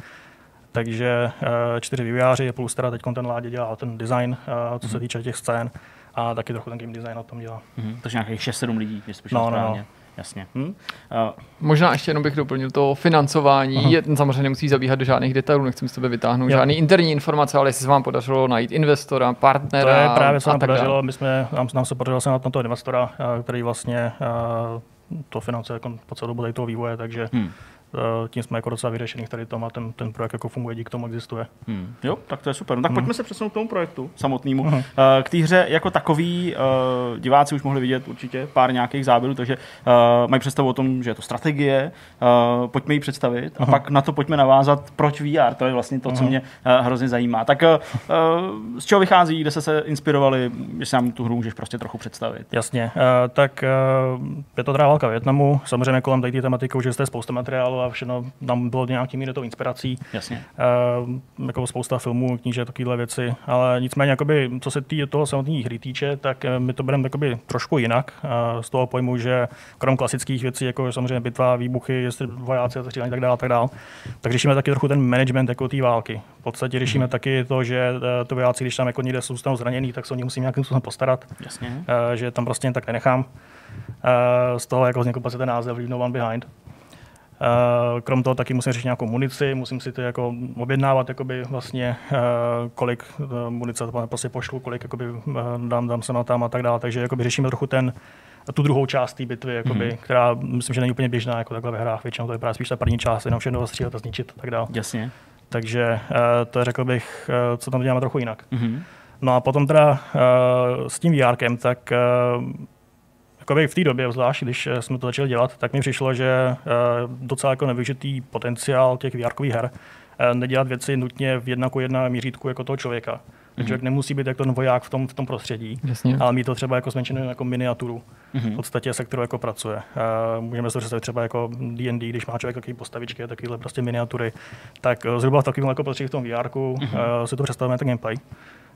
Takže eh, čtyři vývojáři plus teda teď ten Ládě dělá ten design, eh, co se týče těch scén a taky trochu ten game design na tom dělá. Mhm. Takže nějakých 6-7 lidí, jestli No, no, no, no. správně. Jasně. Hm? Uh, Možná ještě jenom bych doplnil to financování. Je, samozřejmě nemusí zabíhat do žádných detailů, nechci z tebe vytáhnout Jo. žádný interní informace, ale jestli se vám podařilo najít investora, partnera. To je právě, co a nám podařilo. My jsme, nám, nám se podařilo se na toho investora, který vlastně eh, to financuje jako po celou dobu tady toho vývoje, takže hm. Uh, tím jsme jako docela vyřešený tady tom a ten, ten projekt jako funguje, díky tomu existuje. Hmm. Jo, tak to je super. No, tak hmm. pojďme se přesunout k tomu projektu samotnému. Hmm. K té hře jako takový uh, diváci už mohli vidět určitě pár nějakých záběrů, takže mají představu o tom, že je to strategie, pojďme ji představit a pak na to pojďme navázat, proč VR, to je vlastně to, co mě uh, hrozně zajímá. Tak z čeho vychází, kde se se inspirovali, jestli nám tu hru můžeš prostě trochu představit. Jasně, tak je to teda válka Větnamu, samozřejmě kolem té tematiky už je spousta materiálu a všechno tam bylo nějaký míry to inspirací. Jasně. Uh, jako spousta filmů, kníže, takovéhle věci, ale nicméně, jakoby, co se tý, toho samotné hry týče, tak my to bereme trošku jinak. Uh, z toho pojmu, že krom klasických věcí, jako samozřejmě bitva, výbuchy, jestli vojáci a tak dále, tak dále, tak řešíme taky trochu ten management jako té války. V podstatě řešíme mm-hmm. taky to, že ty vojáci, když tam jako někde jsou zranění, tak se o ně musím nějakým způsobem postarat. Jasně. Uh, že tam prostě jen tak nenechám. Uh, z toho jako vznikl ten název Leave no one behind. Uh, krom toho taky musím řešit nějakou munici, musím si to jako objednávat, jakoby vlastně, uh, kolik uh, munice prostě pošlu, kolik jakoby, dám, dám se na tam a tak dále. Takže jakoby řešíme trochu ten, tu druhou část té bitvy, jakoby, mm-hmm. která myslím, že není úplně běžná jako takhle ve hrách. Většinou to je spíš ta první část, jenom všechno zastřílet a zničit a tak dále. Jasně. Takže to řekl bych, co tam děláme trochu jinak. Mm-hmm. No a potom teda s tím VRkem, tak Jakoby v té době, zvlášť když eh, jsme to začali dělat, tak mi přišlo, že docela jako nevyužitý potenciál těch vr her nedělat věci nutně v jedna ku jedna mířítku jako toho člověka. Mm-hmm. Člověk nemusí být jako ten voják v tom, v tom prostředí, Jasně. ale mít to třeba jako zmenšenou jako miniaturu, mm-hmm. v podstatě se kterou jako pracuje. Uh, můžeme si představit třeba jako D&D, když má člověk takové postavičky, takovéhle prostě miniatury, tak zhruba v takovém jako prostředí v tom VR mm-hmm. uh, si to představujeme ten gameplay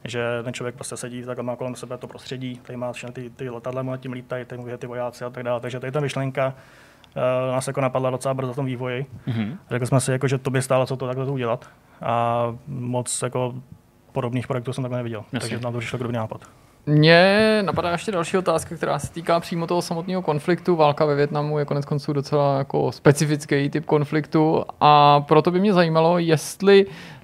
že ten člověk prostě sedí, tak má kolem sebe to prostředí, tady má všechny ty, ty letadla, mu tím lítají, tady ty vojáci a tak dále. Takže tady ta myšlenka uh, nás jako napadla docela brzo v tom vývoji. Mm-hmm. Řekli jsme si, jako, že to by stálo co to takhle to udělat. A moc jako podobných projektů jsem takhle neviděl. Jasně. Takže nám to přišlo dobrý nápad. Mně napadá ještě další otázka, která se týká přímo toho samotného konfliktu. Válka ve Větnamu je konec konců docela jako specifický typ konfliktu a proto by mě zajímalo, jestli Eh,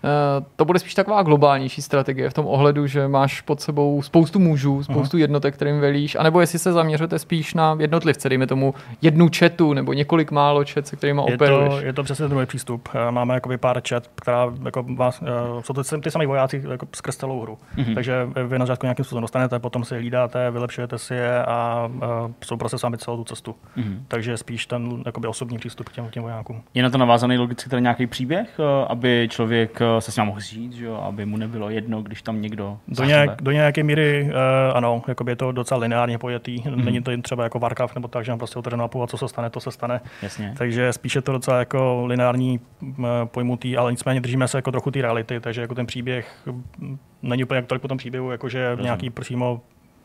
to bude spíš taková globálnější strategie v tom ohledu, že máš pod sebou spoustu mužů, spoustu jednotek, kterým velíš, anebo jestli se zaměřujete spíš na jednotlivce, dejme tomu jednu četu nebo několik málo čet, se kterými operuješ. Je to, je to přesně druhý přístup. Eh, máme jakoby pár čet, která jako vás, eh, jsou to ty samé vojáci jako skrz celou hru. Mm-hmm. Takže vy na začátku nějakým způsobem dostanete, potom si je hlídáte, vylepšujete si je a, jsou prostě sami celou tu cestu. Mm-hmm. Takže spíš ten jakoby osobní přístup k těm, těm vojákům. Je na to navázaný logicky tady nějaký příběh, aby člověk se s ním mohl žít, že jo, aby mu nebylo jedno, když tam někdo do, nějak, do nějaké míry, uh, ano, jako je to docela lineárně pojetý. Mm. Není to jen třeba jako Warcraft nebo tak, že mám prostě otevřenou mapu a co se stane, to se stane. Jasně. Takže spíše to docela jako lineární uh, pojmutý, ale nicméně držíme se jako trochu té reality, takže jako ten příběh není úplně tolik po tom příběhu, jakože Rozumím. nějaký přímo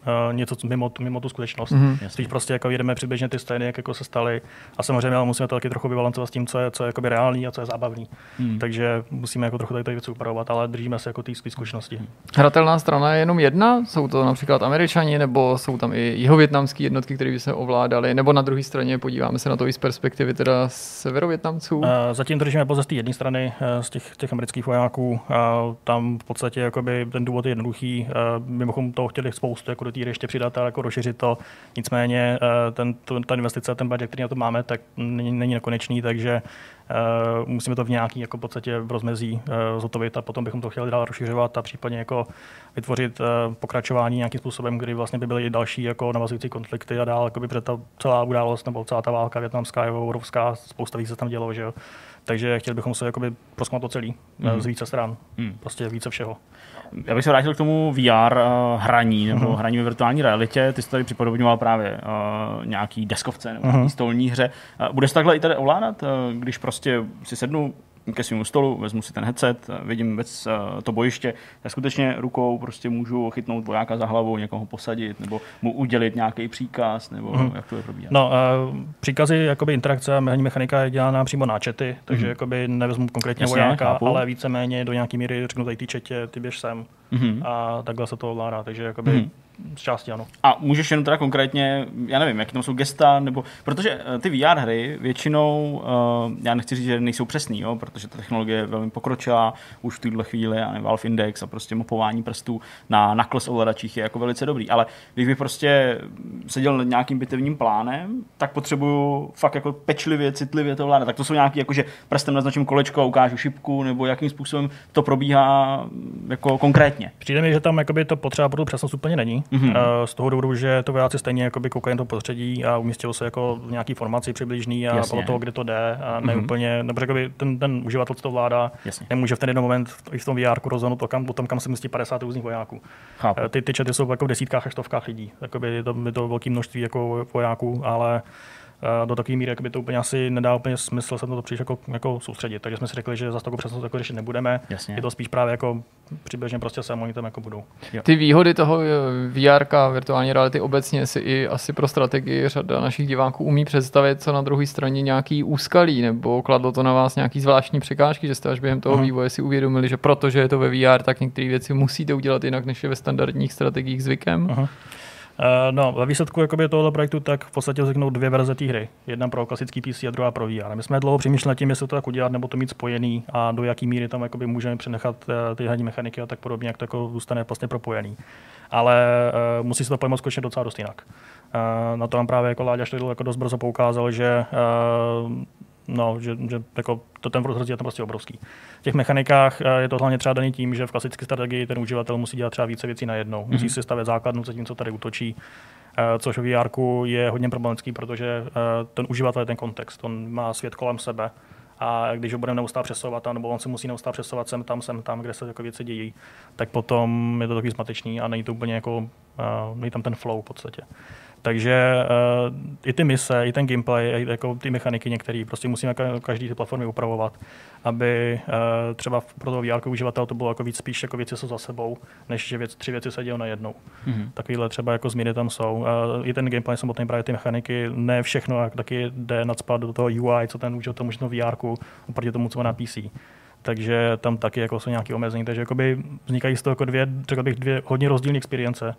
uh, něco mimo, mimo tu skutečnost. Mm-hmm. Spíš prostě jako jedeme přibližně ty scény, jak jako se staly. A samozřejmě ale musíme to taky trochu vybalancovat s tím, co je, co je jakoby reálný a co je zábavný. Mm. Takže musíme jako trochu tady ty věci upravovat, ale držíme se jako té zkušenosti. Mm. Hratelná strana je jenom jedna? Jsou to například američani, nebo jsou tam i jihovětnamské jednotky, které by se ovládali, nebo na druhé straně podíváme se na to i z perspektivy teda severovětnamců? Uh, zatím držíme pouze z té jedné strany, uh, z těch, těch amerických vojáků. Uh, tam v podstatě jakoby ten důvod je jednoduchý. Uh, mimochodem toho chtěli spoustu jako do té ještě přidat a jako rozšířit to. Nicméně eh, ten, ta investice, ten budget, který na to máme, tak není, není nekonečný, takže uh, musíme to v nějaký jako podstatě v rozmezí uh, zotovit a potom bychom to chtěli dál rozšiřovat a případně jako vytvořit uh, pokračování nějakým způsobem, kdy vlastně by byly i další jako navazující konflikty a dál, jako by ta celá událost nebo celá ta válka větnamská, evropská, spousta víc se tam dělo, že jo. Takže chtěli bychom se jakoby proskoumat to celý mm. z více stran, mm. prostě více všeho. Já bych se vrátil k tomu VR uh, hraní nebo uh-huh. hraní ve virtuální realitě. Ty jsi tady připodobňoval právě uh, nějaký deskovce nebo uh-huh. stolní hře. Uh, bude se takhle i tady ovládat, uh, když prostě si sednu ke svému stolu, vezmu si ten headset, vidím vec uh, to bojiště, tak skutečně rukou prostě můžu chytnout vojáka za hlavou, někoho posadit, nebo mu udělit nějaký příkaz, nebo mm. jak to je probíhat. No, uh, příkazy, jakoby interakce a mechanika je dělána přímo na čety, takže mm. jakoby nevezmu konkrétně Jasně, vojáka, chápu. ale víceméně do nějaký míry řeknu tady ty četě, ty běž sem mm. a takhle se to ovládá, takže jakoby mm z části ano. A můžeš jenom teda konkrétně, já nevím, jaký tam jsou gesta, nebo, protože eh, ty VR hry většinou, uh, já nechci říct, že nejsou přesný, jo, protože ta technologie je velmi pokročila, už v tuhle chvíli, já nevím, Valve Index a prostě mapování prstů na nakles ovladačích je jako velice dobrý, ale když bych prostě seděl nad nějakým bitevním plánem, tak potřebuju fakt jako pečlivě, citlivě to vládat. Tak to jsou nějaký, jakože prstem naznačím kolečko a ukážu šipku, nebo jakým způsobem to probíhá jako konkrétně. Přijde mi, že tam jakoby, to potřeba pro tu přesnost úplně není. Mm-hmm. Z toho důvodu, že to vojáci stejně jakoby, koukají to prostředí a umístil se jako v nějaký formaci přibližný a Jasně. podle toho, kde to jde a ne mm-hmm. úplně, nebo jakoby, ten, ten uživatel, co to vládá, Jasně. nemůže v ten jeden moment i v tom VR rozhodnout o kam, o tom, kam se myslí 50 různých vojáků. Chápu. Eh, ty, ty čety jsou jako v desítkách až stovkách lidí. Jakoby je to, je to velké množství jako vojáků, ale do takové míry by to úplně asi nedá úplně smysl se na to příliš jako, jako soustředit. Takže jsme si řekli, že za to přesnost jako řešit nebudeme. Jasně. Je to spíš právě jako přibližně prostě se oni tam jako budou. Jo. Ty výhody toho eh, VR, virtuální reality obecně si i asi pro strategii řada našich diváků umí představit, co na druhé straně nějaký úskalí, nebo kladlo to na vás nějaký zvláštní překážky, že jste až během toho uh-huh. vývoje si uvědomili, že protože je to ve VR, tak některé věci musíte udělat jinak, než je ve standardních strategiích zvykem. Uh-huh. Uh, no, ve výsledku jakoby, tohoto projektu tak v podstatě vzniknou dvě verze té hry. Jedna pro klasický PC a druhá pro VR. My jsme dlouho přemýšleli tím, jestli to tak udělat, nebo to mít spojený a do jaký míry tam jakoby, můžeme přenechat uh, ty hraní mechaniky a tak podobně, jak to jako zůstane vlastně propojený. Ale uh, musí se to pojmout skutečně docela dost jinak. Uh, na to nám právě jako Láďa Šlidl jako dost brzo poukázal, že uh, no, že, že jako to ten rozdíl je tam prostě obrovský. V těch mechanikách eh, je to hlavně třeba daný tím, že v klasické strategii ten uživatel musí dělat třeba více věcí najednou. Mm-hmm. Musí mhm. si stavět základnu tím, co tady útočí, eh, což v VR je hodně problematický, protože eh, ten uživatel je ten kontext. On má svět kolem sebe a když ho budeme neustále přesouvat, nebo on se musí neustále přesouvat sem tam, sem tam, kde se jako věci dějí, tak potom je to takový zmatečný a není to úplně jako, uh, není tam ten flow v podstatě. Takže uh, i ty mise, i ten gameplay, i jako ty mechaniky některé, prostě musíme každý ty platformy upravovat, aby uh, třeba pro toho VR uživatel to bylo jako víc spíš jako věci jsou za sebou, než že věc, tři věci se dějí najednou. Mm-hmm. Takovýhle třeba jako změny tam jsou. Uh, I ten gameplay samotný právě ty mechaniky, ne všechno jak taky jde nadspat do toho UI, co ten uživatel může v VR oproti tomu, co má na PC takže tam taky jako jsou nějaké omezení. Takže jakoby vznikají z toho jako dvě, řekl bych, dvě hodně rozdílné experience.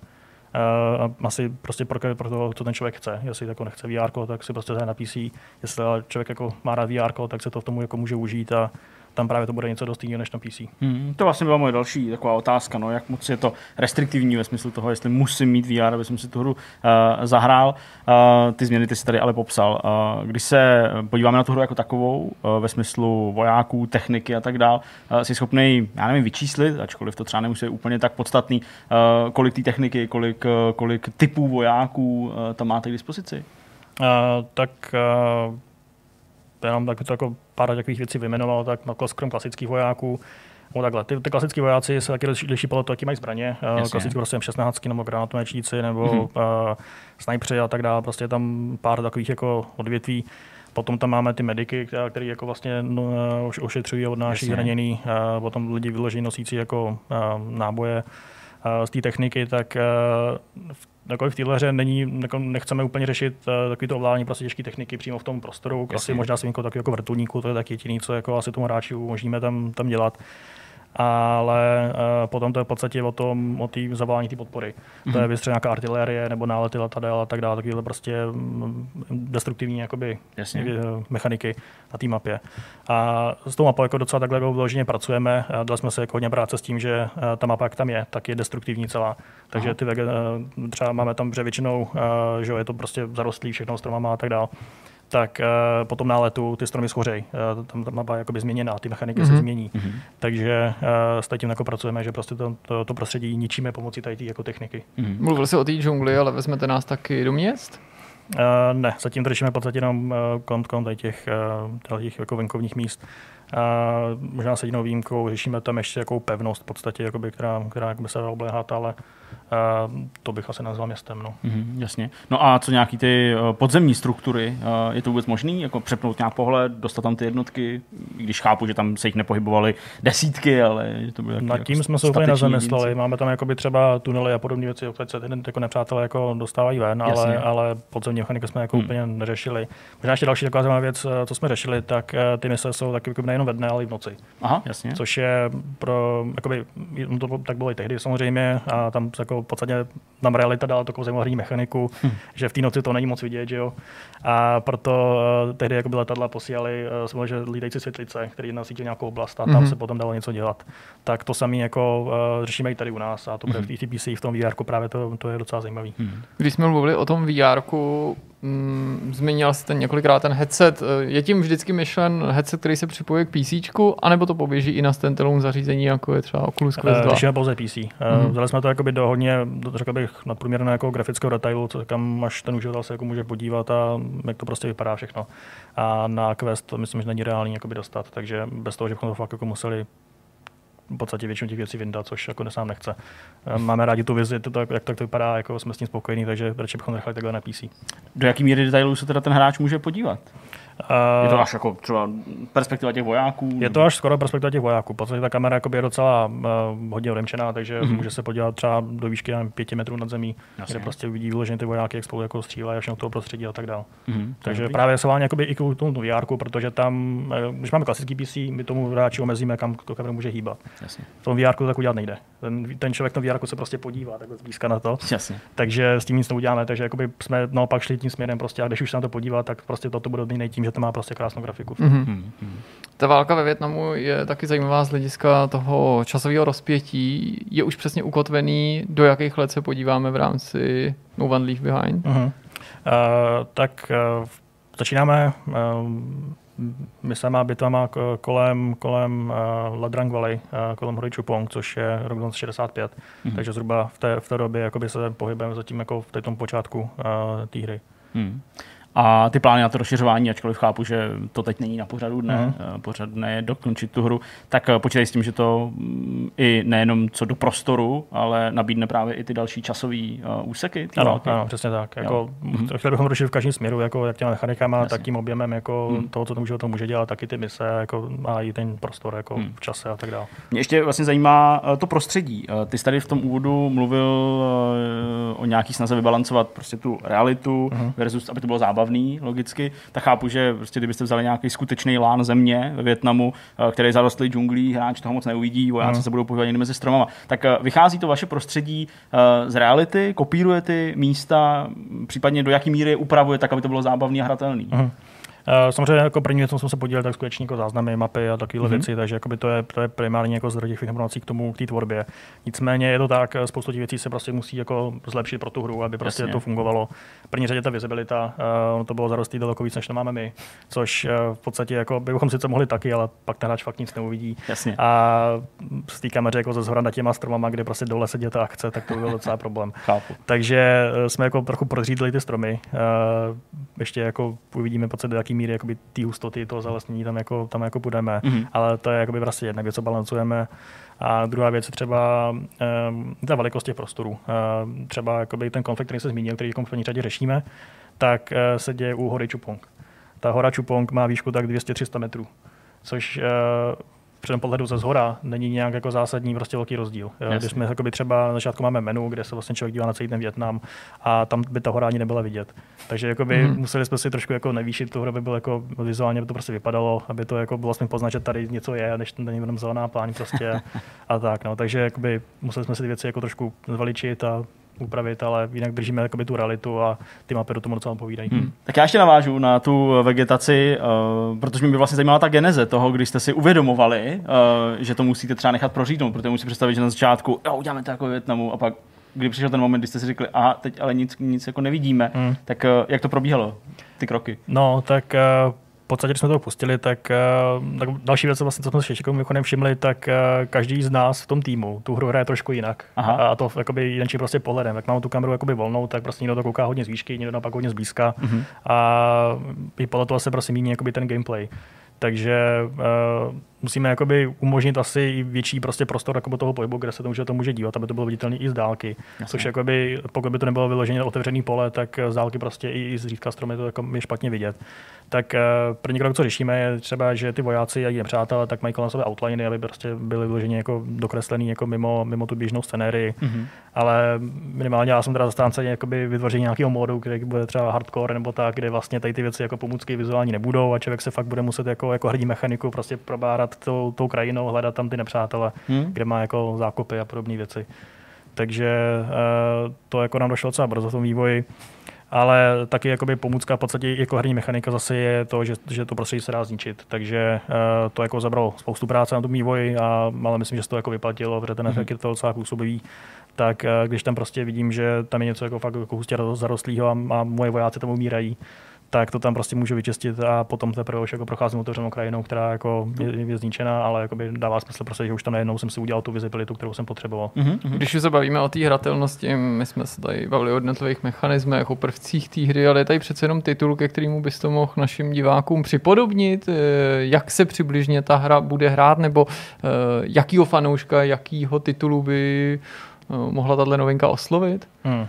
Uh, asi prostě pro, pro to, co ten člověk chce. Jestli jako nechce VR, tak si prostě na PC. Jestli člověk jako má rád VR, tak se to v tomu jako může užít a tam právě to bude něco dost jiného než na PC. Hmm, to vlastně byla moje další taková otázka, no, jak moc je to restriktivní ve smyslu toho, jestli musím mít VR, aby jsem si tu hru uh, zahrál. Uh, ty změny ty si tady ale popsal. Uh, když se podíváme na tu hru jako takovou, uh, ve smyslu vojáků, techniky a tak dál, uh, jsi schopný, já nevím, vyčíslit, ačkoliv to třeba nemusí úplně tak podstatný, uh, kolik té techniky, kolik, uh, kolik typů vojáků uh, tam máte k dispozici? Uh, tak uh jenom tak to jako pár takových věcí vyjmenoval, tak na krom klasických vojáků, No takhle, ty, ty klasické vojáci se taky liší podle toho, jaký mají zbraně. Eh, klasicky prostě M16 nebo granátomečníci nebo mm-hmm. uh, snajpři a tak dále. Prostě je tam pár takových jako odvětví. Potom tam máme ty mediky, které jako vlastně no, eh, ošetřují a odnáší zraněný. Uh, potom lidi vyložení nosící jako uh, náboje uh, z té techniky, tak uh, v jako v téhle hře není, jako nechceme úplně řešit uh, takový to ovládání prostě těžké techniky přímo v tom prostoru. Asi možná s výjimkou takového jako vrtulníku, to je taky jediný, co jako asi tomu hráči umožníme tam, tam dělat ale uh, potom to je v podstatě o tom, o té zavolání té podpory. Mm-hmm. To je mhm. vystřel nějaká artilérie nebo nálety letadel a tak dále, takovéhle prostě mm, destruktivní jakoby, Jasně. Eh, mechaniky na té mapě. A s tou mapou jako docela takhle jako vloženě pracujeme. Dali jsme se jako hodně práce s tím, že uh, ta mapa, jak tam je, tak je destruktivní celá. Takže ty, uh, třeba máme tam, že většinou, že je to prostě zarostlý všechno stromama a tak dále tak uh, po tom náletu ty stromy schořej. Uh, tam ta mapa je změněná, ty mechaniky mm-hmm. se mhm. změní. Mm-hmm. Takže uh, s tím jako pracujeme, že prostě to, to, to prostředí ničíme pomocí tady jako techniky. Mm-hmm. Mluvil jsi o té džungli, ale vezmete nás taky do měst? Uh, ne, zatím to řešíme v podstatě jenom uh, kolem tady těch, uh, těch jako venkovních míst. Uh, možná s jedinou výjimkou řešíme tam ještě jakou pevnost v podstatě, jakoby, která, která by se dala obléhat, ale Uh, to bych asi nazval městem. No. Mm, jasně. No a co nějaký ty uh, podzemní struktury? Uh, je to vůbec možný? Jako přepnout nějak pohled, dostat tam ty jednotky? I když chápu, že tam se jich nepohybovaly desítky, ale to bylo Nad tím jako jsme se úplně nezamysleli. Máme tam jakoby třeba tunely a podobné věci, o se ty jako nepřátelé jako dostávají ven, ale, ale podzemní mechaniky jsme jako hmm. úplně neřešili. Možná ještě další taková zajímavá věc, co jsme řešili, tak ty mise jsou taky nejenom nejen ve dne, ale i v noci. Aha, jasně. Což je pro, jakoby, no to tak bylo i tehdy samozřejmě, a tam se jako v podstatě nám realita dala takovou zajímavou mechaniku, hm. že v té noci to není moc vidět, že jo. A proto uh, tehdy jako byla letadla posílali uh, že lídající světlice, který nasítili nějakou oblast a tam mm-hmm. se potom dalo něco dělat. Tak to samé jako uh, řešíme i tady u nás a to bude mm-hmm. v TPC, v tom VR právě to, to je docela zajímavý. Mm. Když jsme mluvili o tom VR, mm, zmínil jste několikrát ten headset. Je tím vždycky myšlen headset, který se připojuje k PC, anebo to poběží i na standalone zařízení, jako je třeba Oculus Quest 2? Řešíme pouze PC. Mm-hmm. Vzali jsme to jakoby do hodně, řekl bych, nadprůměrného jako grafického detailu, co, kam až ten uživatel se jako může podívat a jak to prostě vypadá všechno. A na Quest to myslím, že není reálný jakoby dostat, takže bez toho, že bychom to fakt jako museli v podstatě většinu těch věcí vyndat, což jako nesám nechce. Máme rádi tu vizi, to, jak tak to vypadá, jako jsme s tím spokojení, takže radši bychom nechali takhle na PC. Do jaký míry detailů se teda ten hráč může podívat? Je to až jako třeba perspektiva těch vojáků? Je to až skoro perspektiva těch vojáků. Protože ta kamera je docela uh, hodně odemčená, takže mm-hmm. může se podívat třeba do výšky pěti metrů nad zemí, Jasně. kde prostě uvidí vyloženě ty vojáky, jak spolu jako střílejí a všechno toho prostředí a tak dále. Mm-hmm. Takže Dobrý. právě se jakoby i k tomu VR, protože tam, když máme klasický PC, my tomu hráči omezíme, kam to kamera může hýbat. Jasně. V tom VR to tak udělat nejde. Ten, ten člověk na VR se prostě podívá takhle zblízka na to. Jasně. Takže s tím nic neuděláme, takže jakoby jsme naopak šli tím směrem prostě a když už se na to podívá, tak prostě toto bude nejde tím, že to má prostě krásnou grafiku. Mm-hmm. Ta válka ve Větnamu je taky zajímavá z hlediska toho časového rozpětí. Je už přesně ukotvený, do jakých let se podíváme v rámci No One Leave Behind? Mm-hmm. Uh, tak uh, začínáme uh, myslama bitvama kolem, kolem uh, Ladrang Valley, uh, kolem hory Chupong, což je rok 1965. Mm-hmm. Takže zhruba v té, v té době jakoby se pohybujeme zatím jako v tom počátku uh, té hry. Mm a ty plány na to rozšiřování, ačkoliv chápu, že to teď není na pořadu dne, uh-huh. pořad dne je dokončit tu hru, tak eh, počítej s tím, že to mm, i nejenom co do prostoru, ale nabídne právě i ty další časové uh, úseky. Ano, ano, přesně tak. Jako, uh-huh. Chtěli bychom rozšířit v každém směru, jako jak těma mechanikama, Jasně. tak tím objemem jako uh-huh. toho, co to může, to může dělat, taky ty mise jako, a i ten prostor jako uh-huh. v čase a tak dále. Mě ještě vlastně zajímá to prostředí. Ty jsi tady v tom úvodu mluvil o nějaký snaze vybalancovat prostě tu realitu uh-huh. versus, aby to bylo zábavné zábavný, logicky, tak chápu, že prostě, kdybyste vzali nějaký skutečný lán země ve Větnamu, eh, který je zarostlý džunglí, hráč toho moc neuvidí, vojáci hmm. se budou pohybovat jen mezi stromama. Tak eh, vychází to vaše prostředí eh, z reality, kopíruje ty místa, případně do jaký míry upravuje tak, aby to bylo zábavný a hratelný. Hmm. Eh, samozřejmě jako první věc, co jsme se podíleli, tak skutečně jako záznamy, mapy a takové mm-hmm. věci, takže to, je, to je primárně jako zdroj těch informací k tomu, k té tvorbě. Nicméně je to tak, eh, spoustu těch věcí se prostě musí jako zlepšit pro tu hru, aby prostě Jasně. to fungovalo. V první řadě ta visibilita, uh, to bylo zarostlý daleko víc, než to máme my, což v podstatě jako bychom sice mohli taky, ale pak ten hráč fakt nic neuvidí. Jasně. A z té jako ze zhora nad těma stromama, kde prostě dole se děje ta akce, tak to byl docela problém. Chápu. Takže jsme jako trochu prozřídli ty stromy. Ještě jako uvidíme, do jaký míry jakoby té hustoty toho zalesnění tam jako, tam jako půjdeme, mm-hmm. ale to je jakoby vlastně jedna věc, co balancujeme. A druhá věc je třeba um, ta velikost těch prostorů. Uh, třeba jakoby ten konflikt, který se zmínil, který v první řadě řešíme, tak uh, se děje u hory Čupong. Ta hora Čupong má výšku tak 200-300 metrů, což uh, při tom pohledu ze zhora není nějak jako zásadní prostě velký rozdíl. Jo? Když jsme jakoby třeba na začátku máme menu, kde se vlastně člověk dívá na celý ten Větnam a tam by ta hora ani nebyla vidět. Takže jakoby mm-hmm. museli jsme si trošku jako nevýšit tu hru, aby bylo jako vizuálně by to prostě vypadalo, aby to jako bylo vlastně poznat, že tady něco je, než to není jenom zelená pláň prostě a tak. No. Takže jakoby museli jsme si ty věci jako trošku zveličit a upravit, ale jinak držíme jakoby, tu realitu a ty mapy do tomu docela povídají. Hmm. Tak já ještě navážu na tu vegetaci, uh, protože mě by vlastně zajímala ta geneze toho, když jste si uvědomovali, uh, že to musíte třeba nechat prořídnout, protože musíte představit, že na začátku, jo, uděláme to jako Větnamu a pak kdy přišel ten moment, kdy jste si řekli, a teď ale nic, nic jako nevidíme, hmm. tak uh, jak to probíhalo, ty kroky? No, tak uh, podstatě, když jsme to pustili, tak, eh, tak další věc, vlastně, co jsme si ještě mimochodem všimli, tak eh, každý z nás v tom týmu tu hru hraje trošku jinak. Aha. A to jakoby jinčí prostě pohledem. Jak mám tu kameru jakoby volnou, tak prostě někdo to kouká hodně z výšky, někdo naopak hodně zblízka. Uh-huh. A i podle toho se prostě míní jakoby ten gameplay. Takže uh, musíme jakoby umožnit asi i větší prostě prostor jako toho pohybu, kde se to může, to může dívat, aby to bylo viditelné i z dálky. Jasně. Což jakoby, pokud by to nebylo vyloženě otevřený pole, tak z dálky prostě i, i z řídka stromy to jako je špatně vidět. Tak uh, první krok, co řešíme, je třeba, že ty vojáci a nepřátelé tak mají kolem sebe outliny, aby prostě byly vyloženě jako dokreslený jako mimo, mimo tu běžnou scenérii. Mm-hmm. Ale minimálně já jsem teda zastánce jakoby vytvoření nějakého módu, který bude třeba hardcore nebo tak, kde vlastně tady ty věci jako pomůcky vizuální nebudou a člověk se fakt bude muset jako, jako hrdí mechaniku prostě probárat tou, tou krajinou, hledat tam ty nepřátele, hmm. kde má jako zákopy a podobné věci. Takže uh, to jako nám došlo docela brzo v tom vývoji ale taky jakoby pomůcka v podstatě jako herní mechanika zase je to, že, že to prostředí se dá zničit. Takže uh, to jako zabralo spoustu práce na tom vývoji, a, ale myslím, že se to jako vyplatilo, protože ten mm-hmm. efekt je to docela působivý. Tak uh, když tam prostě vidím, že tam je něco jako fakt jako hustě zarostlého a, a moje vojáci tam umírají, tak to tam prostě můžu vyčistit a potom teprve už jako procházím otevřenou krajinou, která jako je, je zničená, ale jako by dává smysl prostě, že už tam najednou jsem si udělal tu vizibilitu, kterou jsem potřeboval. Mm-hmm. Když už se bavíme o té hratelnosti, my jsme se tady bavili o jednotlivých mechanismech, o prvcích té hry, ale je tady přece jenom titul, ke kterému bys to mohl našim divákům připodobnit, eh, jak se přibližně ta hra bude hrát, nebo eh, jakýho fanouška, jakýho titulu by eh, mohla tato novinka oslovit? Hmm.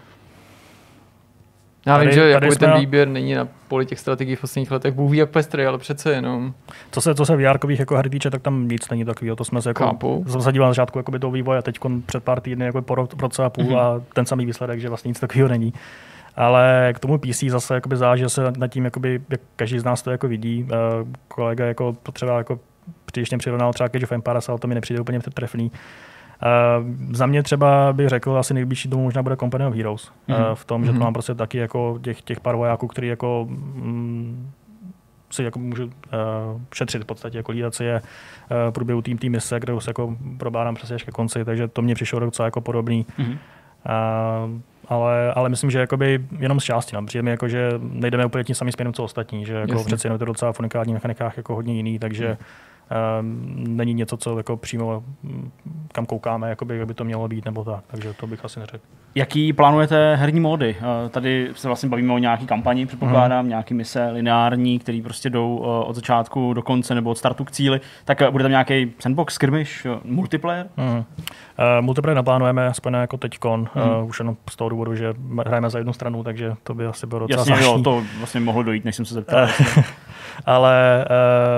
Já vím, že jako ten výběr není na poli těch strategií v posledních letech, Bůh ví jak pestrý, ale přece jenom. Co se, co se vr jako her týče, tak tam nic není takového. To jsme se jako, Chápu. jsem se díval na začátku jako toho vývoje a teď před pár týdny jako po roce a půl mm-hmm. a ten samý výsledek, že vlastně nic takového není. Ale k tomu PC zase jakoby záží se nad tím, jakoby, jak každý z nás to jako vidí. Uh, kolega jako potřeba jako když přirovnal třeba Cage of Empires, ale to mi nepřijde úplně trefný. Uh, za mě třeba bych řekl, asi nejbližší tomu možná bude Company of Heroes. Mm. Uh, v tom, že to mhm. mám prostě taky jako těch, těch pár vojáků, který jako mm, si jako můžu uh, šetřit v podstatě, jako lídat si je uh, průběhu tým tým mise, kde se jako probádám přesně až ke konci, takže to mě přišlo docela jako podobný. Mm. Uh, ale, ale myslím, že jakoby jenom z části. No. Přijde mi jako, že nejdeme úplně tím samým směrem, co ostatní, že jako přeci jenom to docela v unikátních mechanikách jako hodně jiný, takže Ehm, není něco, co jako přímo hm, kam koukáme, jakoby, jak by to mělo být nebo tak, takže to bych asi neřekl. Jaký plánujete herní módy? Eh, tady se vlastně bavíme o nějaký kampani, předpokládám, hmm. nějaký mise lineární, který prostě jdou eh, od začátku do konce nebo od startu k cíli. Tak eh, bude tam nějaký sandbox, skirmish, multiplayer? Hmm. Uh, multiplayer naplánujeme aspoň jako teďkon, hmm. uh, už jenom z toho důvodu, že hrajeme za jednu stranu, takže to by asi bylo docela Jasně, jo, to vlastně mohlo dojít, než jsem se zeptal. ale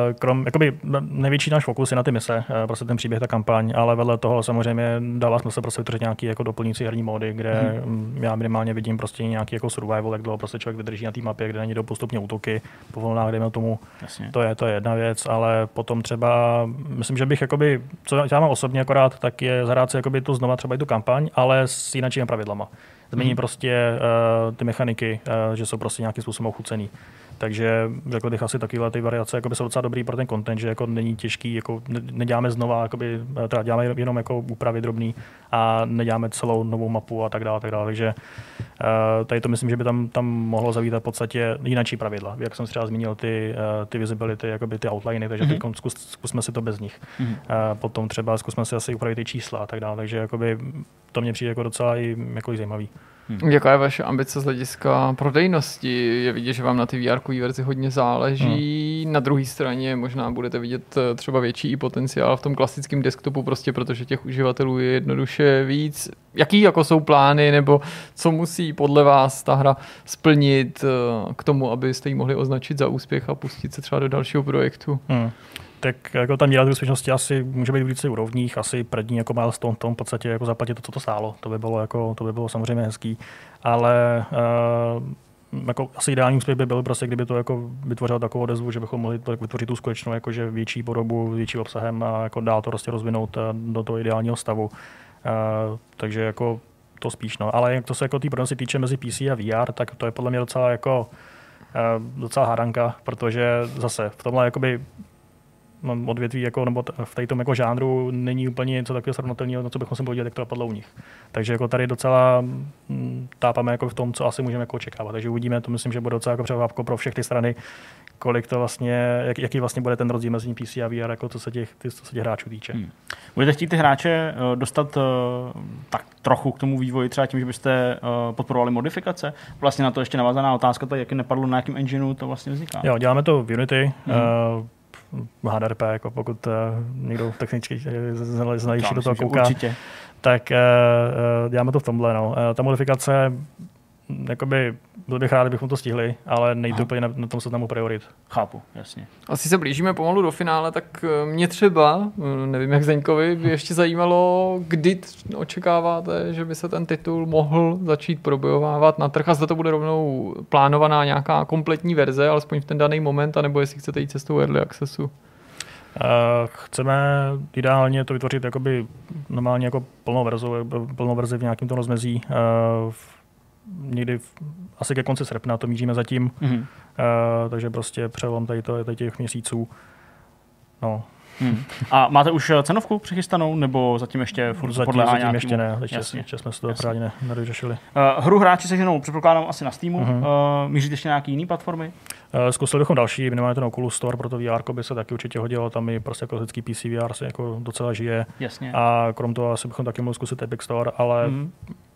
uh, krom, jakoby největší náš fokus je na ty mise, uh, prostě ten příběh, ta kampaň, ale vedle toho samozřejmě dává smysl prostě vytvořit nějaký jako doplňující herní módy, kde hmm. já minimálně vidím prostě nějaký jako survival, jak dlouho prostě člověk vydrží na té mapě, kde není do postupně útoky po volnách, dejme tomu. Jasně. To je, to je jedna věc, ale potom třeba, myslím, že bych jakoby, co já mám osobně akorát, tak je zahrát si jakoby tu znova třeba i tu kampaň, ale s jináčími pravidlama. Změní hmm. prostě uh, ty mechaniky, uh, že jsou prostě nějakým způsobem ochucený. Takže řekl bych asi takovéhle ty variace jako by jsou docela dobrý pro ten content, že jako není těžký, jako neděláme znova, jakoby, teda děláme jenom jako úpravy drobný a neděláme celou novou mapu a tak dále. Tak dále. Takže uh, tady to myslím, že by tam, tam mohlo zavítat v podstatě jináčí pravidla. Jak jsem třeba zmínil ty, uh, ty visibility, jakoby ty outliny, takže mm-hmm. teď zkus, zkusme si to bez nich. Mm-hmm. Potom třeba zkusme si asi upravit ty čísla a tak dále. Takže jakoby, to mě přijde jako docela i, jako i zajímavý. Hmm. Jaká je vaše ambice z hlediska prodejnosti? Je vidět, že vám na ty VR verzi hodně záleží. Hmm. Na druhé straně možná budete vidět eh, třeba větší i potenciál v tom klasickém desktopu, prostě protože těch uživatelů je jednoduše víc. Jaký jako jsou plány, nebo co musí podle vás ta hra splnit eh, k tomu, abyste ji mohli označit za úspěch a pustit se třeba do dalšího projektu? Hmm tak jako ta míra úspěšnosti asi může být v více úrovních, asi první jako milestone v tom v podstatě jako zaplatit to, co to stálo. To by bylo, jako, to by bylo samozřejmě hezký, ale uh, jako asi ideální úspěch by byl prostě, kdyby to jako vytvořilo takovou odezvu, že bychom mohli vytvořit tu skutečnou jakože větší podobu, větší obsahem a jako dál to prostě rozvinout eh, do toho ideálního stavu. Uh, takže jako to spíš, no. Ale jak to se jako té se týče mezi PC a VR, tak to je podle mě docela jako uh, docela hádanka, protože zase v tomhle jakoby odvětví jako, nebo v tom jako žánru není úplně něco takového srovnatelného, na co bychom se podívali, jak to dopadlo u nich. Takže jako tady docela mm, tápeme jako v tom, co asi můžeme jako očekávat. Takže uvidíme, to myslím, že bude docela jako překvapko pro všechny strany, kolik to vlastně, jak, jaký vlastně bude ten rozdíl mezi PC a VR, jako co se těch, ty, co se těch hráčů týče. Hmm. Budete chtít ty hráče eh, dostat eh, tak trochu k tomu vývoji, třeba tím, že byste eh, podporovali modifikace? Vlastně na to ještě navazaná otázka, to jak nepadlo na jakém engineu to vlastně vzniká. Jo, děláme to v Unity. Hmm. Uh, HDRP, jako pokud uh, někdo technicky znalější do toho kouká, Určitě. tak uh, děláme to v tomhle. No. Ta modifikace, jakoby, byl bych rád, kdybychom to stihli, ale nejde Aha. úplně na, na tom seznamu priorit. Chápu, jasně. Asi se blížíme pomalu do finále, tak eh, mě třeba, eh, nevím jak Zdeňkovi, by ještě zajímalo, kdy očekáváte, že by se ten titul mohl začít probojovávat na trh a zda to bude rovnou plánovaná nějaká kompletní verze, alespoň v ten daný moment, anebo jestli chcete jít cestou Early Accessu. Uh, chceme ideálně to vytvořit jakoby normálně jako plnou verzi, plnou verzi v nějakém tom rozmezí. Uh, někdy v, asi ke konci srpna to míříme zatím, Mhm. uh, takže prostě přelom tady, to, tady těch měsíců. No, Hmm. A máte už eh, cenovku přichystanou, nebo zatím ještě furt zatím, podléhá zatím nějakému? ještě ne, ještě, Jasně. ještě jsme se to právě ne, nedořešili. Uh, hru hráči se jenom předpokládám asi na Steamu. Mhm. Uh, míříte ještě nějaký jiný platformy? Uh, zkusili bychom další, minimálně ten Oculus Store, pro to VR by se taky určitě hodilo, tam i prostě klasický PC VR se jako docela žije. Jasně. A krom toho asi bychom taky mohli zkusit Epic Store, ale Mhm.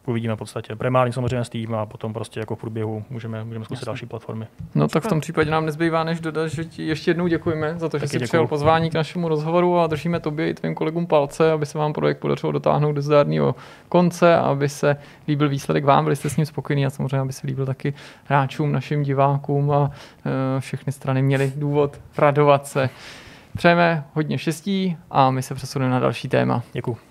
Uvidíme v podstatě. Primárně samozřejmě Steam a potom prostě jako v průběhu můžeme, můžeme zkusit Jasně. další platformy. No tak v tom případě nám nezbývá, než dodat, že ti ještě jednou děkujeme za to, že jsi děkuju. přijal pozvání k našemu rozhovoru a držíme tobě i tvým kolegům palce, aby se vám projekt podařilo dotáhnout do zdárného konce, aby se líbil výsledek vám, byli jste s ním spokojení a samozřejmě, aby se líbil taky hráčům, našim divákům a e, všechny strany měly důvod radovat se. Přejeme hodně štěstí a my se přesuneme na další téma. Děkuji.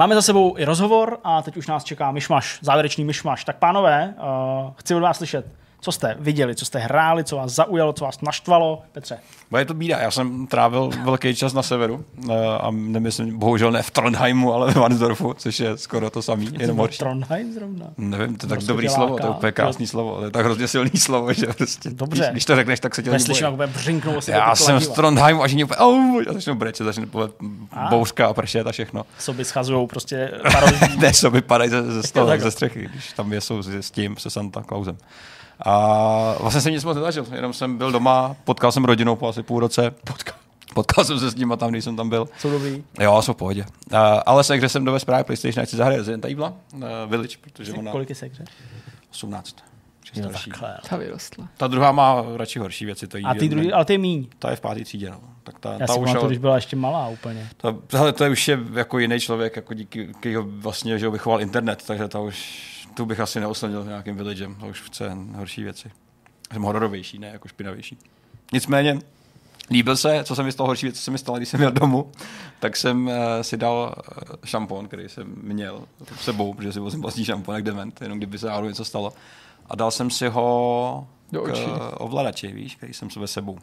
Máme za sebou i rozhovor a teď už nás čeká myšmaš, závěrečný myšmaš. Tak pánové, uh, chci od vás slyšet, co jste viděli, co jste hráli, co vás zaujalo, co vás naštvalo. Petře. Bude to bída. Já jsem trávil velký čas na severu eh, a nemyslím, bohužel ne v Trondheimu, ale v Vansdorfu, což je skoro to samý, jenom horší. Trondheim zrovna. Nevím, to je tak Prostě dobrý slovo, to je úplně krásný slovo, to je tak hrozně silný slovo, že prostě, Dobře. Když, to řekneš, tak se tě Neslyším, jak si Já jsem z Trondheimu a že úplně, oh, a začnu brečet, začne polet A. bouřka a pršet a všechno. Sobě schazují prostě parodí. ne, soby padají ze, ze, takhle. ze střechy, když tam jsou s, s tím, se Santa Clausem. A vlastně jsem nic moc nezažil, jenom jsem byl doma, potkal jsem rodinu po asi půl roce, potkal, potkal jsem se s nimi tam, když jsem tam byl. Jsou dobrý. Jo, jsou v pohodě. Uh, ale se hře jsem do právě PlayStation, chci zahrát Resident Evil, uh, Village, protože ona Kolik je se hře? 18. Šest Jo, další. takhle. Ta vyrostla. Ta druhá má radši horší věci. To jí A ty druhý, ale ty je míň. Ta je v páté třídě, no. Tak ta, Já ta si už pamatuju, ale- když byla ještě malá úplně. ta, hele, to je už je jako jiný člověk, jako díky, ho vlastně, že ho vychoval internet, takže ta už, tu bych asi neosledil nějakým villagem, to už chce horší věci. Jsem hororovější, ne jako špinavější. Nicméně, líbil se, co se mi stalo horší věc, co se mi stalo, když jsem měl domů, tak jsem uh, si dal uh, šampon, který jsem měl s sebou, protože si vozím vlastní šampon, jak dement, jenom kdyby se náhodou něco stalo. A dal jsem si ho Do k očí. uh, ovladači, víš, který jsem sebou sebou.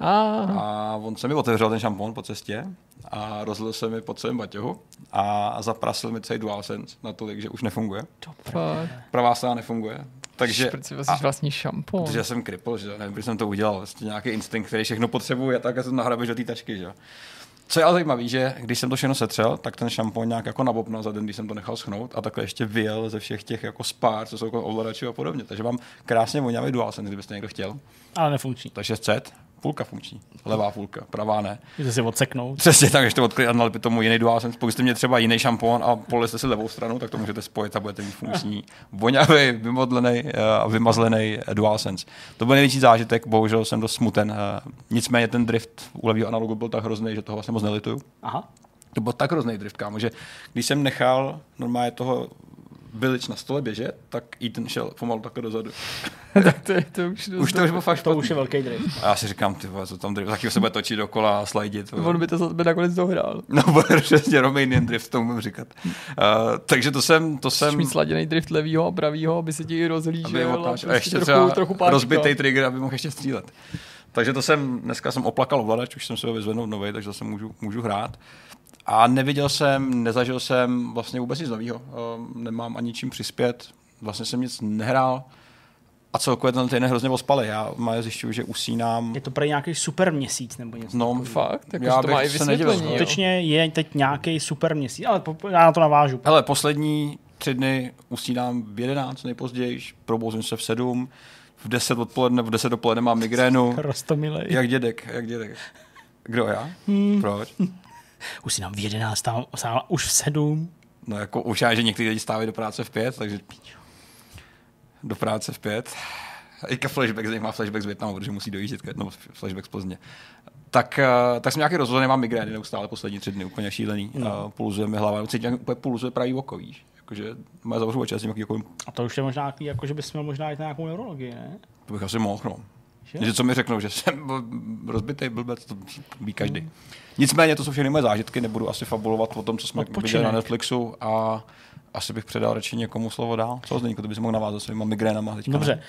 A A on se mi otevřel ten šampon po cestě a rozlil se mi po celém baťohu a zaprasil mi celý DualSense natolik, že už nefunguje. fakt. Pravá strana nefunguje. Takže, Proč si vezmeš vlastní šampon? protože jsem kripl, že nevím, proč jsem to udělal. Vlastně nějaký instinkt, který všechno potřebuje a tak to nahrabeš do té tačky, že jo. Co je ale zajímavé, že když jsem to všechno setřel, tak ten šampon nějak jako nabopnal za den, když jsem to nechal schnout a takhle ještě vyjel ze všech těch jako spár, co jsou jako ovladači a podobně. Takže mám krásně vonavý DualSense, kdybyste někdo chtěl. Ale nefunkční. Takže set, půlka funkční, levá půlka, pravá ne. Můžete si odseknout. Přesně tak, a nalepit tomu jiný DualSense. Pokud jste měli třeba jiný šampon a polili jste si levou stranu, tak to můžete spojit a budete mít funkční, vonavý, vymodlený eh, a vymazlený eh, DualSense. To byl největší zážitek, bohužel jsem dost smuten. eh, Nicméně ten drift u levého analogu byl tak hrozný, že toho vlastně moc nelituju. Aha. To byl tak hrozný drift, kámo, že když jsem nechal normálně toho Village na stole běžet, tak Ethan šel pomalu takhle dozadu. tak to, je, to už, Už to už bylo fakt To špatný. už je velký drift. A já si říkám, ty vole, co tam drift, taky se bude točit dokola a slidit. vole. On by to za tebe nakonec dohrál. No, bude přesně Romanian drift, to můžu říkat. Uh, takže to jsem, to Jsem... jsem, mít sladěný drift levýho a pravýho, aby se ti aby rozhlížel a, prostě a ještě trochu, třeba trochu rozbitý trigger, aby mohl ještě střílet. Takže to jsem, dneska jsem oplakal ovladač, už jsem se ho vyzvednout nový, takže zase můžu, můžu hrát. A neviděl jsem, nezažil jsem vlastně vůbec nic nového. Um, nemám ani čím přispět, vlastně jsem nic nehrál. A celkově ten týden hrozně ospalý. Já má zjišťuju, že usínám. Je to pro nějaký super měsíc nebo něco. No, Fakt? Jako, Já to má i vysvětlení? Skutečně je teď nějaký super měsíc, ale po- já na to navážu. Hele, poslední tři dny usínám v 11 nejpozději, probouzím se v 7, v 10 odpoledne, v 10 dopoledne mám migrénu. Rostomilej. Jak dědek, jak dědek. Kdo já? Proč? Už si nám v 11, stál, stál už v 7. No jako už já, že někteří lidi stávají do práce v pět, takže do práce v pět. Ika flashback, z nich má flashback z Větnamu, protože musí dojíždět, no, flashback z Plzně. Tak, uh, tak jsem nějaký rozhodně, mám migrény neustále poslední tři dny, úplně šílený. No. Uh, pulzuje mi hlava, cítím, jak úplně pulzuje pravý oko, víš. Jakože má zavřu oči, jsem jako, A to už je možná jako, že bys měl možná jít na nějakou neurologii, ne? To bych asi mohl, no. Že? co mi řeknou, že jsem rozbitý blbec, to ví každý. Hmm. Nicméně to jsou všechny moje zážitky, nebudu asi fabulovat o tom, co jsme Odpočinek. viděli na Netflixu a asi bych předal radši někomu slovo dál. Co Zdeňku, ty bys mohl navázat svýma migrénama teďka. Dobře,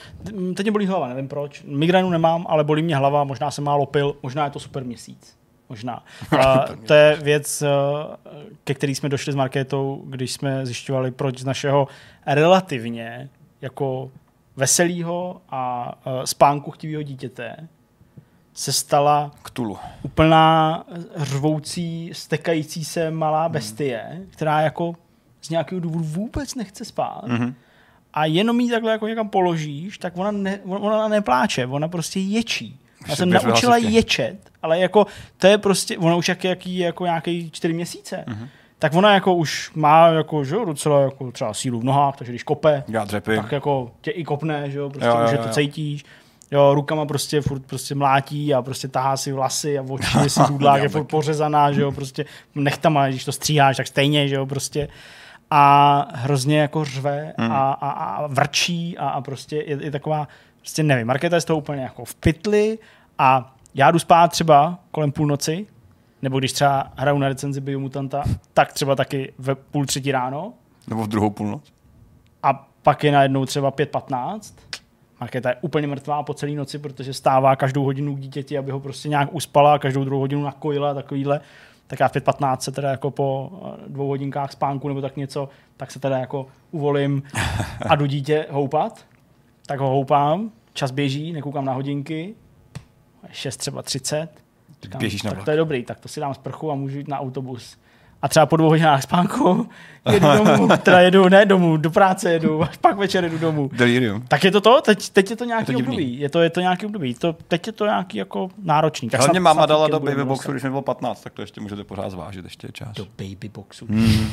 teď mě bolí hlava, nevím proč. Migrénu nemám, ale bolí mě hlava, možná jsem málo pil, možná je to super měsíc. Možná. A to je věc, eh, ke který jsme došli s Markétou, když jsme zjišťovali, proč z našeho relativně jako veselého a eh, spánku chtivého dítěte se stala Ktulu. úplná řvoucí, stekající se malá bestie, hmm. která jako z nějakého důvodu vůbec nechce spát. Mm-hmm. A jenom jí takhle jako někam položíš, tak ona, ne, ona nepláče, ona prostě ječí. Já jsem naučila ječet, ale jako to je prostě, ona už jak, jaký jako nějaký čtyři měsíce. Mm-hmm. Tak ona jako už má jako, že docela jako třeba sílu v nohách, takže když kope, tak jako tě i kopne, že jo, prostě jo, jo, jo. to cítíš. Jo, rukama prostě furt prostě mlátí a prostě tahá si vlasy a oči si důdlák je furt pořezaná, že jo, prostě nechtama, když to stříháš, tak stejně, že jo, prostě a hrozně jako řve mm. a, a, a vrčí a, a prostě je, je taková, prostě nevím, Markéta je z toho úplně jako v pytli a já jdu spát třeba kolem půlnoci, nebo když třeba hraju na recenzi Biomutanta, tak třeba taky ve půl třetí ráno. Nebo v druhou půlnoc. A pak je najednou třeba 5.15. Markéta je úplně mrtvá po celé noci, protože stává každou hodinu k dítěti, aby ho prostě nějak uspala, každou druhou hodinu nakojila, takovýhle tak já v 5.15 se teda jako po eh, dvou hodinkách spánku nebo tak něco, tak se teda jako uvolím a jdu dítě houpat, tak ho houpám, čas běží, nekoukám na hodinky, 6 třeba 30, Říkám, Běžíš na tak to je dobrý, tak to si dám sprchu a můžu jít na autobus a třeba po dvou hodinách spánku jedu domů, teda jedu, ne domů, do práce jedu, až pak večer jedu domů. Delirium. Tak je to to, teď, teď je to nějaký je to období, je to, je to nějaký období, to, teď je to nějaký jako náročný. Tak Hlavně máma dala do babyboxu, když mi bylo 15, tak to ještě můžete pořád zvážit, ještě je čas. Do babyboxu. Hmm.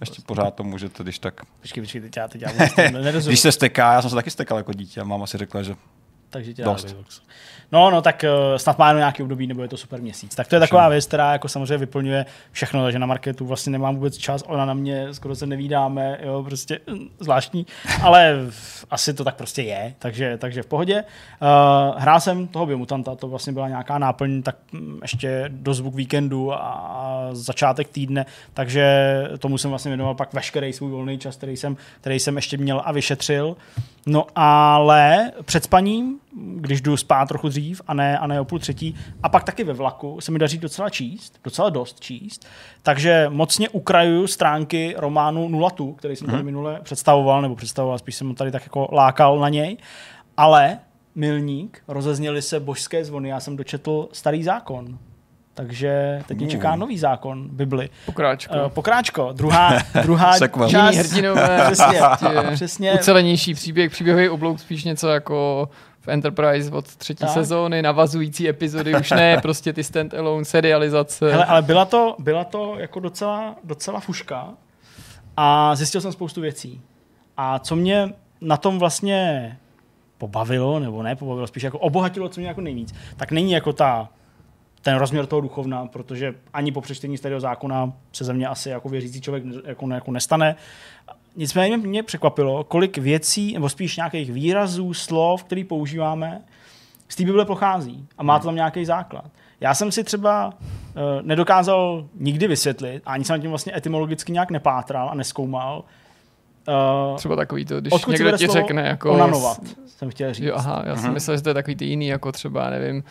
Ještě pořád to můžete, když tak. Počkej, počkej, teď já, teď já nerozumím. když se steká, já jsem se taky stekal jako dítě a máma si řekla, že takže tě Dost. No, no, tak uh, snad má nějaký období, nebo je to super měsíc. Tak to je taková věc, která jako samozřejmě vyplňuje všechno, takže na marketu vlastně nemám vůbec čas, ona na mě skoro se nevídáme, jo, prostě hm, zvláštní, ale asi to tak prostě je, takže, takže v pohodě. Uh, hrál jsem toho Biomutanta, to vlastně byla nějaká náplň, tak hm, ještě do zvuk víkendu a začátek týdne, takže tomu jsem vlastně věnoval pak veškerý svůj volný čas, který jsem, který jsem ještě měl a vyšetřil. No ale před spaním když jdu spát trochu dřív a ne, a ne o půl třetí. A pak taky ve vlaku se mi daří docela číst, docela dost číst. Takže mocně ukrajuju stránky románu Nulatu, který jsem tady mm. minule představoval, nebo představoval, spíš jsem tady tak jako lákal na něj. Ale milník, rozezněly se božské zvony, já jsem dočetl starý zákon. Takže teď mě čeká nový zákon Bibli. Pokráčko. Uh, pokráčko. Druhá, druhá část. hrdinové. přesně, přesně. Ucelenější příběh, příběhový oblouk, spíš něco jako v Enterprise od třetí tak. sezóny, navazující epizody, už ne prostě ty stand-alone serializace. Hele, ale byla to, byla to jako docela, docela fuška a zjistil jsem spoustu věcí. A co mě na tom vlastně pobavilo, nebo ne pobavilo, spíš jako obohatilo, co mě jako nejvíc, tak není jako ta ten rozměr toho duchovna, protože ani po přečtení starého zákona se ze mě asi jako věřící člověk jako, jako nestane. Nicméně mě překvapilo, kolik věcí, nebo spíš nějakých výrazů, slov, který používáme, z té Bible pochází a má to tam nějaký základ. Já jsem si třeba uh, nedokázal nikdy vysvětlit, ani jsem tím vlastně etymologicky nějak nepátral a neskoumal. Uh, třeba takový to, když někdo ti řekne jako... Onanovat, jsem chtěl říct. Jo, aha, já jsem uh-huh. myslel, že to je takový ty jiný, jako třeba, nevím,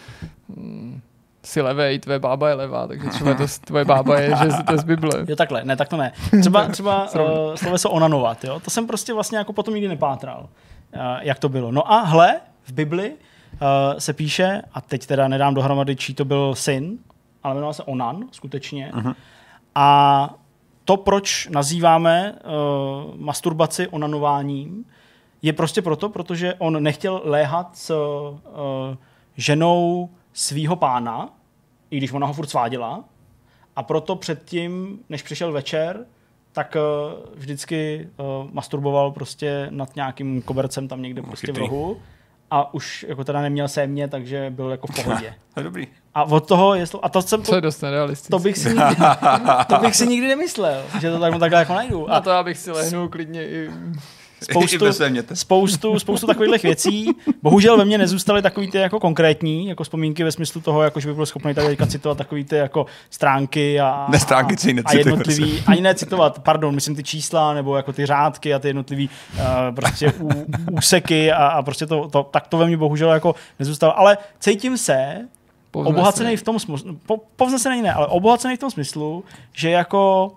mm, si levej, tvé bába je levá, takže třeba to tvoje bába je, že to je z Bible. Jo, takhle, ne, tak to ne. Třeba, třeba uh, sloveso onanovat, jo, to jsem prostě vlastně jako potom nikdy nepátral, uh, jak to bylo. No a hle, v Bibli uh, se píše, a teď teda nedám dohromady, čí to byl syn, ale jmenoval se Onan, skutečně. Uh-huh. A to, proč nazýváme uh, masturbaci onanováním, je prostě proto, protože on nechtěl léhat s uh, ženou svýho pána, i když ona ho furt sváděla. A proto předtím, než přišel večer, tak uh, vždycky uh, masturboval prostě nad nějakým kobercem tam někde prostě v rohu a už jako teda neměl sémě, takže byl jako v pohodě. To je dobrý. A od toho, jestli, a to jsem To je dost nerealistické. to bych si nikdy, to bych si nikdy nemyslel, že to tak, takhle jako najdu. A A to já bych si lehnul klidně i... Spoustu, spoustu, spoustu takových věcí. Bohužel ve mně nezůstaly takový ty jako konkrétní, jako vzpomínky ve smyslu toho, jako že by byl schopný tady teďka citovat takový ty jako stránky a, Ne, stránky a, a necituj, jednotlivý, ani ne citovat, pardon, myslím ty čísla nebo jako ty řádky a ty jednotlivý uh, prostě ú, úseky a, a prostě to, to, tak to ve mně bohužel jako nezůstalo. Ale cítím se obohacený v tom smyslu, po, povznesený ne, ale obohacený v tom smyslu, že jako,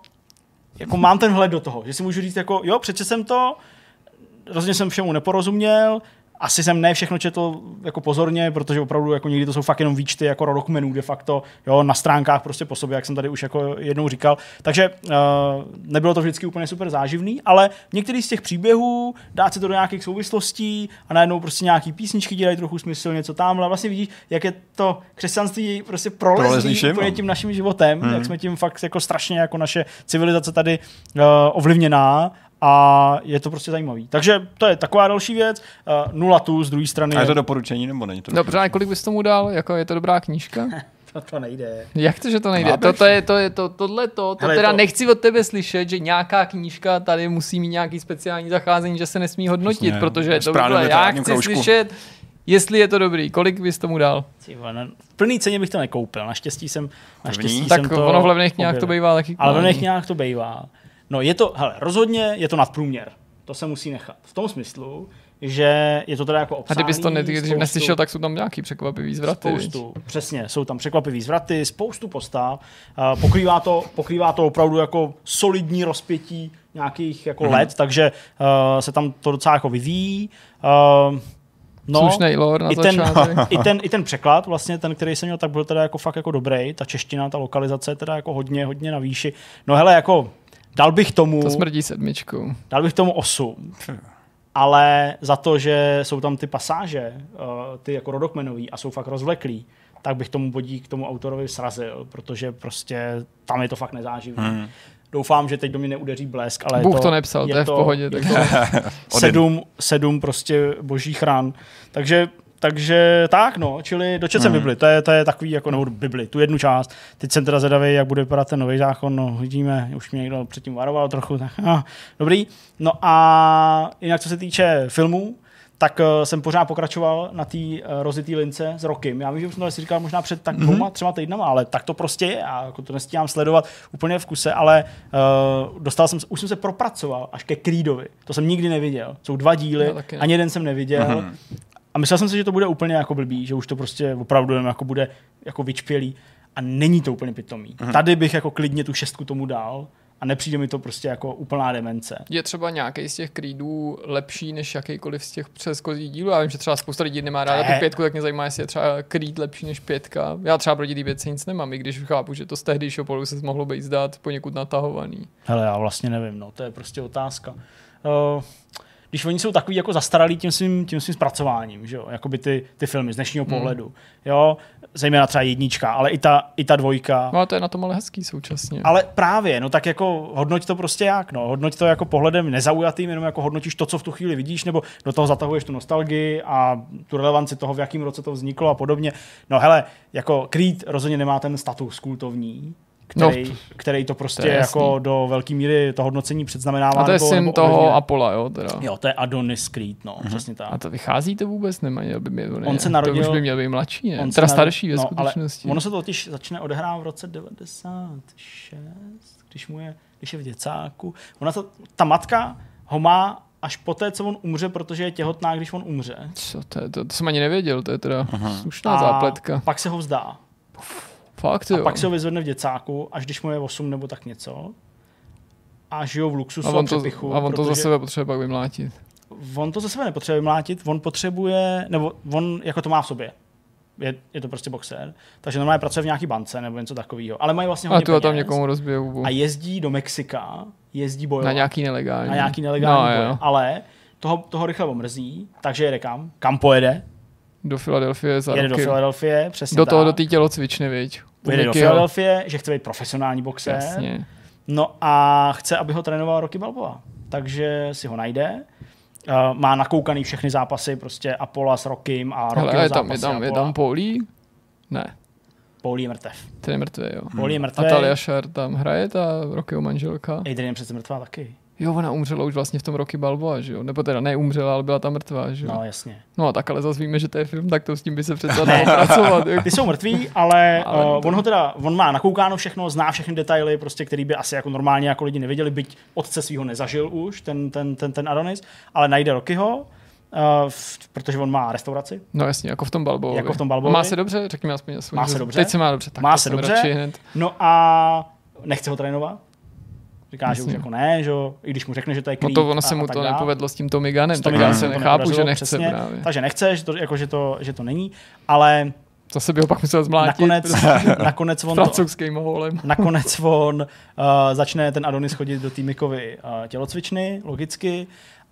jako mám ten hled do toho, že si můžu říct jako, jo, přečetl jsem to, rozhodně jsem všemu neporozuměl, asi jsem ne všechno četl jako pozorně, protože opravdu jako někdy to jsou fakt jenom výčty jako rodokmenů de facto, jo, na stránkách prostě po sobě, jak jsem tady už jako jednou říkal. Takže uh, nebylo to vždycky úplně super záživný, ale některý z těch příběhů dát si to do nějakých souvislostí a najednou prostě nějaký písničky dělají trochu smysl, něco tam, a vlastně vidíš, jak je to křesťanství prostě Prolezlý úplně tím naším životem, hmm. jak jsme tím fakt jako strašně jako naše civilizace tady uh, ovlivněná a je to prostě zajímavý. Takže to je taková další věc. Uh, nula tu z druhé strany. A je to doporučení nebo není to Dobře, a kolik bys tomu dal? Jako je to dobrá knížka? to, to nejde. Jak to, že to nejde? To, to je, to je to, tohle to, to Hele, teda to- nechci od tebe slyšet, že nějaká knížka tady musí mít nějaký speciální zacházení, že se nesmí hodnotit, Přesně. protože to by Správným bylo, já chci kroužku. slyšet, jestli je to dobrý. Kolik bys tomu dal? Vole, V plný ceně bych to nekoupil. Naštěstí jsem, naštěstí První? jsem Tak to ono v levných knihách to bývá taky. Ale v levných knihách to bývá. No je to, hele, rozhodně je to nadprůměr. To se musí nechat. V tom smyslu, že je to teda jako A obsáhlý, kdybys to ne, když spoustu- neslyšel, tak jsou tam nějaký překvapivý zvraty. Spoustu, přesně, jsou tam překvapivý zvraty, spoustu postav, uh, pokrývá, to, pokrývá to opravdu jako solidní rozpětí nějakých jako Mhm. let, takže uh, se tam to docela jako vyvíjí. Uh, no, Slušnej lore na i ten, i, ten, I ten překlad, vlastně ten, který jsem měl, tak byl teda jako fakt jako dobrý. Ta čeština, ta lokalizace je teda jako hodně, hodně na výši. No hele, jako dal bych tomu, To smrdí sedmičkou. dal bych tomu 8. Ale za to, že jsou tam ty pasáže, uh, ty jako rodokmenový a jsou fakt rozvleklý, tak bych tomu bodík k tomu autorovi srazil, protože prostě tam je to fakt nezáživný. Hmm. Doufám, že teď do mě neudeří blesk, ale Bůh je to, to nepsal, to je v pohodě, Je tak to sedm, sedm prostě božích ran. Takže takže tak, no, čili dočet jsem Mhm. Bibli, to je, to je takový jako, nebo Bibli, tu jednu část. Teď jsem teda zvedavý, jak bude vypadat ten nový zákon, no, vidíme, už mě někdo předtím varoval trochu, tak ah, dobrý. No a jinak, co se týče filmů, tak uh, jsem pořád pokračoval na té uh, rozitý lince s rokem. Já vím, že už jsem to asi říkal možná před tak dvouma, třema týdnama, ale tak to prostě je. A jako to nestíhám sledovat úplně v kuse, ale uh, dostal jsem, se- už jsem se propracoval až ke Creedovi. To jsem nikdy neviděl. Jsou dva díly, ne. ani jeden jsem neviděl. Mhm. A myslel jsem si, že to bude úplně jako blbý, že už to prostě opravdu jenom jako bude jako vyčpělý. A není to úplně pitomý. Tady bych jako klidně tu šestku tomu dal a nepřijde mi to prostě jako úplná demence. Je třeba nějaký z těch creedů lepší než jakýkoliv z těch předchozích dílů? Já vím, že třeba spousta lidí nemá ráda Ne. tu pětku, tak mě zajímá, jestli je třeba creed lepší než pětka. Já třeba proti té pětce nic nemám, i když chápu, že to z tehdejšího pohledu se mohlo být zdát poněkud natahovaný. Hele, já vlastně nevím, no, to je prostě otázka. Uh, když oni jsou takový jako zastaralí tím svým, tím svým zpracováním, že jo, jakoby ty, ty filmy z dnešního Hmm. pohledu, jo, zejména třeba jednička, ale i ta, i ta dvojka. No a to je na tom ale hezký současně. Ale právě, no tak jako hodnoť to prostě jak, no, hodnoť to jako pohledem nezaujatým, jenom jako hodnotíš to, co v tu chvíli vidíš, nebo do toho zatahuješ tu nostalgii a tu relevanci toho, v jakém roce to vzniklo a podobně. No hele, jako Creed rozhodně nemá ten status kultovní, který, no, který to prostě to jako do velké míry to hodnocení předznamenává. a to je nebo, syn nebo toho ovlivňuje. Apola, jo, teda. Jo, to je Adonis Creed, no, mm-hmm. přesně tak. A to vychází to vůbec? Nemají, aby měl, ne, On se To narodil- už by měl být mladší, ne? On se Teda narod- starší ve no, ale skutečnosti. ono se to totiž začne odehrávat v roce 96, když, mu je, když je v děcáku. Ona to, ta matka ho má až poté, co on umře, protože je těhotná, když on umře. Co to, je, to, to jsem ani nevěděl, to je teda Aha. slušná a zápletka. pak se ho vzdá. Fakt A jo. pak se ho vyzvedne v děcáku, až když mu je 8 nebo tak něco. A žijou v luxusu a a, on to, přepichu. a on to za sebe potřebuje pak vymlátit. On to za sebe nepotřebuje mlátit, on potřebuje, nebo on jako to má v sobě. Je, je to prostě boxer, takže normálně pracuje v nějaký bance nebo něco takového. Ale mají vlastně A hodně tu a tam někomu rozbije hubu. a jezdí do Mexika, jezdí bojovat Na nějaký nelegální. na nějaký nelegální no, boje, jo. ale toho, toho rychle omrzí, takže jede kam? Kam pojede? Do Filadelfie za Jede do roky. Filadelfie, přesně do toho do tak. té tělocvičny, viď? Jede do. Filadelfie, že chce být profesionální boxer. Jasně. No a chce, aby ho trénoval Rocky Balboa. Takže si ho najde Uh, má nakoukaný všechny zápasy, prostě Apollo s Rockym a Rocky Hele, je tam, je tam, je tam Paulí? Ne, Paul je mrtev. ten je mrtvý, jo. Paul je A mrtvý. Talia Shire tam hraje, ta Rockyho manželka. Adrian je přece mrtvá taky. Jo, ona umřela už vlastně v tom Rocky Balboa, že jo? Nebo teda neumřela, ale byla tam mrtvá, že jo? No jasně. No a tak ale zase víme, že to je film, tak to s tím by se přece dalo pracovat. jako. Ty jsou mrtví, ale, Ale ale to- uh, on ho teda, on má nakoukáno všechno, zná všechny detaily, prostě, který by asi jako normálně jako lidi nevěděli, byť otce svého nezažil už, ten, ten, ten, ten Adonis, ale najde Rockyho, uh, v, protože on má restauraci. No jasně, jako v tom Balboa. Jako v tom Balbovi. Má se dobře, řekni mi aspoň aspoň, Má se dobře. Teď se má dobře. Tak Má se dobře. No a nechce ho trénovat. Říká, že už jako ne, že jo, i když mu řekne, že to je No creep to ono se mu to dál. nepovedlo s tím Tommy Gunnem, S tak já se nechápu, že nechce přesně. právě. Takže nechce, že to, jako, že, to, že to není, ale Zase by ho pak musel zmlátit. nakonec, prostě nakonec on to, francouzským holem. Nakonec on uh, začne ten Adonis chodit do té Mikovy uh, tělocvičny, logicky,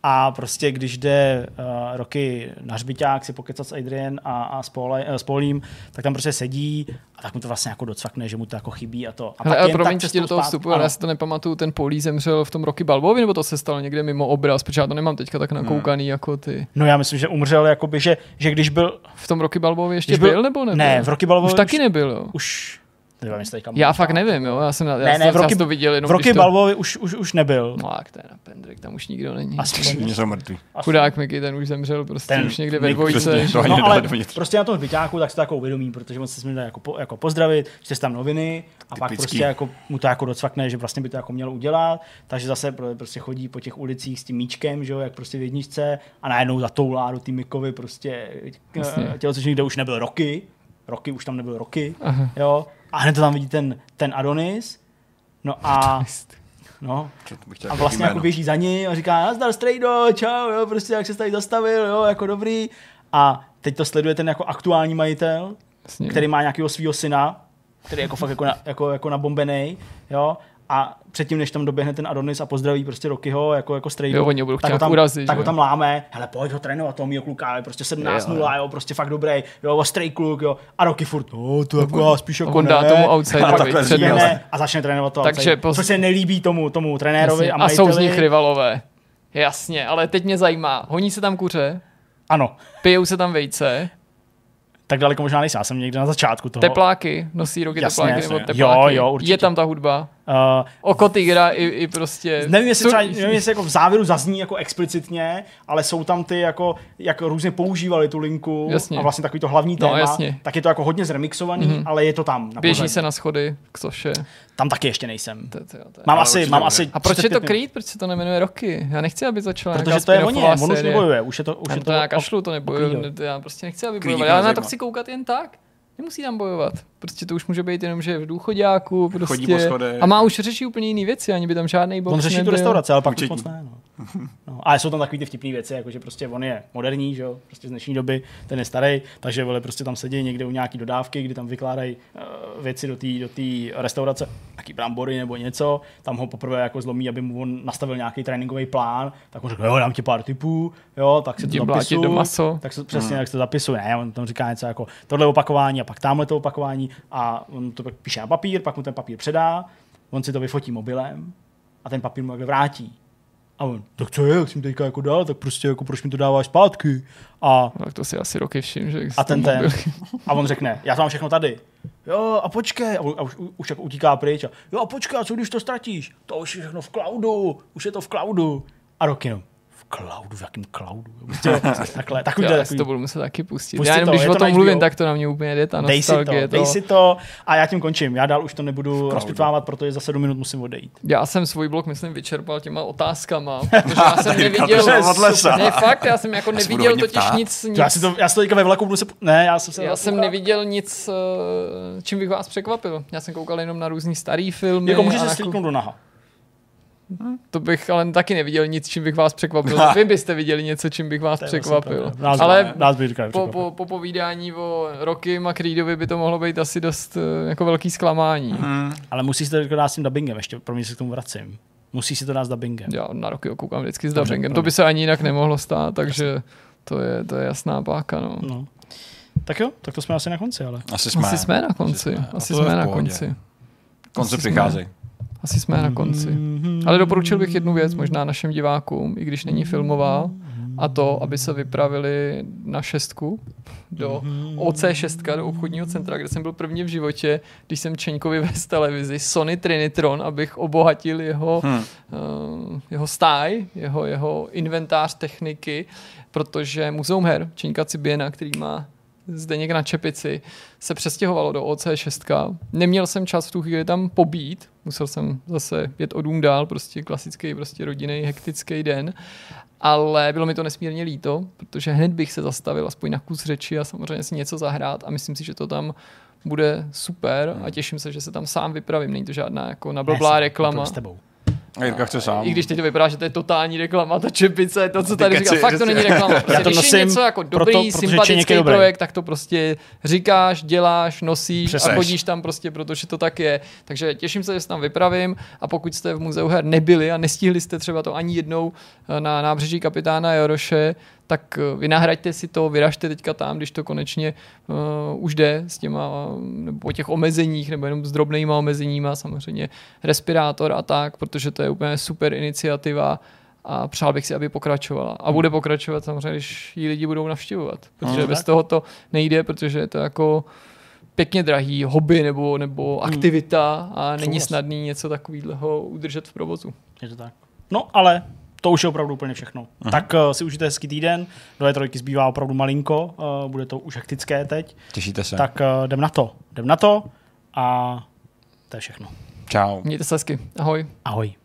a prostě když jde uh, roky na hřbiťák si pokecat s Adrian a, a s, Paule, uh, s Paulím, tak tam prostě sedí a tak mu to vlastně jako docvakne, že mu to jako chybí a to. A Hele, pak ale jen promiň, ti do toho vstupu, ale já si to nepamatuju, ten Polí zemřel v tom Rocky Balbovi, nebo to se stalo někde mimo obraz, protože já to nemám teďka tak nakoukaný jako ty. No já myslím, že umřel, jakoby, že, že když byl... V tom Rocky Balbovi ještě byl, byl- nebo nebyl? Ne, v Rocky Balbovi Už taky už- nebyl, jo. Už... Nevím, jestli teďka Já fakt nevím, jo. Já jsem, na, Ne, já, ne, jsem, v jsem to viděl jenom, v když to... Balbovi už, už, už nebyl. No, jak to je na Pendrick, tam už nikdo není. Asi Všichni jsou mrtví. Chudák Mickey, ten už zemřel prostě Ten už někde ve dvojce. ani No, ale prostě na tom hřbiťáku, tak se to jako uvědomí, protože on se smí jako, po, jako pozdravit, čte si tam noviny a pak Typický. prostě jako mu to jako docvakne, že vlastně by to jako měl udělat, takže zase pro- prostě chodí po těch ulicích s tím míčkem, že jo, jak prostě v jedničce a najednou zatoulá do Mikovi prostě Jasně. eh, tělocvičný, kde už nebyl roky, roky, už tam nebyl roky, Aha. jo, a hned to tam vidí ten, ten Adonis, no a, no, Co to bych chtěl a vlastně jako běží za ním a říká, nazdar strejdo, čau, jo, prostě jak se tady zastavil, jo, jako dobrý. A teď to sleduje ten jako aktuální majitel, Jasně. který má nějakého svého syna, který je jako fakt jako, na, jako, jako nabombený, jo, a předtím, než tam doběhne ten Adonis a pozdraví prostě Rokyho jako, jako strejdu, Jo, oni budou tak, ho tam, urazit, tak ho tam láme, hele, pojď ho trénovat, toho mýho kluka, je prostě 17 Jo, 0 jo, prostě fakt dobrý, jo, ostrý kluk, jo, a Roky furt, no, to jako já spíš jako on dá ne. tomu A outsiderovi takhle přednost. zběhne a začne trénovat toho Takže outsider, pos- což se nelíbí tomu, tomu trenérovi Jasně. a A jsou z nich rivalové. Jasně, ale teď mě zajímá, honí se tam kuře, Ano, pijou se tam vejce, tak daleko možná nejsem, já jsem někde na začátku toho. tepláky, nosí ruky Jasně, tepláky jasně. nebo tepláky. Jo, jo, určitě. Je tam ta hudba. Uh, Oko tygra i, i prostě... nevím, jestli, třeba, nevím, jestli jako v závěru zazní jako explicitně, ale jsou tam ty, jako, jak různě používali tu linku Jasně. a vlastně takový to hlavní No, téma, jasně. tak je to jako hodně zremixovaný, mm-hmm. ale je to tam. Na Běží se na schody k soše. Tam taky ještě nejsem. To, to, to, to. Mám asi, určitě mám asi A proč je 35 to. Creed? Proč se to nemenuje Rocky? Já nechci, aby začala Protože to je o něm, spin-offová on už nebojuje, už je to, už Já je to to já kašlu, to nebojuje. Já prostě nechci, aby bojoval. Já na to chci koukat jen tak. Nemusí tam bojovat. Prostě to už může být jenom, že je v důchodáku. Prostě. Chodí po schodech. A má už řeší úplně jiné věci, ani by tam žádný box On řeší tu nebyl. restauraci, ale pak už moc ne. No. No. A jsou tam takový ty vtipné věci, jako že prostě on je moderní, že jo, prostě z dnešní doby, ten je starý, takže vole, prostě tam sedí někde u nějaký dodávky, kdy tam vykládají uh, věci do té do té restaurace, taky brambory nebo něco, tam ho poprvé jako zlomí, aby mu on nastavil nějaký tréninkový plán, tak on řekl, jo, dám ti pár tipů, jo, tak si to do maso. tak se, přesně, tak se to zapisuje, ne, on tam říká něco jako tohle opakování a pak tamhle to opakování a on to pak píše na papír, pak mu ten papír předá, on si to vyfotí mobilem a ten papír mu takhle vrátí. A on, tak co je, jak jsi mi teďka jako dal, tak prostě jako proč mi to dáváš zpátky? A, Tak to si asi roky všim, že a ten ten, a on řekne, já to mám všechno tady. Jo, a počkej, a, a už, už jako utíká pryč. A, jo, a počkej, a co když to ztratíš? To už je všechno v cloudu, už je to v cloudu. A roky, no, cloudu, v jakém cloudu? Prostě, takhle, takový, Já si takový, to budu muset taky pustit. Pusti já jenom to, když je o to tom na mluvím, tak to na mě úplně jde ta Dej si to, nostalgie. dej si to a já tím končím. Já dál už to nebudu rozpitvávat, protože za sedm minut musím odejít. Já jsem svůj blok, myslím, vyčerpal těma otázkama, protože já jsem neviděl, od lesa. ne fakt, já jsem jako Já neviděl totiž nic, nic Já si to, já si to teďka ve vlaku budu se... Ne, já jsem se... já jsem neviděl nic, eh, čím bych vás překvapil. Já jsem koukal jenom na různý starý filmy. Jako můžeš se jako- stříknout do naha. To bych ale taky neviděl nic, čím bych vás překvapil. Vy byste viděli něco, čím bych vás To vlastně překvapil. Nás, Ale nás by říkali po, po, po povídání o Rocky a Creedovi by to mohlo být asi dost eh, jako velký zklamání. Hmm. Ale musí si to dát s tím dubbingem, ještě pro mě se k tomu vracím. Musí si to dát s dubbingem. Já na roky koukám vždycky s Dobře, dubbingem. To dobře. by se ani jinak nemohlo stát, takže to je, to je jasná páka. No. No. Tak jo, tak to jsme asi na konci, ale. Asi jsme. Asi jsme na konci. jsme. Asi A to je jsme na konci. Konce Asi jsme. přicházejí. Asi jsme na konci. Ale doporučil bych jednu věc možná našim divákům, i když není filmová, a to, aby se vypravili na šestku do OC6, do obchodního centra, kde jsem byl první v životě, když jsem Čeňkovi vez televizi Sony Trinitron, abych obohatil jeho, hmm. uh, jeho stáj, jeho, jeho inventář techniky, protože Muzeum her Čeňka Cibiena, který má zde někde na Čepici, se přestěhovalo do OC6. Neměl jsem čas v tu chvíli tam pobít, musel jsem zase jet o dům dál, prostě klasický prostě rodinný hektický den, ale bylo mi to nesmírně líto, protože hned bych se zastavil aspoň na kus řeči a samozřejmě si něco zahrát a myslím si, že to tam bude super a těším se, že se tam sám vypravím. Není to žádná jako nablblá reklama. S tebou. A Jirka chce sám. I když teď to vypadá, že to je totální reklama, ta čepice, to, co tady říká, fakt to není reklama. Prostě, Já to když nosím je něco jako dobrý, proto- sympatický dobrý. projekt, tak to prostě říkáš, děláš, nosíš Přesně. a chodíš tam prostě, protože to tak je. Takže těším se, že se tam vypravím a pokud jste v muzeu her nebyli a nestihli jste třeba to ani jednou eh, na nábřeží kapitána Joroše, tak eh, vynahraďte si to, vyražte teďka tam, když to konečně uh, už jde s těma, nebo po těch omezeních, nebo jenom s drobnýma omezeníma, samozřejmě respirátor a tak, protože to je úplně super iniciativa a přál bych si, aby pokračovala. A bude pokračovat samozřejmě, když ji lidi budou navštěvovat, protože Hmm, bez tak. toho to nejde, protože je to jako pěkně drahý hobby nebo, nebo aktivita a není snadný něco takového udržet v provozu. Je to tak. No, ale to už je opravdu úplně všechno. Aha. Tak uh, si užijte hezký týden. Do E3 zbývá opravdu malinko. Uh, bude to už hektické teď. Těšíte se. Tak uh, jdem na to. Jdem na to a to je všechno. Čau. Mějte se hezky. Ahoj. Ahoj.